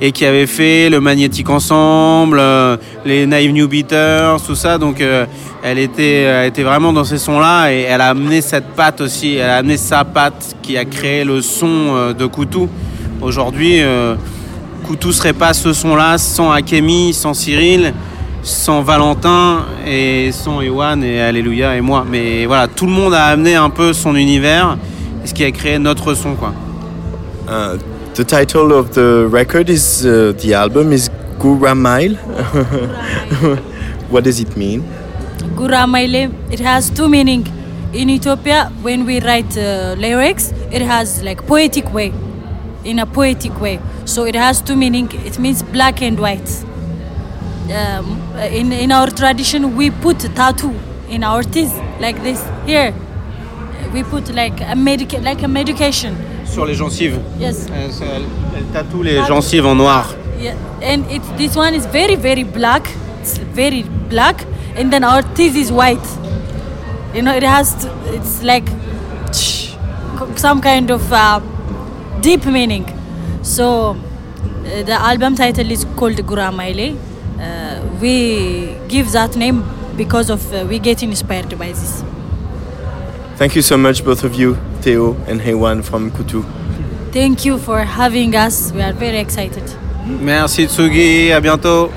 S17: et qui avait fait le Magnétique Ensemble, euh, les Naive New Beaters, tout ça. Donc euh, elle, était, elle était vraiment dans ces sons-là et elle a amené cette patte aussi, elle a amené sa patte qui a créé le son euh, de Koutou. Aujourd'hui, euh, Koutou serait pas ce son-là sans Akemi, sans Cyril, sans Valentin et sans Ewan et Alléluia et moi. Mais voilà, tout le monde a amené un peu son univers, ce qui a créé notre son, quoi.
S2: The title of the record is uh, the album is Gura Mile. what does it mean?
S18: Gura Maile, it has two meaning. In Ethiopia, when we write uh, lyrics, it has like poetic way, in a poetic way. So it has two meaning. It means black and white. Um, in in our tradition, we put tattoo in our teeth like this. Here, we put like a medica- like a medication.
S17: Sur les gencives.
S18: Yes.
S17: Elle, elle- elle tatoue les gencives en noir.
S18: Yeah, and it this one is very very black. It's very black, and then our teeth is white. You know, it has to, it's like some kind of uh, deep meaning. So uh, the album title is called Guramaile. Uh, we give that name because of uh, we get inspired by this.
S2: Thank you so much, both of you, Theo and Heywan from Kutu.
S18: Thank you for having us. We are very excited.
S17: Merci Tsugi, à bientôt.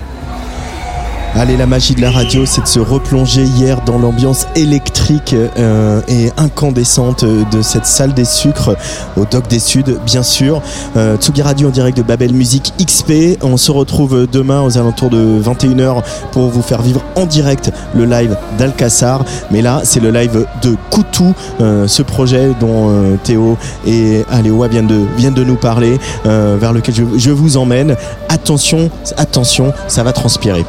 S2: Allez, la magie de la radio, c'est de se replonger hier dans l'ambiance électrique euh, et incandescente de cette salle des sucres au Doc des Suds, bien sûr. Euh, Tsugi Radio en direct de Babel Music XP. On se retrouve demain aux alentours de 21h pour vous faire vivre en direct le live d'Alcassar. Mais là, c'est le live de Koutou, euh, ce projet dont euh, Théo et Aléoa viennent de, nous parler, vers lequel je vous emmène. Attention, attention, ça va transpirer.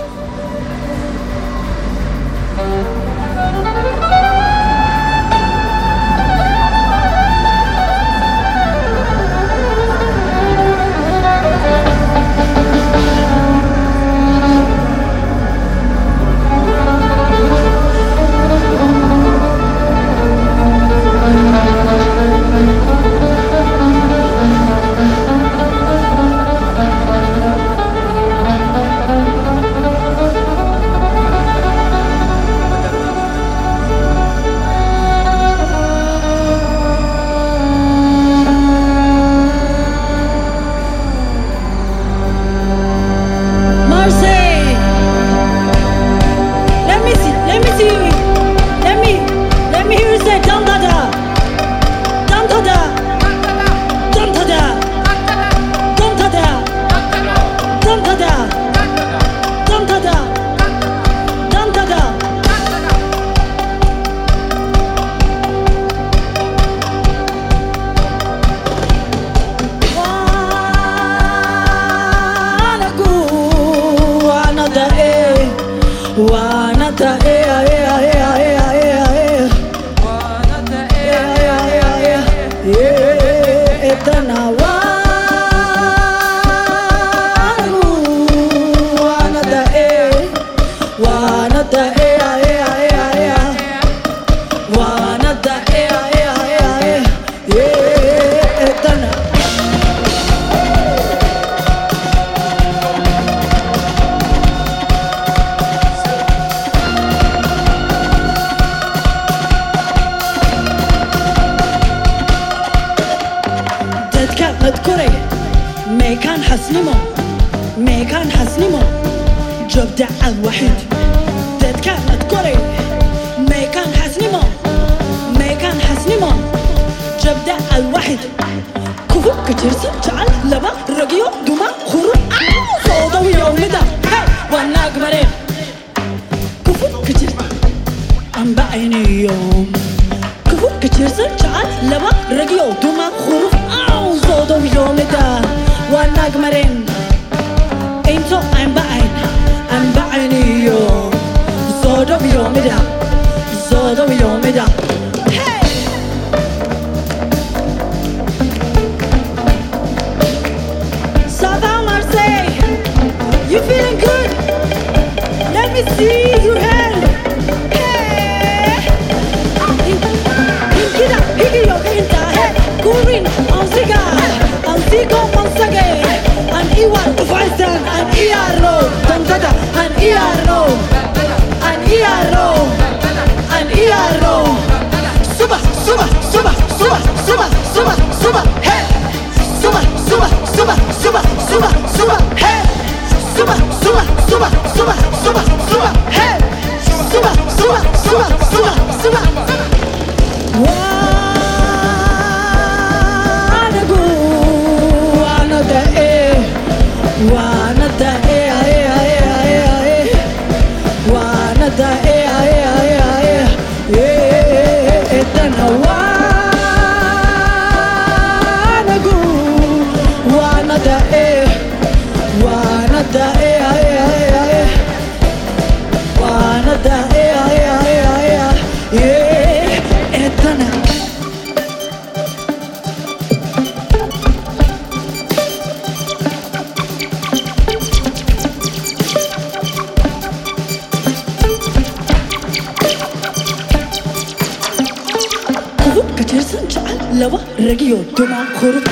S18: Blacky, you do not call it.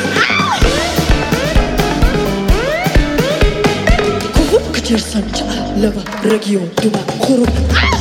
S18: Could you
S19: do not call?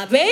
S19: saber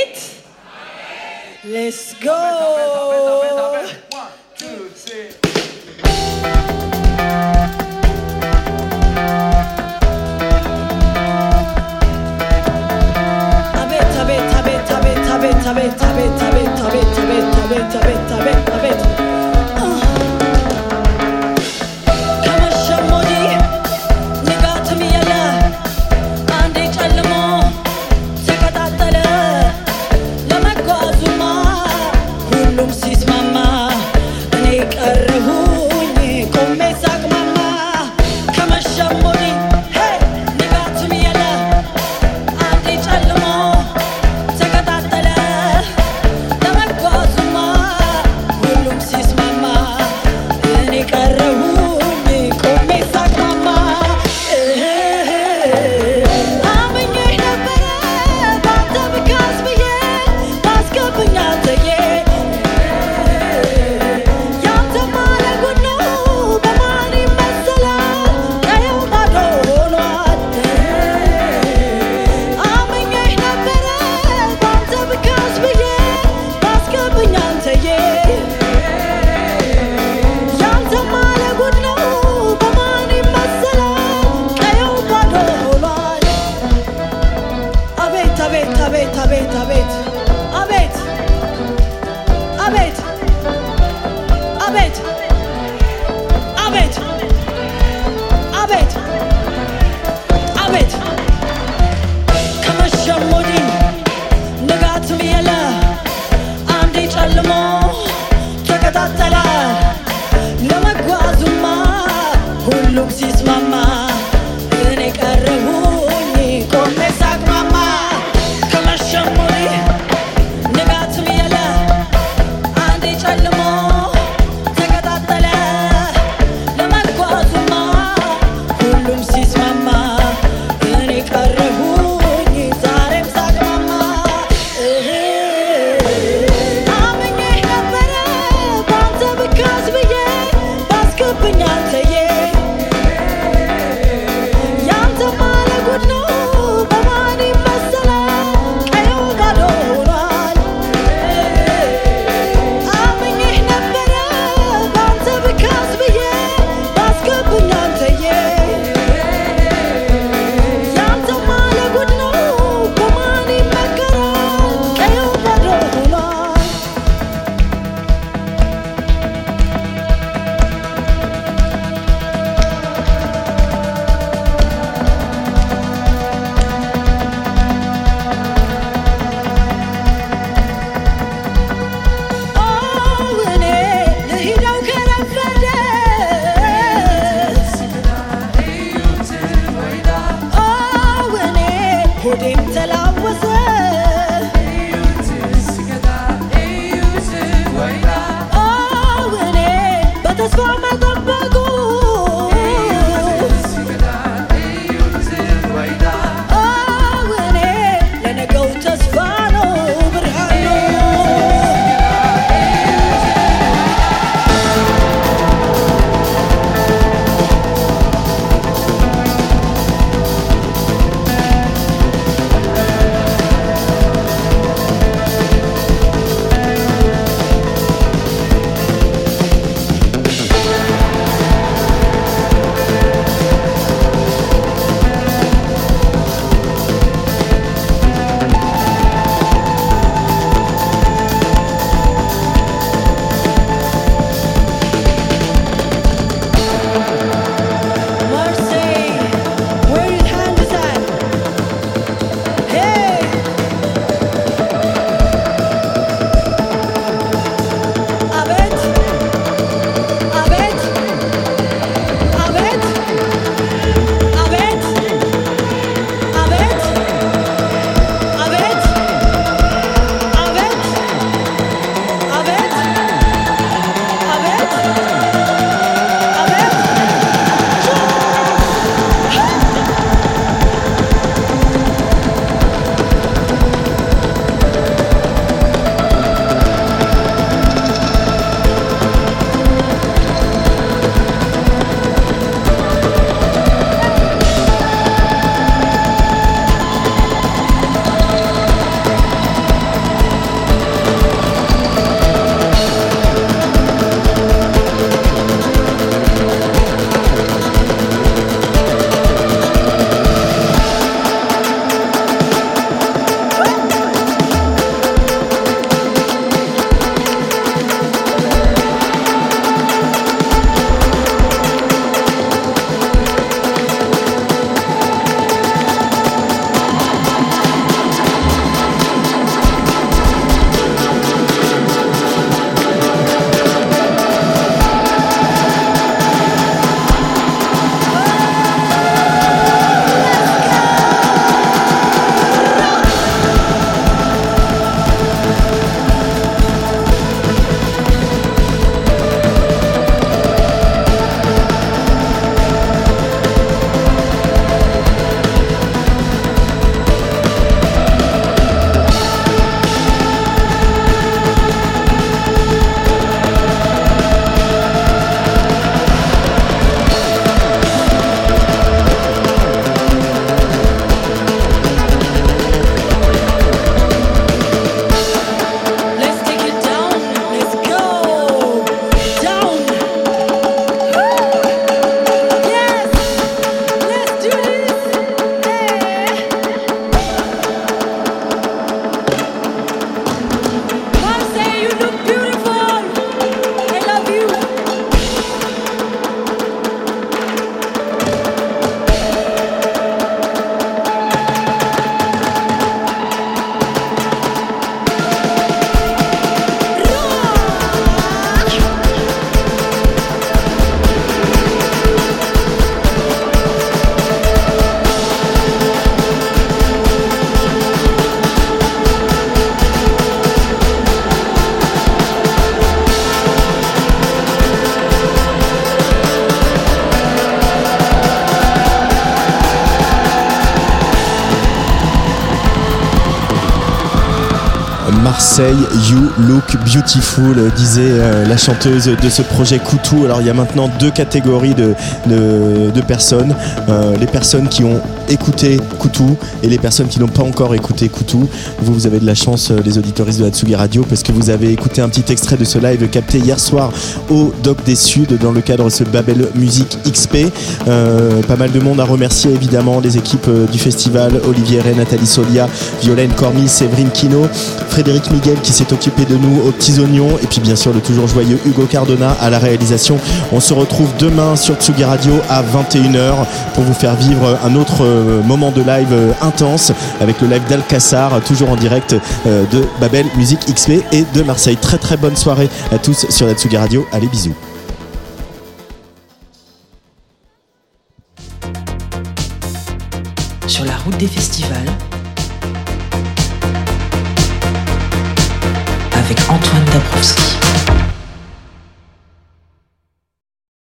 S19: You
S2: Look Beautiful, euh, disait euh, la chanteuse de ce projet Koutou. Alors il y a maintenant deux catégories de, de, personnes. Euh, les personnes qui ont écouté Koutou et les personnes qui n'ont pas encore écouté Koutou. Vous, vous avez de la chance, les auditoristes de Hatsugi Radio, parce que vous avez écouté un petit extrait de ce live capté hier soir au Doc des Suds dans le cadre de ce Babel Music XP. Pas mal de monde à remercier évidemment les équipes du festival, Olivier Ray, Nathalie Solia, Violaine Cormy, Séverine Kino, Frédéric Miguel qui s'est occupé de nous petits oignons et puis bien sûr le toujours joyeux Hugo Cardona à la réalisation. On se retrouve demain sur Tsugi Radio à 21h pour vous faire vivre un autre euh, moment de live euh, intense avec le live d'Alcassar, toujours en direct euh, de Babel Musique XP et de Marseille. Très très bonne soirée à tous sur la Tsugi Radio. Allez bisous.